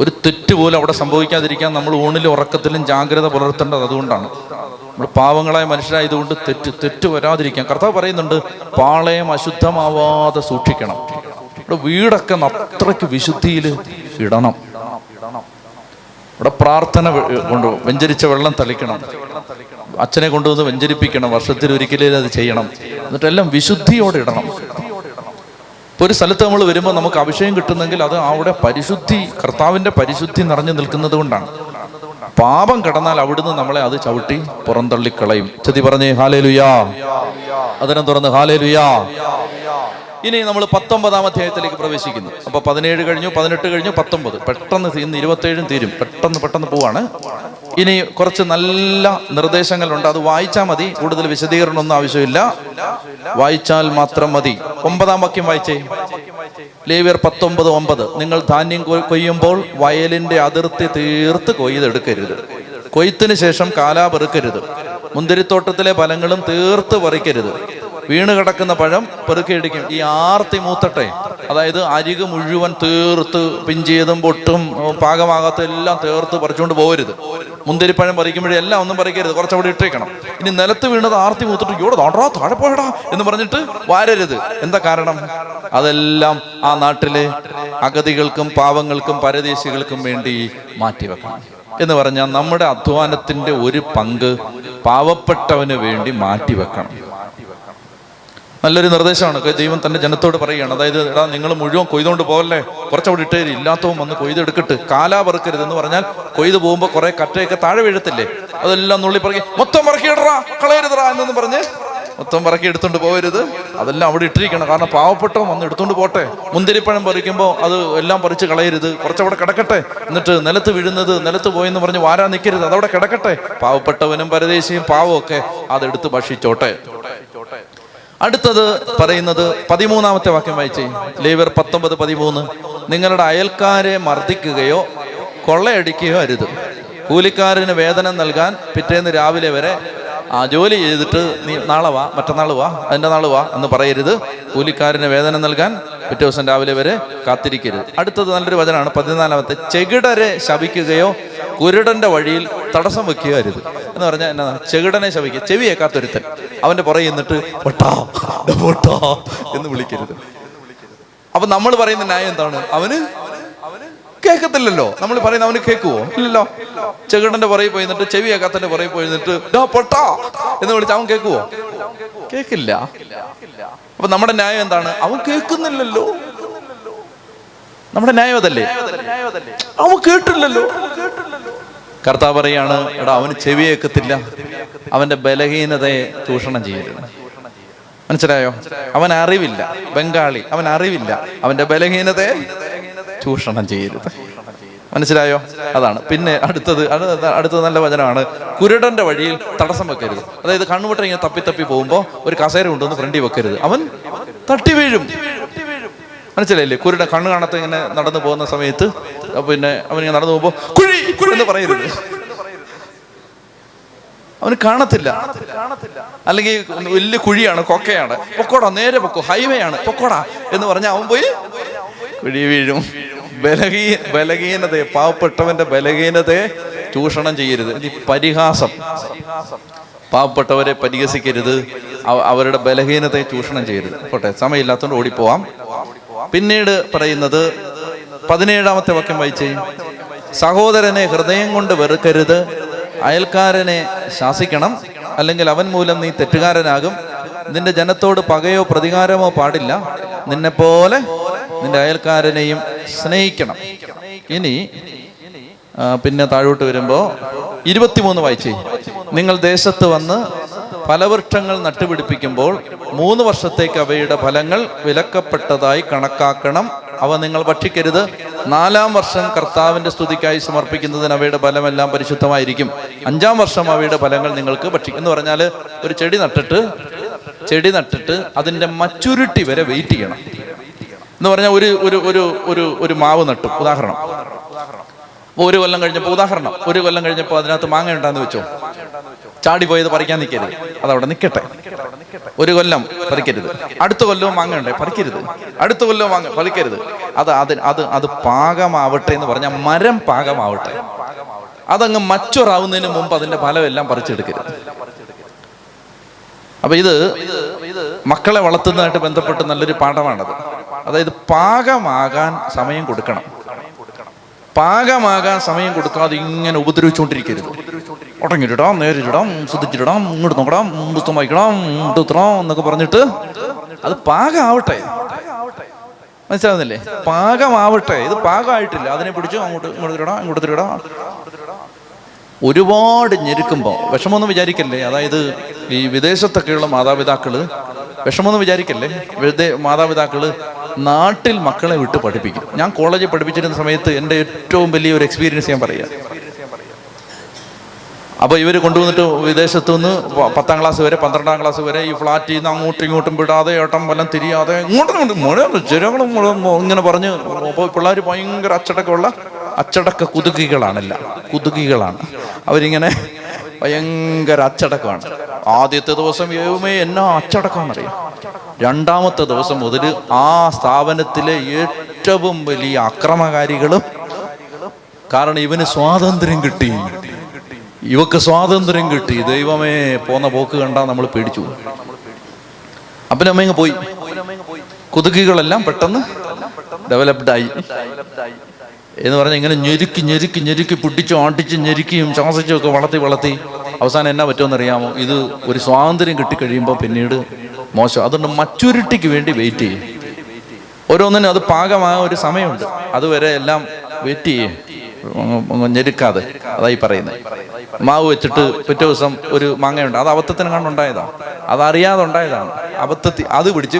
ഒരു തെറ്റ് പോലും അവിടെ സംഭവിക്കാതിരിക്കാൻ നമ്മൾ ഊണിലും ഉറക്കത്തിലും ജാഗ്രത പുലർത്തേണ്ടത് അതുകൊണ്ടാണ്. നമ്മൾ പാവങ്ങളായ മനുഷ്യരായതുകൊണ്ട് തെറ്റ് തെറ്റ് വരാതിരിക്കാൻ. കർത്താവ് പറയുന്നുണ്ട് പാളയം അശുദ്ധമാവാതെ സൂക്ഷിക്കണം. ഇവിടെ വീടൊക്കെ അത്രയ്ക്ക് വിശുദ്ധിയിൽ ഇടണം. ഇവിടെ പ്രാർത്ഥന കൊണ്ട് വെഞ്ചരിച്ച വെള്ളം തളിക്കണം. അച്ഛനെ കൊണ്ടുവന്ന് വെഞ്ചരിപ്പിക്കണം വർഷത്തിൽ ഒരിക്കലേ അത് ചെയ്യണം. എന്നിട്ടെല്ലാം വിശുദ്ധിയോടെ ഇടണം. ഇപ്പൊ ഒരു സ്ഥലത്ത് നമ്മൾ വരുമ്പോൾ നമുക്ക് അഭിഷേകം കിട്ടുന്നെങ്കിൽ അത് അവിടെ പരിശുദ്ധി കർത്താവിന്റെ പരിശുദ്ധി നിറഞ്ഞു നിൽക്കുന്നത് കൊണ്ടാണ്. പാപം കടന്നാൽ അവിടുന്ന് നമ്മളെ അത് ചവിട്ടി പുറന്തള്ളിക്കളയും. ചെതി പറഞ്ഞേ ഹാലേ ലുയാ അതിനെ തുറന്ന് ഹാലേ ലുയാ ഇനി നമ്മൾ പത്തൊമ്പതാം അധ്യായത്തിലേക്ക് പ്രവേശിക്കുന്നു. അപ്പൊ പതിനേഴ് കഴിഞ്ഞു പതിനെട്ട് കഴിഞ്ഞു പത്തൊമ്പത്. പെട്ടെന്ന് ഇന്ന് ഇരുപത്തേഴും തീരും. പെട്ടെന്ന് പെട്ടെന്ന് പോവാണ്. ഇനി കുറച്ച് നല്ല നിർദ്ദേശങ്ങളുണ്ട്. അത് വായിച്ചാൽ മതി. കൂടുതൽ വിശദീകരണമൊന്നും ആവശ്യമില്ല. വായിച്ചാൽ മാത്രം മതി. ഒമ്പതാം വാക്യം വായിച്ചേ. ലേവിയർ പത്തൊമ്പത് ഒമ്പത്. നിങ്ങൾ ധാന്യം കൊയ്യുമ്പോൾ വയലിന്റെ അതിർത്തി തീർത്ത് കൊയ്തെടുക്കരുത്. കൊയ്ത്തിന് ശേഷം കാലാ പെറുക്കരുത്. മുന്തിരിത്തോട്ടത്തിലെ ഫലങ്ങളും തീർത്ത് പറിക്കരുത്. വീണ് കിടക്കുന്ന പഴം പെറുക്കിയടിക്കും ഈ ആർത്തി മൂത്തട്ടെ അതായത് അരിക് മുഴുവൻ തീർത്ത് പിഞ്ചിയതും പൊട്ടും പാകമാകാത്ത എല്ലാം തീർത്ത് പറിച്ചുകൊണ്ട് പോകരുത് മുന്തിരിപ്പഴം പറിക്കുമ്പോഴേ എല്ലാം ഒന്നും പറിക്കരുത് കുറച്ചവിടെ ഇട്ടേക്കണം. ഇനി നിലത്ത് വീണത് ആർത്തി മൂത്തിട്ട് ഇവിടെ താണ്ടാ താഴെ പോയടാ എന്ന് പറഞ്ഞിട്ട് വാരരുത്. എന്താ കാരണം? അതെല്ലാം ആ നാട്ടിലെ അഗതികൾക്കും പാവങ്ങൾക്കും പരദേശികൾക്കും വേണ്ടി മാറ്റിവെക്കണം. എന്ന് പറഞ്ഞാൽ നമ്മുടെ അധ്വാനത്തിന്റെ ഒരു പങ്ക് പാവപ്പെട്ടവന് വേണ്ടി മാറ്റിവെക്കണം. നല്ലൊരു നിർദ്ദേശമാണ്. ദൈവം തന്റെ ജനത്തോട് പറയുകയാണ്. അതായത് എടാ നിങ്ങൾ മുഴുവൻ കൊയ്തുകൊണ്ട് പോകല്ലേ? കുറച്ചവിടെ ഇട്ടേര്. ഇല്ലാത്തവും വന്ന് കൊയ്തെടുക്കട്ട്. കാലാ പറക്കരുത് എന്ന് പറഞ്ഞാൽ കൊയ്ത് പോകുമ്പോൾ കുറെ കറ്റയൊക്കെ താഴെ വീഴത്തില്ലേ? അതെല്ലാം നുള്ളി പറക്കി മൊത്തം പറക്കിയിടറാ കളയരുതറാ എന്നൊന്നും പറഞ്ഞ് മൊത്തം പറക്കി എടുത്തുകൊണ്ട് പോകരുത് അതെല്ലാം അവിടെ ഇട്ടിരിക്കണം. കാരണം പാവപ്പെട്ടവൻ വന്ന് എടുത്തുകൊണ്ട് പോട്ടെ. മുന്തിരിപ്പഴം പറിക്കുമ്പോൾ അത് എല്ലാം പറിച്ച് കളയരുത്. കുറച്ചവിടെ കിടക്കട്ടെ. എന്നിട്ട് നിലത്ത് വീഴുന്നത് നിലത്ത് പോയെന്ന് പറഞ്ഞ് വാരാൻ നിൽക്കരുത് അതവിടെ കിടക്കട്ടെ. പാവപ്പെട്ടവനും പരദേശിയും പാവമൊക്കെ അതെടുത്ത് ഭക്ഷിച്ചോട്ടെ. അടുത്തത് പറയുന്നത് പതിമൂന്നാമത്തെ വാക്യം വായിച്ചേ. ലേവർ പത്തൊമ്പത് പതിമൂന്ന്. നിങ്ങളുടെ അയൽക്കാരെ മർദ്ദിക്കുകയോ കൊള്ളയടിക്കുകയോ അരുത്. കൂലിക്കാരന് വേതനം നൽകാൻ പിറ്റേന്ന് രാവിലെ വരെ ആ ജോലി ചെയ്തിട്ട് നീ നാളെ വാ മറ്റന്നാൾ വാ അതിന്റെ നാൾ വാ എന്ന് പറയരുത്. കൂലിക്കാരന് വേതനം നൽകാൻ പിറ്റേ ദിവസം രാവിലെ വരെ കാത്തിരിക്കരുത്. അടുത്തത് നല്ലൊരു വചനമാണ്. പതിനാലാമത്തെ ചെകിടരെ ശപിക്കുകയോ കുരുടന്റെ വഴിയിൽ തടസ്സം വെക്കുകയോ അരുത്. എന്ന് പറഞ്ഞാൽ എന്നാ ചെകിടനെ ശപിക്കുക. ചെവി കേൾക്കാത്തൊരുത്തൻ അവന്റെ പുറകെ നിന്നിട്ട് എന്ന് വിളിക്കരുത്. അപ്പൊ നമ്മൾ പറയുന്ന ന്യായം എന്താണ്? അവന് കേൾക്കത്തില്ലല്ലോ. നമ്മൾ പറയുന്ന അവന് കേൾക്കുവോ? ഇല്ലല്ലോ. ചെകിടന്റെ പുറകെ പോയി നിന്നിട്ട് ചെവി കേൾക്കാത്തന്റെ പുറകെ പോയി നിന്നിട്ട് പൊട്ടാ എന്ന് വിളിച്ച് അവൻ കേൾക്കുവോ? കേൾക്കില്ല. അപ്പൊ നമ്മുടെ ന്യായം എന്താണ്? അവൻ കേൾക്കുന്നില്ലല്ലോ. നമ്മുടെ ന്യായം അതല്ലേ? അവൻ കേട്ടില്ലല്ലോ. കർത്താവ് പറയാണ് എടാ അവന് ചെവി കേൾക്കത്തില്ല അവന്റെ ബലഹീനതയെ ചൂഷണം ചെയ്യരുത്. മനസ്സിലായോ? അവൻ അറിവില്ല. ബംഗാളി. അവൻ അറിവില്ല. അവന്റെ ബലഹീനതയെ ചൂഷണം ചെയ്യരുത്. മനസ്സിലായോ? അതാണ്. പിന്നെ അടുത്തത് അടുത്ത അടുത്തത് നല്ല വചനമാണ്. കുരുടന്റെ വഴിയിൽ തടസ്സം വെക്കരുത്. അതായത് കണ്ണുമുട്ട ഇങ്ങനെ തപ്പി തപ്പി പോകുമ്പോൾ ഒരു കസേര കൊണ്ടുവന്ന് ഫ്രണ്ടി വെക്കരുത്. അവൻ തട്ടി വീഴും. മനസ്സിലായില്ലേ? കുരുടെ കണ്ണ് കാണാത്ത ഇങ്ങനെ നടന്നു പോകുന്ന സമയത്ത് പിന്നെ അവൻ ഇങ്ങനെ നടന്നു പോകുമ്പോൾ കുഴി കുഴി എന്ന് പറയരുത്. അവന് കാണത്തില്ല. അല്ലെങ്കിൽ വലിയ കുഴിയാണ് കൊക്കയാണ്. പൊക്കോടാ നേരെ പൊക്കോ ഹൈവേ ആണ് പൊക്കോടാ എന്ന് പറഞ്ഞാൽ അവൻ പോയി കുഴി വീഴും. ബലഹീ ബലഹീനതയെ പാവപ്പെട്ടവന്റെ ബലഹീനതയെ ചൂഷണം ചെയ്യരുത്. പരിഹാസം. പാവപ്പെട്ടവരെ പരിഹസിക്കരുത്. അവരുടെ ബലഹീനതയെ ചൂഷണം ചെയ്യരുത്. പോട്ടെ സമയമില്ലാത്തതുകൊണ്ട് ഓടിപ്പോവാം. പിന്നീട് പറയുന്നത് പതിനേഴാമത്തെ വാക്യം വായിച്ചേ. സഹോദരനെ ഹൃദയം കൊണ്ട് വെറുക്കരുത്. അയൽക്കാരനെ ശാസിക്കണം. അല്ലെങ്കിൽ അവൻ മൂലം നീ തെറ്റുകാരനാകും. നിന്റെ ജനത്തോട് പകയോ പ്രതികാരമോ പാടില്ല. നിന്നെപ്പോലെ നിന്റെ അയൽക്കാരനെയും സ്നേഹിക്കണം. ഇനി പിന്നെ താഴോട്ട് വരുമ്പോ ഇരുപത്തിമൂന്ന് വായിച്ചേ. നിങ്ങൾ ദേശത്ത് വന്ന് ഫലവൃക്ഷങ്ങൾ നട്ടുപിടിപ്പിക്കുമ്പോൾ മൂന്ന് വർഷത്തേക്ക് അവയുടെ ഫലങ്ങൾ വിലക്കപ്പെട്ടതായി കണക്കാക്കണം. അവ നിങ്ങൾ ഭക്ഷിക്കരുത്. നാലാം വർഷം കർത്താവിന്റെ സ്തുതിക്കായി സമർപ്പിക്കുന്നതിന് അവയുടെ ഫലമെല്ലാം പരിശുദ്ധമായിരിക്കും. അഞ്ചാം വർഷം അവയുടെ ഫലങ്ങൾ നിങ്ങൾക്ക് ഭക്ഷിക്കും. എന്ന് പറഞ്ഞാൽ ഒരു ചെടി നട്ടിട്ട് ചെടി നട്ടിട്ട് അതിന്റെ മച്ചുരുട്ടി വരെ വെയിറ്റ് ചെയ്യണം. എന്ന് പറഞ്ഞാൽ ഒരു ഒരു ഒരു ഒരു ഒരു മാവ് നട്ടു. ഉദാഹരണം. അപ്പൊ ഒരു കൊല്ലം കഴിഞ്ഞപ്പോൾ ഉദാഹരണം. ഒരു കൊല്ലം കഴിഞ്ഞപ്പോൾ അതിനകത്ത് മാങ്ങ ഉണ്ടാന്ന് വെച്ചോ? ചാടി പോയത് പറിക്കാൻ നിൽക്കരുത് അതവിടെ നിൽക്കട്ടെ ഒരു കൊല്ലം പറിക്കരുത്. അടുത്ത കൊല്ലവും മാങ്ങ ഉണ്ടേ? പറിക്കരുത്. അടുത്ത കൊല്ലവും മാങ്ങ പറിക്കരുത്. അത് അത് അത് അത് പാകമാവട്ടെ എന്ന് പറഞ്ഞാൽ മരം പാകമാവട്ടെ. അതങ്ങ് മച്ചുറാവുന്നതിന് മുമ്പ് അതിന്റെ ഫലമെല്ലാം പറിച്ചെടുക്കരുത്. അപ്പൊ ഇത് മക്കളെ വളർത്തുന്നതായിട്ട് ബന്ധപ്പെട്ട് നല്ലൊരു പാഠമാണത്. അതായത് പാകമാകാൻ സമയം കൊടുക്കണം. പാകമാകാൻ സമയം കൊടുക്കാതെ ഇങ്ങനെ ഉപദ്രവിച്ചുകൊണ്ടിരിക്കരുത്. ഉടങ്ങിട്ടിടാം നേരിടാം ശ്രദ്ധിച്ചിടാം ഇങ്ങോട്ട് നോക്കടാം പുസ്തകം വായിക്കണം ഇങ്ങോട്ട് എന്നൊക്കെ പറഞ്ഞിട്ട് അത് പാകമാവട്ടെ. മനസ്സിലാവുന്നില്ലേ? പാകമാവട്ടെ. ഇത് പാകമായിട്ടില്ല. അതിനെ പിടിച്ചു അങ്ങോട്ട് ഇങ്ങോട്ട് തിരിടാം ഇങ്ങോട്ട് തിരിടാം ഒരുപാട് ഞെരുക്കുമ്പോൾ വിഷമമൊന്നും വിചാരിക്കല്ലേ? അതായത് ഈ വിദേശത്തൊക്കെയുള്ള മാതാപിതാക്കൾ വിഷമമൊന്നും വിചാരിക്കല്ലേ? വെറുതെ മാതാപിതാക്കൾ നാട്ടിൽ മക്കളെ വിട്ട് പഠിപ്പിക്കും. ഞാൻ കോളേജിൽ പഠിപ്പിച്ചിരുന്ന സമയത്ത് എന്റെ ഏറ്റവും വലിയ ഒരു എക്സ്പീരിയൻസ് ഞാൻ പറയാം. അപ്പോൾ ഇവർ കൊണ്ടുവന്നിട്ട് വിദേശത്തു നിന്ന് പത്താം ക്ലാസ് വരെ പന്ത്രണ്ടാം ക്ലാസ് വരെ ഈ ഫ്ലാറ്റിൽ നിന്ന് അങ്ങോട്ടും ഇങ്ങോട്ടും വിടാതെ ഏട്ടം വല്ലം തിരിയാതെ ഇങ്ങോട്ടും ഇങ്ങോട്ടും മുഴ മുഴുവൻ ഇങ്ങനെ പറഞ്ഞ് അപ്പോൾ പിള്ളേർ ഭയങ്കര അച്ചടക്കമുള്ള അച്ചടക്ക കുതുകികളാണല്ല. കുതുകികളാണ്. അവരിങ്ങനെ ഭയങ്കര അച്ചടക്കമാണ്. ആദ്യത്തെ ദിവസം ഏവുമേ എന്നാ അച്ചടക്കമെന്നറിയാം രണ്ടാമത്തെ ദിവസം മുതൽ ആ സ്ഥാപനത്തിലെ ഏറ്റവും വലിയ അക്രമകാരികളും കാരണം ഇവന് സ്വാതന്ത്ര്യം കിട്ടി. ഇവക്ക് സ്വാതന്ത്ര്യം കിട്ടി. ദൈവമേ പോന്ന പോക്ക് കണ്ടാ നമ്മൾ പേടിച്ചു. അപ്പനമ്മയങ്ങ് പോയി. കുതുകികളെല്ലാം പെട്ടെന്ന് ഡെവലപ്ഡ് ആയി എന്ന് പറഞ്ഞാൽ ഇങ്ങനെ ഞെരുക്കി ഞെരുക്കി ഞെരുക്കി പിടിച്ചും ആട്ടിച്ചും ഞെരുക്കിയും ശ്വാസിച്ചും ഒക്കെ വളർത്തി വളർത്തി. അവസാനം എന്നാ പറ്റുമെന്ന് അറിയാമോ ഇത് ഒരു സ്വാതന്ത്ര്യം കിട്ടിക്കഴിയുമ്പോൾ പിന്നീട് മോശം. അതുകൊണ്ട് മച്യൂരിറ്റിക്ക് വേണ്ടി വെയിറ്റ് ചെയ്യും. ഓരോന്നിനും അത് പാകമായ ഒരു സമയമുണ്ട്. അതുവരെ എല്ലാം വെയിറ്റ് ചെയ്യും. ഞെരുക്കാതെ. അതായി പറയുന്നത്. മാവ് വെച്ചിട്ട് പിറ്റേ ദിവസം ഒരു മാങ്ങയുണ്ട്. അത് അബദ്ധത്തിന് കണ്ടുണ്ടായതാണ് അതറിയാതെ ഉണ്ടായതാണ്. അബദ്ധത്തിൽ അത് പിടിച്ച്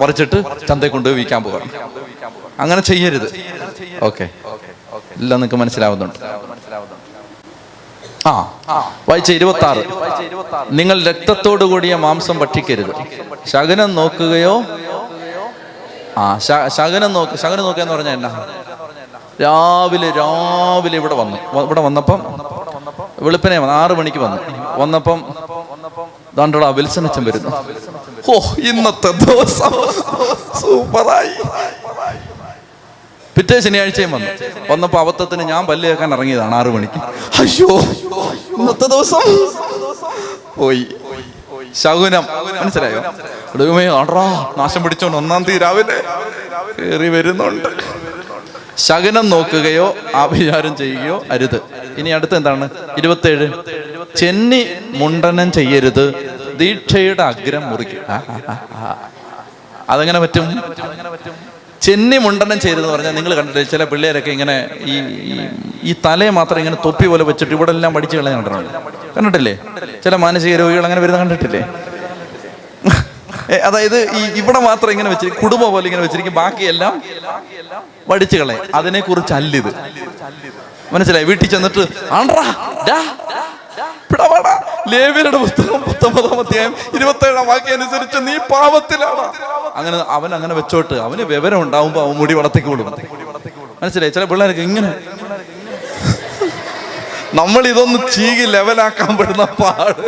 പറിച്ചിട്ട് ചന്തയിൽ കൊണ്ടുപോയി വിൽക്കാൻ പോകണം അങ്ങനെ ചെയ്യരുത്. ഓക്കെ എല്ലാം നിങ്ങൾക്ക് മനസ്സിലാവുന്നുണ്ട്. ആ വായിച്ച ഇരുപത്തി ആറ് നിങ്ങൾ രക്തത്തോടു കൂടിയ മാംസം ഭക്ഷിക്കരുത്. ശകനം നോക്കുകയോ ആ ശകനം നോക്ക് ശകനം നോക്കുക എന്ന് പറഞ്ഞാൽ എന്നാ? രാവിലെ രാവിലെ ഇവിടെ വന്നു. ഇവിടെ വന്നപ്പം വെളുപ്പിനെ വന്നു ആറു മണിക്ക് വന്നു. വന്നപ്പം ദാണ്ടുള്ള വിൽസനച്ചൻ വരുന്നു. ഓ ഇന്നത്തെ ദിവസം സൂപ്പറായി. പിറ്റേ ശനിയാഴ്ചയും വന്നു. വന്നപ്പോ അബദ്ധത്തിന് ഞാൻ പല്ല് കേൾക്കാൻ ഇറങ്ങിയതാണ് ആറു മണിക്ക്. അയ്യോ ഇന്നത്തെ ദിവസം. പോയി. ശകുനം. മനസ്സിലായോ? നാശം പിടിച്ചോണ്ട് ഒന്നാം തീയതി രാവിലെ കയറി വരുന്നുണ്ട്. ശകനം നോക്കുകയോ ആഭിചാരം ചെയ്യുകയോ അരുത്. ഇനി അടുത്ത എന്താണ്? ഇരുപത്തേഴ്. ചെന്നി മുണ്ടനം ചെയ്യരുത്. ദീക്ഷയുടെ അഗ്രം മുറിക്കും. അതെങ്ങനെ പറ്റും? ചെന്നി മുണ്ടനം ചെയ്തെന്ന് പറഞ്ഞാൽ നിങ്ങൾ കണ്ടിട്ട് ചില പിള്ളേരൊക്കെ ഇങ്ങനെ ഈ ഈ- തലയെ മാത്രം ഇങ്ങനെ തൊപ്പി പോലെ വെച്ചിട്ട് ഇവിടെ എല്ലാം പഠിച്ചു കളയാൻ കണ്ടിട്ടുണ്ട്. കണ്ടിട്ടില്ലേ? ചില മാനസിക രോഗികൾ അങ്ങനെ വരുന്ന കണ്ടിട്ടില്ലേ? (laughs) അതായത് ഈ ഇവിടെ മാത്രം ഇങ്ങനെ വെച്ചിരിക്കും കുടുംബം പോലെ ഇങ്ങനെ വെച്ചിരിക്കും ബാക്കിയെല്ലാം വടിച്ചു കളയും അതിനെ കുറിച്ച് അല്ലിത് മനസ്സിലായി? വീട്ടിൽ ചെന്നിട്ട് ആണ്ട്രാ, ലേവിയരുടെ പുസ്തകം പത്തൊമ്പതാം അധ്യായം ഇരുപത്തേഴാം വാക്യം അനുസരിച്ച് നീ പാപത്തിലാണ്. അങ്ങനെ അവൻ അങ്ങനെ വെച്ചോട്ട്. അവന് വിവരം ഉണ്ടാവുമ്പോ അവൻ മുടി വളർത്തിക്കോളും മനസ്സിലായി? ചില പിള്ളേർക്ക് ഇങ്ങനെ. നമ്മൾ ഇതൊന്ന് ചീകി ലെവലാക്കാൻ പെടുന്ന പാട്.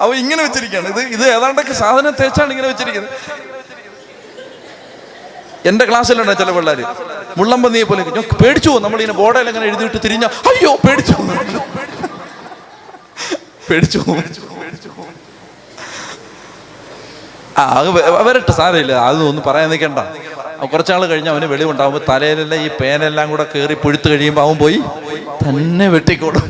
അവ ഇങ്ങനെ വെച്ചിരിക്കുകയാണ്. ഇത് ഇത് ഏതാണ്ടൊക്കെ സാധനം തേച്ചാണ് ഇങ്ങനെ വെച്ചിരിക്കുന്നത്. എന്റെ ക്ലാസ്സിലുണ്ട് ചില പിള്ളേര്. മുള്ളമ്പന്നിയെ പോലെ. പേടിച്ചു ഇങ്ങനെ ബോർഡിൽ അങ്ങനെ എഴുതിയിട്ട് തിരിഞ്ഞ അയ്യോ പേടിച്ചു. പേടിച്ചു. ആ അത് വരട്ടെ സാരമില്ല. അതൊന്നും പറയാൻ നിൽക്കണ്ട. കുറച്ചാൾ കഴിഞ്ഞ് അവന് വെളിവുണ്ടാവുമ്പോൾ തലയിലെല്ലാം ഈ പേനെല്ലാം കൂടെ കയറി പുഴുത്ത് കഴിയുമ്പോൾ അവൻ പോയി തന്നെ വെട്ടിക്കോടും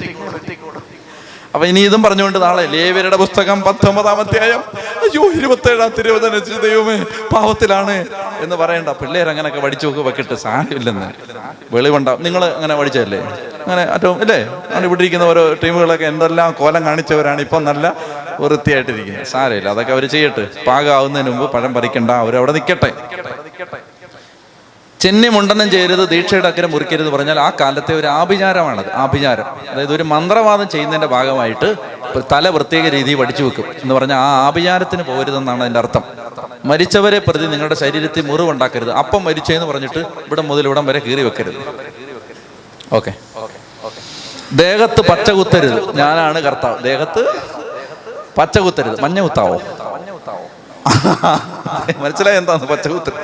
അപ്പൊ ഇനി ഇതും പറഞ്ഞുകൊണ്ട് നാളെ ലേവരുടെ പുസ്തകം പത്തൊമ്പതാം അധ്യായം. അയ്യോ ഇരുപത്തേഴാം തിരുവനന്തപുരം ദൈവമേ പാവത്തിലാണ് എന്ന് പറയണ്ട. പിള്ളേർ അങ്ങനെയൊക്കെ പഠിച്ചു നോക്ക് വെക്കിട്ട് സാരമില്ലെന്ന്. വെളിവുണ്ടാവും നിങ്ങൾ അങ്ങനെ വടിച്ചല്ലേ അങ്ങനെ ഏറ്റവും അല്ലേ ഇവിടെ ഇരിക്കുന്ന ഓരോ ടീമുകളൊക്കെ എന്തെല്ലാം കോലം കാണിച്ചവരാണ് ഇപ്പം നല്ല വൃത്തിയായിട്ടിരിക്കുന്നത്. സാരമില്ല അതൊക്കെ അവർ ചെയ്യട്ടെ. പാകാവുന്നതിന് മുമ്പ് പഴം പറിക്കണ്ട അവരവിടെ നിൽക്കട്ടെ ചെന്നി മുണ്ടനം ചെയ്യരുത് ദീക്ഷയുടെ അക്കരെ മുറിക്കരുത് പറഞ്ഞാൽ ആ കാലത്തെ ഒരു ആഭിചാരമാണത്. ആഭിചാരം. അതായത് ഒരു മന്ത്രവാദം ചെയ്യുന്നതിന്റെ ഭാഗമായിട്ട് തല പ്രത്യേക രീതിയിൽ പഠിച്ചു വെക്കും എന്ന് പറഞ്ഞാൽ ആ ആഭിചാരത്തിന് പോകരുതെന്നാണ് അതിന്റെ അർത്ഥം. മരിച്ചവരെ പ്രതി നിങ്ങളുടെ ശരീരത്തിൽ മുറിവുണ്ടാക്കരുത്. അപ്പം മരിച്ചെന്ന് പറഞ്ഞിട്ട് ഇവിടെ മുതൽ ഇവിടം വരെ കീറി വെക്കരുത്. ഓക്കെ. ദേഹത്ത് പച്ച കുത്തരുത്. ഞാനാണ് കർത്താവ്. ദേഹത്ത് പച്ച കുത്തരുത്. മഞ്ഞ കുത്താവോ? മനസ്സിലായി എന്താന്ന്? പച്ച കുത്തരുത്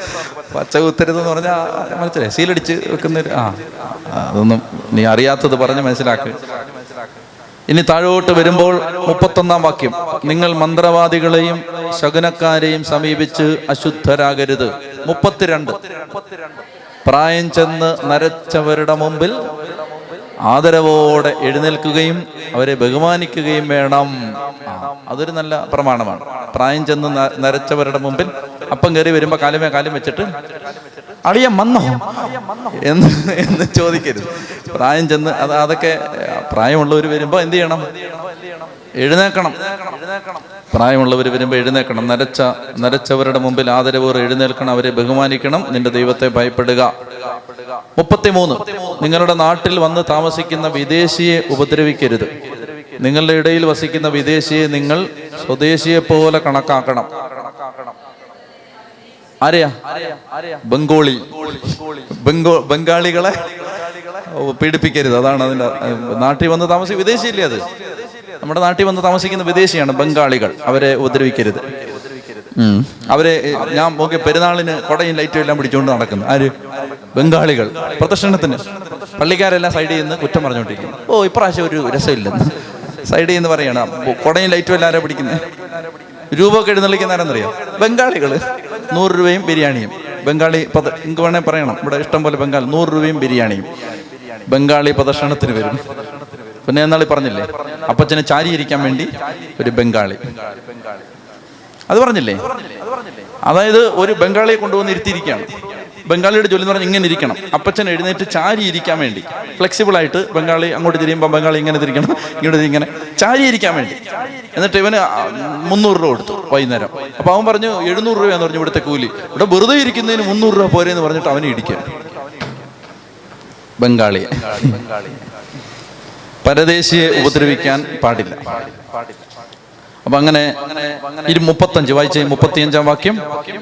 പച്ച കുത്തരുത് എന്ന് പറഞ്ഞാൽ മനസ്സിലായി. സീലടിച്ച് വെക്കുന്ന ആ, അതൊന്നും നീ അറിയാത്തത് പറഞ്ഞ് മനസ്സിലാക്കുക ഇനി താഴോട്ട് വരുമ്പോൾ മുപ്പത്തൊന്നാം വാക്യം. നിങ്ങൾ മന്ത്രവാദികളെയും ശകുനക്കാരെയും സമീപിച്ച് അശുദ്ധരാകരുത്. മുപ്പത്തിരണ്ട്. പ്രായം ചെന്ന് നരച്ചവരുടെ മുമ്പിൽ ആദരവോടെ എഴുന്നേൽക്കുകയും അവരെ ബഹുമാനിക്കുകയും വേണം. അതൊരു നല്ല പ്രമാണമാണ്. പ്രായം ചെന്ന് നരച്ചവരുടെ മുമ്പിൽ അപ്പം കയറി വരുമ്പോൾ കാലമേ കാലം വെച്ചിട്ട് അളിയ വന്നോ? എന്ന് (laughs) എന്ന് ചോദിക്കരുത്. പ്രായം ചെന്ന് അത് അതൊക്കെ പ്രായമുള്ളവർ വരുമ്പോൾ എന്ത് ചെയ്യണം? എഴുന്നേക്കണം പ്രായമുള്ളവർ വരുമ്പോൾ എഴുന്നേക്കണം നരച്ച നരച്ചവരുടെ മുമ്പിൽ ആദരവോർ എഴുന്നേൽക്കണം. അവരെ ബഹുമാനിക്കണം. നിന്റെ ദൈവത്തെ ഭയപ്പെടുക. മുപ്പത്തിമൂന്ന്. നിങ്ങളുടെ നാട്ടിൽ വന്ന് താമസിക്കുന്ന വിദേശിയെ ഉപദ്രവിക്കരുത്. നിങ്ങളുടെ ഇടയിൽ വസിക്കുന്ന വിദേശിയെ നിങ്ങൾ സ്വദേശിയെ പോലെ കണക്കാക്കണം. ആരെയാ? ബംഗോളി. ബംഗോ ബംഗാളികളെ പീഡിപ്പിക്കരുത്. അതാണ് അതിന്റെ നാട്ടിൽ വന്ന് താമസിക്കുന്ന വിദേശിയില്ലേ അത്? നമ്മുടെ നാട്ടിൽ വന്ന് താമസിക്കുന്ന വിദേശിയാണ് ബംഗാളികൾ. അവരെ ഉപദ്രവിക്കരുത്. അവരെ ഞാൻ നോക്കിയ പെരുന്നാളിന് കൊടയും ലൈറ്റും എല്ലാം പിടിച്ചുകൊണ്ട് നടക്കുന്നു. ആര്? ബംഗാളികൾ. പ്രദർശനത്തിന്. പള്ളിക്കാരെല്ലാം സൈഡിൽ നിന്ന് കുറ്റം പറഞ്ഞുകൊണ്ടിരിക്കും ഓ ഇപ്രാവശ്യം ഒരു രസമില്ലെന്ന് സൈഡിൽ നിന്ന് പറയണം കൊടയും ലൈറ്റും എല്ലാം ആരാ പിടിക്കുന്നത് രൂപമൊക്കെ എഴുന്നള്ളിക്കുന്ന ആരെന്നറിയാം? ബംഗാളികൾ നൂറ് രൂപയും ബിരിയാണിയും. ബംഗാളി പദ നിങ്ങൾക്ക് വേണേൽ പറയണം. ഇവിടെ ഇഷ്ടം പോലെ ബംഗാൾ. നൂറ് രൂപയും ബിരിയാണിയും. ബംഗാളി പ്രദർശനത്തിന് വരും. പിന്നെ എന്നാളി പറഞ്ഞില്ലേ? അപ്പച്ചനെ ചാരിയിരിക്കാൻ വേണ്ടി ഒരു ബംഗാളി. അത് പറഞ്ഞില്ലേ? അതായത് ഒരു ബംഗാളിയെ കൊണ്ടുവന്ന് ഇരുത്തിയിരിക്കുകയാണ്. ബംഗാളിയുടെ ജോലി എന്ന് പറഞ്ഞാൽ ഇങ്ങനെ ഇരിക്കണം. അപ്പച്ചൻ എഴുന്നേറ്റ് ചാരി ഇരിക്കാൻ വേണ്ടി. ഫ്ലെക്സിബിൾ ആയിട്ട് ബംഗാളി അങ്ങോട്ട് തിരിയുമ്പോൾ ബംഗാളി ഇങ്ങനെ തിരിക്കണം ഇങ്ങോട്ട് ഇങ്ങനെ ചാരി ഇരിക്കാൻ വേണ്ടി. എന്നിട്ട് ഇവന് മുന്നൂറ് രൂപ കൊടുത്തു വൈകുന്നേരം. അപ്പൊ അവൻ പറഞ്ഞു എഴുന്നൂറ് രൂപയെന്ന് പറഞ്ഞു ഇവിടുത്തെ കൂലി. ഇവിടെ വെറുതെ ഇരിക്കുന്നതിന് മുന്നൂറ് രൂപ പോരെ എന്ന് പറഞ്ഞിട്ട് അവനെ ഇടിക്കുക. ബംഗാളി പരദേശിയെ ഉപദ്രവിക്കാൻ പാടില്ല. അപ്പൊ അങ്ങനെ ഇരു മുപ്പത്തഞ്ച് വായിച്ച മുപ്പത്തിയഞ്ചാം വാക്യം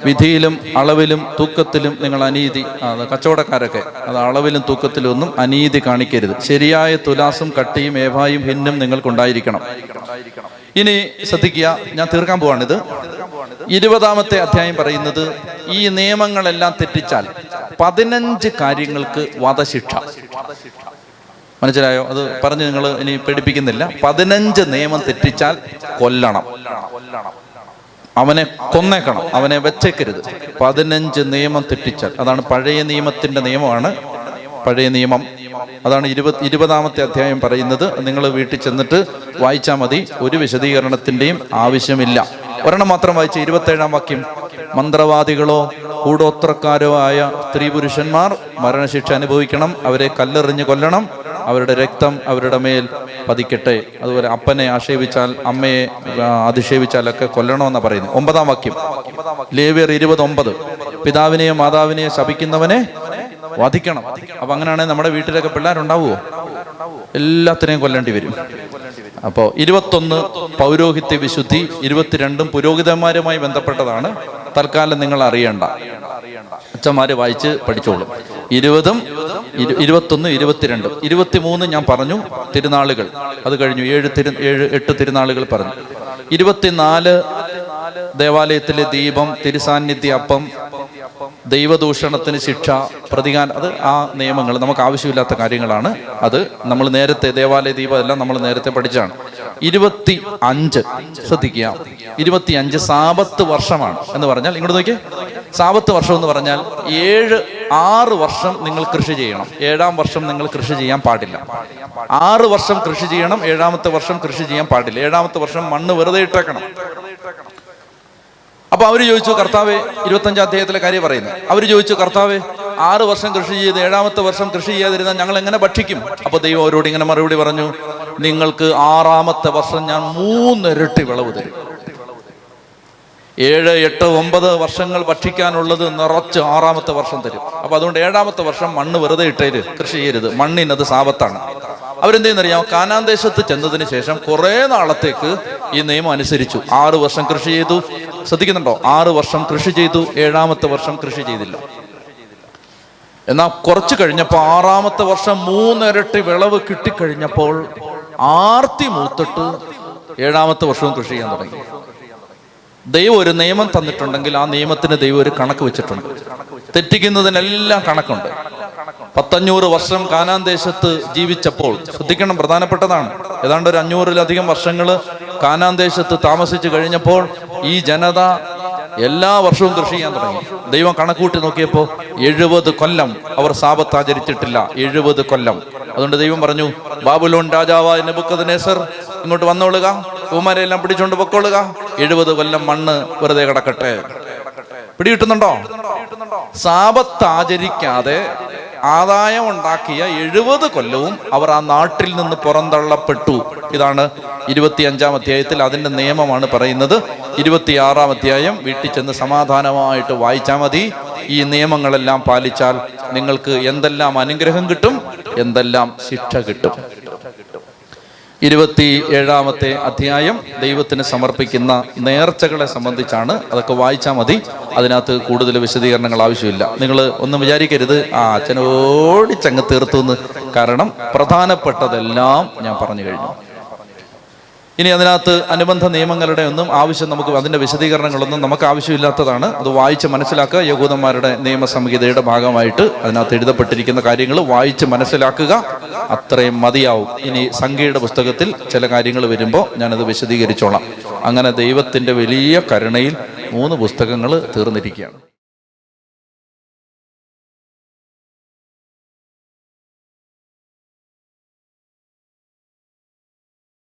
വിധിയിലും അളവിലും തൂക്കത്തിലും നിങ്ങൾ അനീതി കച്ചവടക്കാരൊക്കെ അത് അളവിലും തൂക്കത്തിലും ഒന്നും അനീതി കാണിക്കരുത്. ശരിയായ തുലാസും കട്ടിയും ഏവായും ഭിന്നും നിങ്ങൾക്കുണ്ടായിരിക്കണം. ഇനി ശ്രദ്ധിക്കുക ഞാൻ തീർക്കാൻ പോവാണിത്. ഇരുപതാമത്തെ അധ്യായം പറയുന്നത് ഈ നിയമങ്ങളെല്ലാം തെറ്റിച്ചാൽ പതിനഞ്ച് കാര്യങ്ങൾക്ക് വധശിക്ഷ. മനസ്സിലായോ അത് പറഞ്ഞ് നിങ്ങൾ ഇനി പേടിപ്പിക്കുന്നില്ല. പതിനഞ്ച് നിയമം തെറ്റിച്ചാൽ കൊല്ലണം. അവനെ കൊന്നേക്കണം അവനെ വെച്ചേക്കരുത്. പതിനഞ്ച് നിയമം തെറ്റിച്ചാൽ. അതാണ് പഴയ നിയമത്തിന്റെ നിയമമാണ്. പഴയ നിയമം. അതാണ് ഇരുപത് ഇരുപതാമത്തെ അധ്യായം പറയുന്നത്. നിങ്ങൾ വീട്ടിൽ ചെന്നിട്ട് വായിച്ചാൽ മതി. ഒരു വിശദീകരണത്തിന്റെയും ആവശ്യമില്ല. ഒരെണ്ണം മാത്രം വായിച്ച ഇരുപത്തേഴാം വാക്യം. മന്ത്രവാദികളോ കൂടോത്രക്കാരോ ആയ സ്ത്രീ പുരുഷന്മാർ മരണശിക്ഷ അനുഭവിക്കണം. അവരെ കല്ലെറിഞ്ഞ് കൊല്ലണം. അവരുടെ രക്തം അവരുടെ മേൽ പതിക്കട്ടെ. അതുപോലെ അപ്പനെ ആക്ഷേപിച്ചാൽ അമ്മയെ അധിക്ഷേപിച്ചാലൊക്കെ കൊല്ലണമെന്നാണ് പറയുന്നത്. ഒമ്പതാം വാക്യം. ലേവിയർ ഇരുപത് ഒമ്പത് പിതാവിനെയും മാതാവിനെയും ശപിക്കുന്നവനെ വധിക്കണം. അപ്പൊ അങ്ങനെയാണെങ്കിൽ നമ്മുടെ വീട്ടിലൊക്കെ പിള്ളേരുണ്ടാവുമോ എല്ലാത്തിനെയും കൊല്ലേണ്ടി വരും. അപ്പോൾ ഇരുപത്തൊന്ന് പൗരോഹിത്യ വിശുദ്ധി ഇരുപത്തിരണ്ടും പുരോഹിതന്മാരുമായി ബന്ധപ്പെട്ടതാണ്. തൽക്കാലം നിങ്ങൾ അറിയണ്ട. അച്ഛന്മാര് വായിച്ച് പഠിച്ചോളും. ഇരുപതും ഇരു- ഇരുപത്തൊന്ന് ഇരുപത്തിരണ്ടും. ഇരുപത്തിമൂന്ന് ഞാൻ പറഞ്ഞു തിരുനാളുകൾ. അത് കഴിഞ്ഞു. ഏഴ് തിരു ഏഴ് എട്ട് തിരുനാളുകൾ പറഞ്ഞു. ഇരുപത്തിനാല് ദേവാലയത്തിലെ ദീപം തിരുസാന്നിധ്യ അപ്പം ദൈവദൂഷണത്തിന് ശിക്ഷ പ്രതികാരം അത് ആ നിയമങ്ങൾ. നമുക്ക് ആവശ്യമില്ലാത്ത കാര്യങ്ങളാണ്. അത് നമ്മൾ നേരത്തെ ദേവാലയ ദീപം എല്ലാം നമ്മൾ നേരത്തെ പഠിച്ചാണ് ഇരുപത്തി അഞ്ച് ശ്രദ്ധിക്കുക. ഇരുപത്തി അഞ്ച് സാപത്ത് വർഷമാണ് എന്ന് പറഞ്ഞാൽ ഇങ്ങോട്ട് നോക്കിയേ. സാപത്ത് വർഷം എന്ന് പറഞ്ഞാൽ ഏഴ് ആറ് വർഷം നിങ്ങൾ കൃഷി ചെയ്യണം. ഏഴാം വർഷം നിങ്ങൾ കൃഷി ചെയ്യാൻ പാടില്ല. ആറ് വർഷം കൃഷി ചെയ്യണം ഏഴാമത്തെ വർഷം കൃഷി ചെയ്യാൻ പാടില്ല. ഏഴാമത്തെ വർഷം മണ്ണ് വെറുതെ ഇട്ടേക്കണം. അപ്പൊ അവർ ചോദിച്ചു കർത്താവെ ഇരുപത്തഞ്ചാം അധ്യായത്തിലെ കാര്യം പറയുന്നു. അവർ ചോദിച്ചു കർത്താവെ ആറ് വർഷം കൃഷി ചെയ്ത് ഏഴാമത്തെ വർഷം കൃഷി ചെയ്യാതിരുന്നാൽ ഞങ്ങൾ എങ്ങനെ ഭക്ഷിക്കും? അപ്പൊ ദൈവം അവരോട് ഇങ്ങനെ മറുപടി പറഞ്ഞു നിങ്ങൾക്ക് ആറാമത്തെ വർഷം ഞാൻ മൂന്നിരട്ടി വിളവ് തരും. ഏഴ് എട്ട് ഒമ്പത് വർഷങ്ങൾ ഭക്ഷിക്കാനുള്ളത് നിറച്ച് ആറാമത്തെ വർഷം തരും. അപ്പൊ അതുകൊണ്ട് ഏഴാമത്തെ വർഷം മണ്ണ് വെറുതെ ഇട്ടേര് കൃഷി ചെയ്യരുത്. മണ്ണിനത് സാപത്താണ് അവരെന്ത് ചെയ്യുന്നറിയാം കാനാൻ ദേശത്ത് ചെന്നതിന് ശേഷം കുറെ നാളത്തേക്ക് ഈ നിയമം അനുസരിച്ചു. ആറ് വർഷം കൃഷി ചെയ്തു. ശ്രദ്ധിക്കുന്നുണ്ടോ? ആറ് വർഷം കൃഷി ചെയ്തു. ഏഴാമത്തെ വർഷം കൃഷി ചെയ്തില്ല. എന്നാൽ കുറച്ച് കഴിഞ്ഞപ്പോൾ ആറാമത്തെ വർഷം മൂന്നിരട്ടി വിളവ് കിട്ടിക്കഴിഞ്ഞപ്പോൾ ആർത്തി മൂത്തിട്ട് ഏഴാമത്തെ വർഷവും കൃഷി ചെയ്യാൻ തുടങ്ങി. ദൈവം ഒരു നിയമം തന്നിട്ടുണ്ടെങ്കിൽ ആ നിയമത്തിന് ദൈവം ഒരു കണക്ക് വെച്ചിട്ടുണ്ട്. തെറ്റിക്കുന്നതിനെല്ലാം കണക്കുണ്ട്. പത്തഞ്ഞൂറ് വർഷം കാനാൻ ദേശത്ത് ജീവിച്ചപ്പോൾ ശ്രദ്ധിക്കണം പ്രധാനപ്പെട്ടതാണ്. ഏതാണ്ട് ഒരു അഞ്ഞൂറിലധികം വർഷങ്ങൾ കാനാൻ ദേശത്ത് താമസിച്ചു കഴിഞ്ഞപ്പോൾ ഈ ജനത എല്ലാ വർഷവും കൃഷി ചെയ്യാൻ തുടങ്ങി. ദൈവം കണക്കൂട്ടി നോക്കിയപ്പോൾ എഴുപത് കൊല്ലം അവർ സാപത്ത് ആചരിച്ചിട്ടില്ല. എഴുപത് കൊല്ലം. അതുകൊണ്ട് ദൈവം പറഞ്ഞു ബാബുലോൺ രാജാവായ നെബുക്കദ്നേസർ ഇങ്ങോട്ട് വന്നോളുക. കുമാരെല്ലാം പിടിച്ചോണ്ട് പൊക്കോളുക. എഴുപത് കൊല്ലം മണ്ണ് വെറുതെ കിടക്കട്ടെ. പിടികിട്ടുന്നുണ്ടോ? സാപത്ത് ആചരിക്കാതെ ആദായം ഉണ്ടാക്കിയ എഴുപത് കൊല്ലവും അവർ ആ നാട്ടിൽ നിന്ന് പുറന്തള്ളപ്പെട്ടു. ഇതാണ് ഇരുപത്തിയഞ്ചാം അധ്യായത്തിൽ അതിന്റെ നിയമമാണ് പറയുന്നത്. ഇരുപത്തിയാറാം അധ്യായം വീട്ടിൽ ചെന്ന് സമാധാനമായിട്ട് വായിച്ചാൽ മതി. ഈ നിയമങ്ങളെല്ലാം പാലിച്ചാൽ നിങ്ങൾക്ക് എന്തെല്ലാം അനുഗ്രഹം കിട്ടും? എന്തെല്ലാം ശിക്ഷ കിട്ടും? ഇരുപത്തി ഏഴാമത്തെ അധ്യായം ദൈവത്തിന് സമർപ്പിക്കുന്ന നേർച്ചകളെ സംബന്ധിച്ചാണ്. അതൊക്കെ വായിച്ചാൽ മതി. അതിനകത്ത് കൂടുതൽ വിശദീകരണങ്ങൾ ആവശ്യമില്ല. നിങ്ങൾ ഒന്നും വിചാരിക്കരുത്. ആ അച്ഛനോടിച്ചങ്ങ് തീർത്തു എന്ന് കാരണം പ്രധാനപ്പെട്ടതെല്ലാം ഞാൻ പറഞ്ഞു കഴിഞ്ഞു. ഇനി അതിനകത്ത് അനുബന്ധ നിയമങ്ങളുടെ ഒന്നും ആവശ്യം നമുക്ക് അതിന്റെ വിശദീകരണങ്ങളൊന്നും നമുക്ക് ആവശ്യമില്ലാത്തതാണ്. അത് വായിച്ച് മനസ്സിലാക്കുക. യഹൂദന്മാരുടെ നിയമസംഹിതയുടെ ഭാഗമായിട്ട് അതിനകത്ത് എഴുതപ്പെട്ടിരിക്കുന്ന കാര്യങ്ങൾ വായിച്ച് മനസ്സിലാക്കുക. അത്രയും മതിയാവും. ഇനി സംഖ്യയുടെ പുസ്തകത്തിൽ ചില കാര്യങ്ങൾ വരുമ്പോൾ ഞാനത് വിശദീകരിച്ചോളാം. അങ്ങനെ ദൈവത്തിന്റെ വലിയ കരുണയിൽ മൂന്ന് പുസ്തകങ്ങൾ തീർന്നിരിക്കുകയാണ്.